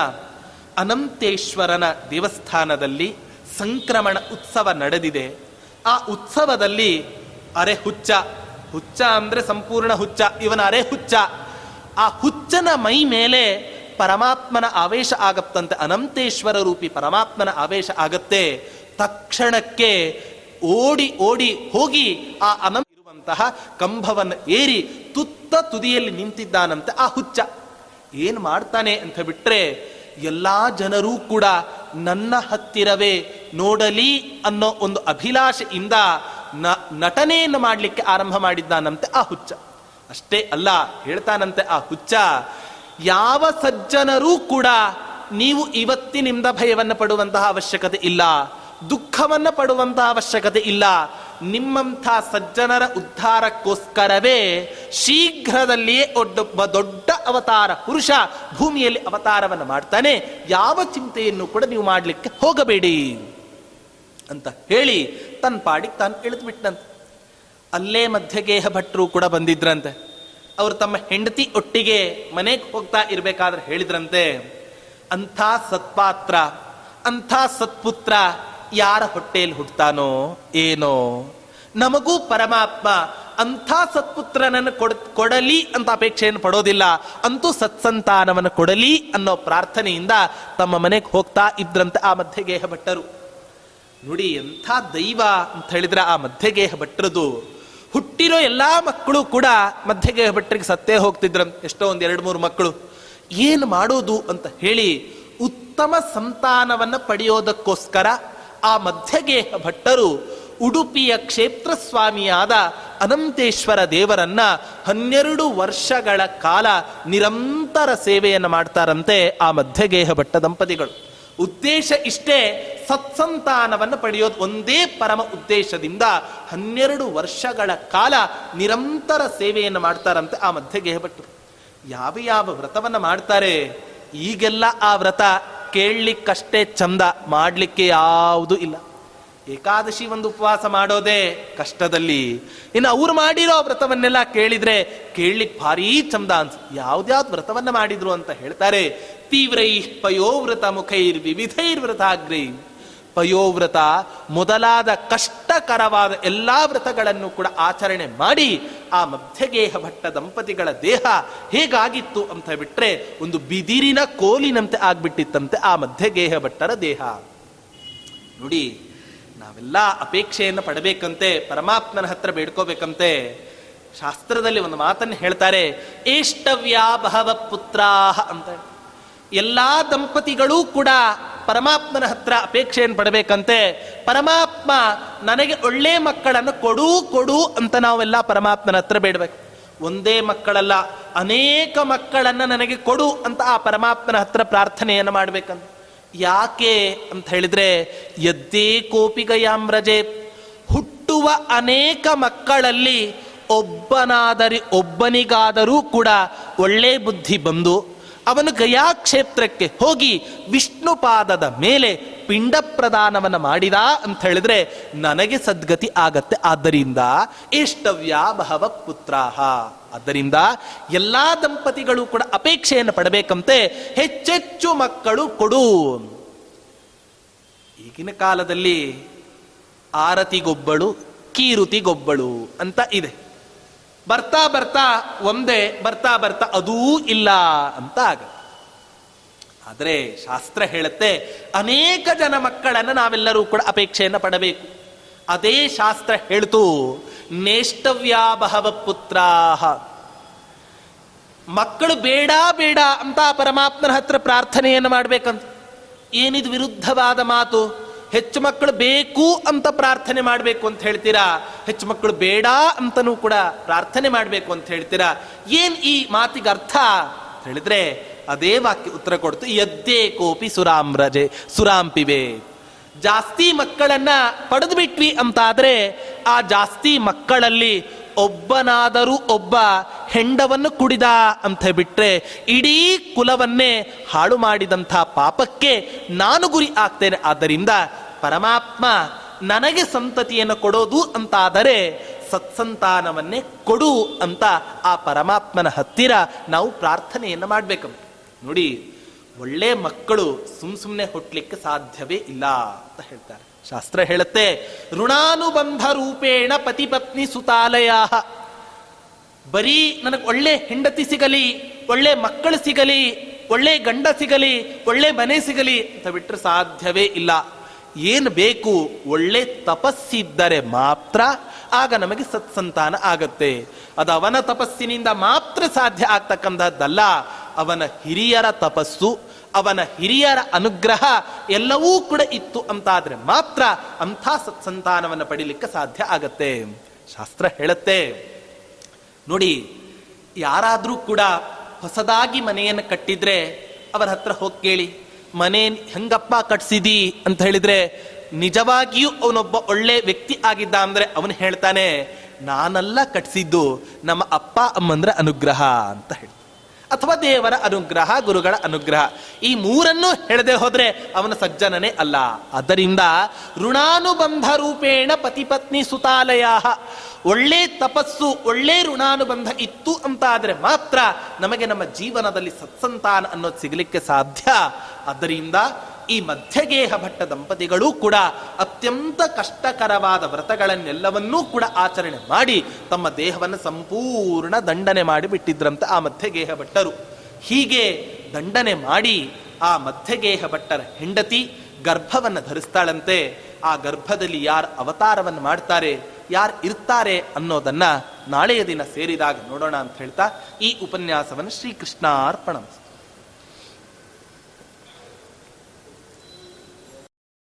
ಅನಂತೇಶ್ವರನ ದೇವಸ್ಥಾನದಲ್ಲಿ ಸಂಕ್ರಮಣ ಉತ್ಸವ ನಡೆದಿದೆ. ಆ ಉತ್ಸವದಲ್ಲಿ ಅರೆ ಹುಚ್ಚ ಹುಚ್ಚ ಅಂದ್ರೆ ಸಂಪೂರ್ಣ ಹುಚ್ಚ, ಇವನ ಅರೆ ಹುಚ್ಚ. ಆ ಹುಚ್ಚನ ಮೈ ಮೇಲೆ ಪರಮಾತ್ಮನ ಆವೇಶ ಆಗತ್ತಂತೆ ಅನಂತೇಶ್ವರ ರೂಪಿ ಪರಮಾತ್ಮನ ಆವೇಶ ಆಗತ್ತೆ, ತಕ್ಷಣಕ್ಕೆ ಓಡಿ ಓಡಿ ಹೋಗಿ ಆ ಅನಂತ ಇರುವಂತಹ ಕಂಬವನ್ನು ಏರಿ ತುತ್ತ ತುದಿಯಲ್ಲಿ ನಿಂತಿದ್ದಾನಂತೆ ಆ ಹುಚ್ಚ. ಏನು ಮಾಡ್ತಾನೆ ಅಂತ ಬಿಟ್ರೆ, ಎಲ್ಲಾ ಜನರೂ ಕೂಡ ನನ್ನ ಹತ್ತಿರವೇ ನೋಡಲಿ ಅನ್ನೋ ಒಂದು ಅಭಿಲಾಷೆಯಿಂದ ನ ನಟನೆಯನ್ನು ಮಾಡಲಿಕ್ಕೆ ಆರಂಭ ಮಾಡಿದ್ದಾನಂತೆ ಆ ಹುಚ್ಚ. ಅಷ್ಟೇ ಅಲ್ಲ, ಹೇಳ್ತಾನಂತೆ ಆ ಹುಚ್ಚ ಯಾವ ಸಜ್ಜನರೂ ಕೂಡ ನೀವು ಇವತ್ತಿನಿಂದ ಭಯವನ್ನು ಪಡುವಂತಹ ಅವಶ್ಯಕತೆ ಇಲ್ಲ. ದುಃಖವನ್ನು ಪಡುವಂತಹ ಅವಶ್ಯಕತೆ ಇಲ್ಲ. ನಿಮ್ಮಂಥ ಸಜ್ಜನರ ಉದ್ಧಾರಕ್ಕೋಸ್ಕರವೇ ಶೀಘ್ರದಲ್ಲಿಯೇ ಒಬ್ಬ ದೊಡ್ಡ ಅವತಾರ ಪುರುಷ ಭೂಮಿಯಲ್ಲಿ ಅವತಾರವನ್ನು ಮಾಡ್ತಾನೆ. ಯಾವ ಚಿಂತೆಯನ್ನು ಕೂಡ ನೀವು ಮಾಡಲಿಕ್ಕೆ ಹೋಗಬೇಡಿ ಅಂತ ಹೇಳಿ ತನ್ನ ಪಾಡಿಗೆ ತಾನು ಇಳಿದು ಬಿಟ್ಟನಂತೆ ಅಲ್ಲೇ ಮಧ್ಯಗೇಹ ಭಟ್ರು ಕೂಡ ಬಂದಿದ್ರಂತೆ. ಅವರು ತಮ್ಮ ಹೆಂಡತಿ ಒಟ್ಟಿಗೆ ಮನೆಗೆ ಹೋಗ್ತಾ ಇರಬೇಕಾದ್ರೆ ಹೇಳಿದ್ರಂತೆ, ಅಂಥ ಸತ್ಪಾತ್ರ, ಅಂಥ ಸತ್ಪುತ್ರ ಯಾರ ಹೊಟ್ಟೆಯಲ್ಲಿ ಹುಟ್ಟತಾನೋ ಏನೋ? ನಮಗೂ ಪರಮಾತ್ಮ ಅಂಥ ಸತ್ಪುತ್ರನನ್ನು ಕೊಡ, ಕೊಡಲಿ ಅಂತ ಅಪೇಕ್ಷೆಯನ್ನು ಪಡೋದಿಲ್ಲ. ಅಂತೂ ಸತ್ಸಂತಾನವನ್ನು ಕೊಡಲಿ ಅನ್ನೋ ಪ್ರಾರ್ಥನೆಯಿಂದ ತಮ್ಮ ಮನೆಗೆ ಹೋಗ್ತಾ ಇದ್ರಂತೆ ಆ ಮಧ್ಯಗೇಹ ಭಟ್ಟರು. ನೋಡಿ ಎಂಥ ದೈವ ಅಂತ ಹೇಳಿದ್ರೆ ಆ ಮಧ್ಯಗೇಹ ಭಟ್ರದು ಹುಟ್ಟಿರೋ ಎಲ್ಲ ಮಕ್ಕಳು ಕೂಡ ಮಧ್ಯಗೇಹ ಭಟ್ಟರಿಗೆ ಸತ್ತೇ ಹೋಗ್ತಿದ್ರಂತ. ಎಷ್ಟೋ ಒಂದು ಎರಡು ಮೂರು ಮಕ್ಕಳು. ಏನು ಮಾಡೋದು ಅಂತ ಹೇಳಿ ಉತ್ತಮ ಸಂತಾನವನ್ನು ಪಡೆಯೋದಕ್ಕೋಸ್ಕರ ಆ ಮಧ್ಯಗೇಹ ಭಟ್ಟರು ಉಡುಪಿಯ ಕ್ಷೇತ್ರ ಸ್ವಾಮಿಯಾದ ಅನಂತೇಶ್ವರ ದೇವರನ್ನ ಹನ್ನೆರಡು ವರ್ಷಗಳ ಕಾಲ ನಿರಂತರ ಸೇವೆಯನ್ನು ಮಾಡ್ತಾರಂತೆ ಆ ಮಧ್ಯಗೇಹ ಭಟ್ಟ ದಂಪತಿಗಳು. ಉದ್ದೇಶ ಇಷ್ಟೇ ಸತ್ಸಂತಾನವನ್ನು ಪಡೆಯೋದು ಒಂದೇ ಪರಮ ಉದ್ದೇಶದಿಂದ ಹನ್ನೆರಡು ವರ್ಷಗಳ ಕಾಲ ನಿರಂತರ ಸೇವೆಯನ್ನು ಮಾಡ್ತಾರಂತೆ ಆ ಮಧ್ಯೆ ಗೇಹಭಟ್ಟರು ಯಾವ ಯಾವ ವ್ರತವನ್ನ ಮಾಡ್ತಾರೆ? ಈಗೆಲ್ಲ ಆ ವ್ರತ ಕೇಳಲಿಕ್ಕಷ್ಟೇ ಚಂದ, ಮಾಡಲಿಕ್ಕೆ ಯಾವುದೂ ಇಲ್ಲ. ಏಕಾದಶಿ ಒಂದು ಉಪವಾಸ ಮಾಡೋದೇ ಕಷ್ಟದಲ್ಲಿ. ಇನ್ನು ಅವ್ರು ಮಾಡಿರೋ ವ್ರತವನ್ನೆಲ್ಲ ಕೇಳಿದ್ರೆ ಕೇಳಲಿಕ್ಕೆ ಭಾರೀ ಚಂದ ಅನ್ಸ, ಯಾವ್ದ್ಯಾವ್ದು ವ್ರತವನ್ನ ಮಾಡಿದ್ರು ಅಂತ ಹೇಳ್ತಾರೆ? ತೀವ್ರೈ ಪಯೋವ್ರತ ಮುಖೈರ್ ವಿವಿಧೈರ್ ವ್ರತಾಗ್ರೈ ಪಯೋವ್ರತ ಮೊದಲಾದ ಕಷ್ಟಕರವಾದ ಎಲ್ಲಾ ವ್ರತಗಳನ್ನು ಕೂಡ ಆಚರಣೆ ಮಾಡಿ ಆ ಮಧ್ಯಗೇಹ ಭಟ್ಟ ದಂಪತಿಗಳ ದೇಹ ಹೇಗಾಗಿತ್ತು ಅಂತ ಬಿಟ್ರೆ ಒಂದು ಬಿದಿರಿನ ಕೋಲಿನಂತೆ ಆಗ್ಬಿಟ್ಟಿತ್ತಂತೆ ಆ ಮಧ್ಯಗೇಹ ಭಟ್ಟರ ದೇಹ. ನೋಡಿ, ನಾವೆಲ್ಲ ಅಪೇಕ್ಷೆಯನ್ನು ಪಡಬೇಕಂತೆ, ಪರಮಾತ್ಮನ ಹತ್ರ ಬೇಡ್ಕೋಬೇಕಂತೆ. ಶಾಸ್ತ್ರದಲ್ಲಿ ಒಂದು ಮಾತನ್ನು ಹೇಳ್ತಾರೆ ಏಷ್ಟವ್ಯಾ ಬಹವ ಪುತ್ರಾಹ ಅಂತ ಎಲ್ಲಾ ದಂಪತಿಗಳೂ ಕೂಡ ಪರಮಾತ್ಮನ ಹತ್ರ ಅಪೇಕ್ಷೆಯನ್ನು ಪಡಬೇಕಂತೆ, ಪರಮಾತ್ಮ ನನಗೆ ಒಳ್ಳೆ ಮಕ್ಕಳನ್ನು ಕೊಡು ಕೊಡು ಅಂತ ನಾವೆಲ್ಲ ಪರಮಾತ್ಮನ ಹತ್ರ ಬೇಡಬೇಕು. ಒಂದೇ ಮಕ್ಕಳಲ್ಲ, ಅನೇಕ ಮಕ್ಕಳನ್ನು ನನಗೆ ಕೊಡು ಅಂತ ಆ ಪರಮಾತ್ಮನ ಹತ್ರ ಪ್ರಾರ್ಥನೆಯನ್ನು ಮಾಡಬೇಕಂತ. ಯಾಕೆ ಅಂತ ಹೇಳಿದ್ರೆ ಕೋಪಿಗಯಾಮ್ ಕೋಪಿಗಯಾಮ್ರಜೆ ಹುಟ್ಟುವ ಅನೇಕ ಮಕ್ಕಳಲ್ಲಿ ಒಬ್ಬನಾದರೆ ಒಬ್ಬನಿಗಾದರೂ ಕೂಡ ಒಳ್ಳೆ ಬುದ್ಧಿ ಬಂದು ಅವನು ಗಯಾ ಕ್ಷೇತ್ರಕ್ಕೆ ಹೋಗಿ ವಿಷ್ಣು ಪಾದದ ಮೇಲೆ ಪಿಂಡ ಪ್ರದಾನವನ್ನು ಮಾಡಿದ ಅಂತ ಹೇಳಿದ್ರೆ ನನಗೆ ಸದ್ಗತಿ ಆಗತ್ತೆ. ಆದ್ದರಿಂದ ಇಷ್ಟವ್ಯ ಬಹವ ಪುತ್ರಾಹ. ಆದ್ದರಿಂದ ಎಲ್ಲಾ ದಂಪತಿಗಳು ಕೂಡ ಅಪೇಕ್ಷೆಯನ್ನು ಪಡಬೇಕಂತೆ, ಹೆಚ್ಚೆಚ್ಚು ಮಕ್ಕಳು ಕೊಡು ಈಗಿನ ಕಾಲದಲ್ಲಿ ಆರತಿಗೊಬ್ಬಳು, ಕೀರುತಿಗೊಬ್ಬಳು ಅಂತ ಇದೆ. ಬರ್ತಾ ಬರ್ತಾ ಒಂದೇ, ಬರ್ತಾ ಬರ್ತಾ ಅದೂ ಇಲ್ಲ ಅಂತ ಆಗ ಆದರೆ ಶಾಸ್ತ್ರ ಹೇಳುತ್ತೆ, ಅನೇಕ ಜನ ಮಕ್ಕಳನ್ನು ನಾವೆಲ್ಲರೂ ಕೂಡ ಅಪೇಕ್ಷೆಯನ್ನು ಪಡಬೇಕು. ಅದೇ ಶಾಸ್ತ್ರ ಹೇಳ್ತು ನೇಷ್ಟವ್ಯಾ ಬಹವ ಪುತ್ರಾಹ. ಮಕ್ಕಳು ಬೇಡ ಬೇಡ ಅಂತ ಪರಮಾತ್ಮನ ಹತ್ರ ಪ್ರಾರ್ಥನೆಯನ್ನು ಮಾಡಬೇಕಂತ. ಏನಿದು ವಿರುದ್ಧವಾದ ಮಾತು? ಹೆಚ್ಚು ಮಕ್ಕಳು ಬೇಕು ಅಂತ ಪ್ರಾರ್ಥನೆ ಮಾಡಬೇಕು ಅಂತ ಹೇಳ್ತೀರಾ? ಹೆಚ್ಚು ಮಕ್ಕಳು ಬೇಡ ಅಂತನೂ ಕೂಡ ಪ್ರಾರ್ಥನೆ ಮಾಡಬೇಕು ಅಂತ ಹೇಳ್ತೀರಾ? ಏನ್ ಈ ಮಾತಿಗೆ ಅರ್ಥ? ಹೇಳಿದ್ರೆ ಅದೇ ವಾಕ್ಯ ಉತ್ತರ ಕೊಡ್ತು ಎದ್ದೇ ಕೋಪಿ ಸುರಾಮ್ರಜೆ ಸುರಾಂಪಿವೆ ಜಾಸ್ತಿ ಮಕ್ಕಳನ್ನ ಪಡೆದು ಬಿಟ್ವಿ ಅಂತಾದ್ರೆ ಆ ಜಾಸ್ತಿ ಮಕ್ಕಳಲ್ಲಿ ಒಬ್ಬನಾದರೂ ಒಬ್ಬ ಹೆಂಡವನ್ನು ಕುಡಿದ ಅಂತ ಬಿಟ್ರೆ ಇಡೀ ಕುಲವನ್ನೇ ಹಾಳು ಮಾಡಿದಂಥ ಪಾಪಕ್ಕೆ ನಾನು ಗುರಿ ಆಗ್ತೇನೆ. ಆದ್ದರಿಂದ ಪರಮಾತ್ಮ ನನಗೆ ಸಂತತಿಯನ್ನು ಕೊಡೋದು ಅಂತಾದರೆ ಸತ್ಸಂತಾನವನ್ನೇ ಕೊಡು ಅಂತ ಆ ಪರಮಾತ್ಮನ ಹತ್ತಿರ ನಾವು ಪ್ರಾರ್ಥನೆಯನ್ನು ಮಾಡಬೇಕು. ನೋಡಿ, ಒಳ್ಳೆ ಮಕ್ಕಳು ಸುಮ್ ಸುಮ್ಮನೆ ಹುಟ್ಲಿಕ್ಕೆ ಸಾಧ್ಯವೇ ಇಲ್ಲ ಅಂತ ಹೇಳ್ತಾರೆ. ಶಾಸ್ತ್ರ ಹೇಳುತ್ತೆ, ಋಣಾನುಬಂಧ ರೂಪೇಣ ಪತಿ ಪತ್ನಿ ಸುತಾಲಯ ಬರೀ ನನಗೆ ಒಳ್ಳೆ ಹೆಂಡತಿ ಸಿಗಲಿ, ಒಳ್ಳೆ ಮಕ್ಕಳು ಸಿಗಲಿ, ಒಳ್ಳೆ ಗಂಡ ಸಿಗಲಿ, ಒಳ್ಳೆ ಮನೆ ಸಿಗಲಿ ಅಂತ ಬಿಟ್ಟರೆ ಸಾಧ್ಯವೇ ಇಲ್ಲ. ಏನು ಬೇಕು, ಒಳ್ಳೆ ತಪಸ್ಸಿದ್ದರೆ ಮಾತ್ರ ಆಗ ನಮಗೆ ಸತ್ಸಂತಾನ ಆಗತ್ತೆ. ಅದು ಅವನ ತಪಸ್ಸಿನಿಂದ ಮಾತ್ರ ಸಾಧ್ಯ ಆಗ್ತಕ್ಕಂಥದ್ದಲ್ಲ, ಅವನ ಹಿರಿಯರ ತಪಸ್ಸು ಅವನ ಹಿರಿಯರ ಅನುಗ್ರಹ ಎಲ್ಲವೂ ಕೂಡ ಇತ್ತು ಅಂತಾದರೆ ಮಾತ್ರ ಅಂಥ ಸತ್ಸಂತಾನವನ್ನು ಪಡಿಲಿಕ್ಕೆ ಸಾಧ್ಯ ಆಗತ್ತೆ. ಶಾಸ್ತ್ರ ಹೇಳುತ್ತೆ. ನೋಡಿ, ಯಾರಾದರೂ ಕೂಡ ಹೊಸದಾಗಿ ಮನೆಯನ್ನು ಕಟ್ಟಿದ್ರೆ ಅವರ ಹತ್ರ ಹೋಗಿ ಕೇಳಿ, ಮನೆ ಹೆಂಗಪ್ಪ ಕಟ್ಸಿದಿ? ಅಂತ ಹೇಳಿದ್ರೆ, ನಿಜವಾಗಿಯೂ ಅವನೊಬ್ಬ ಒಳ್ಳೆ ವ್ಯಕ್ತಿ ಆಗಿದ್ದ ಅಂದ್ರೆ ಅವನು ಹೇಳ್ತಾನೆ, ನಾನಲ್ಲ ಕಟ್ಸಿದ್ದು, ನಮ್ಮ ಅಪ್ಪ ಅಮ್ಮಂದ್ರ ಅನುಗ್ರಹ ಅಂತ ಹೇಳಿ ಅಥವಾ ದೇವರ ಅನುಗ್ರಹ, ಗುರುಗಳ ಅನುಗ್ರಹ. ಈ ಮೂರನ್ನು ಹೇಳದೆ ಹೋದರೆ ಅವನ ಸಜ್ಜನನೇ ಅಲ್ಲ. ಅದರಿಂದ ಋಣಾನುಬಂಧ ರೂಪೇಣ ಪತಿಪತ್ನಿ ಸುತಾಲಯ ಒಳ್ಳೆ ತಪಸ್ಸು, ಒಳ್ಳೆ ಋಣಾನುಬಂಧ ಇತ್ತು ಅಂತ ಆದ್ರೆ ಮಾತ್ರ ನಮಗೆ ನಮ್ಮ ಜೀವನದಲ್ಲಿ ಸತ್ಸಂತಾನ ಅನ್ನೋದು ಸಿಗಲಿಕ್ಕೆ ಸಾಧ್ಯ. ಆದ್ದರಿಂದ ಈ ಮಧ್ಯಗೇಹ ಭಟ್ಟ ದಂಪತಿಗಳೂ ಕೂಡ ಅತ್ಯಂತ ಕಷ್ಟಕರವಾದ ವ್ರತಗಳನ್ನೆಲ್ಲವನ್ನೂ ಕೂಡ ಆಚರಣೆ ಮಾಡಿ ತಮ್ಮ ದೇಹವನ್ನು ಸಂಪೂರ್ಣ ದಂಡನೆ ಮಾಡಿ ಬಿಟ್ಟಿದ್ರಂತ ಆ ಮಧ್ಯಗೇಹ ಭಟ್ಟರು. ಹೀಗೆ ದಂಡನೆ ಮಾಡಿ ಆ ಮಧ್ಯಗೇಹ ಭಟ್ಟರ ಹೆಂಡತಿ ಗರ್ಭವನ್ನು ಧರಿಸ್ತಾಳಂತೆ. ಆ ಗರ್ಭದಲ್ಲಿ ಯಾರು ಅವತಾರವನ್ನು ಮಾಡ್ತಾರೆ, ಯಾರು ಇರ್ತಾರೆ ಅನ್ನೋದನ್ನ ನಾಳೆಯ ದಿನ ಸೇರಿದಾಗ ನೋಡೋಣ ಅಂತ ಹೇಳ್ತಾ ಈ ಉಪನ್ಯಾಸವನ್ನು ಶ್ರೀಕೃಷ್ಣ ಅರ್ಪಣ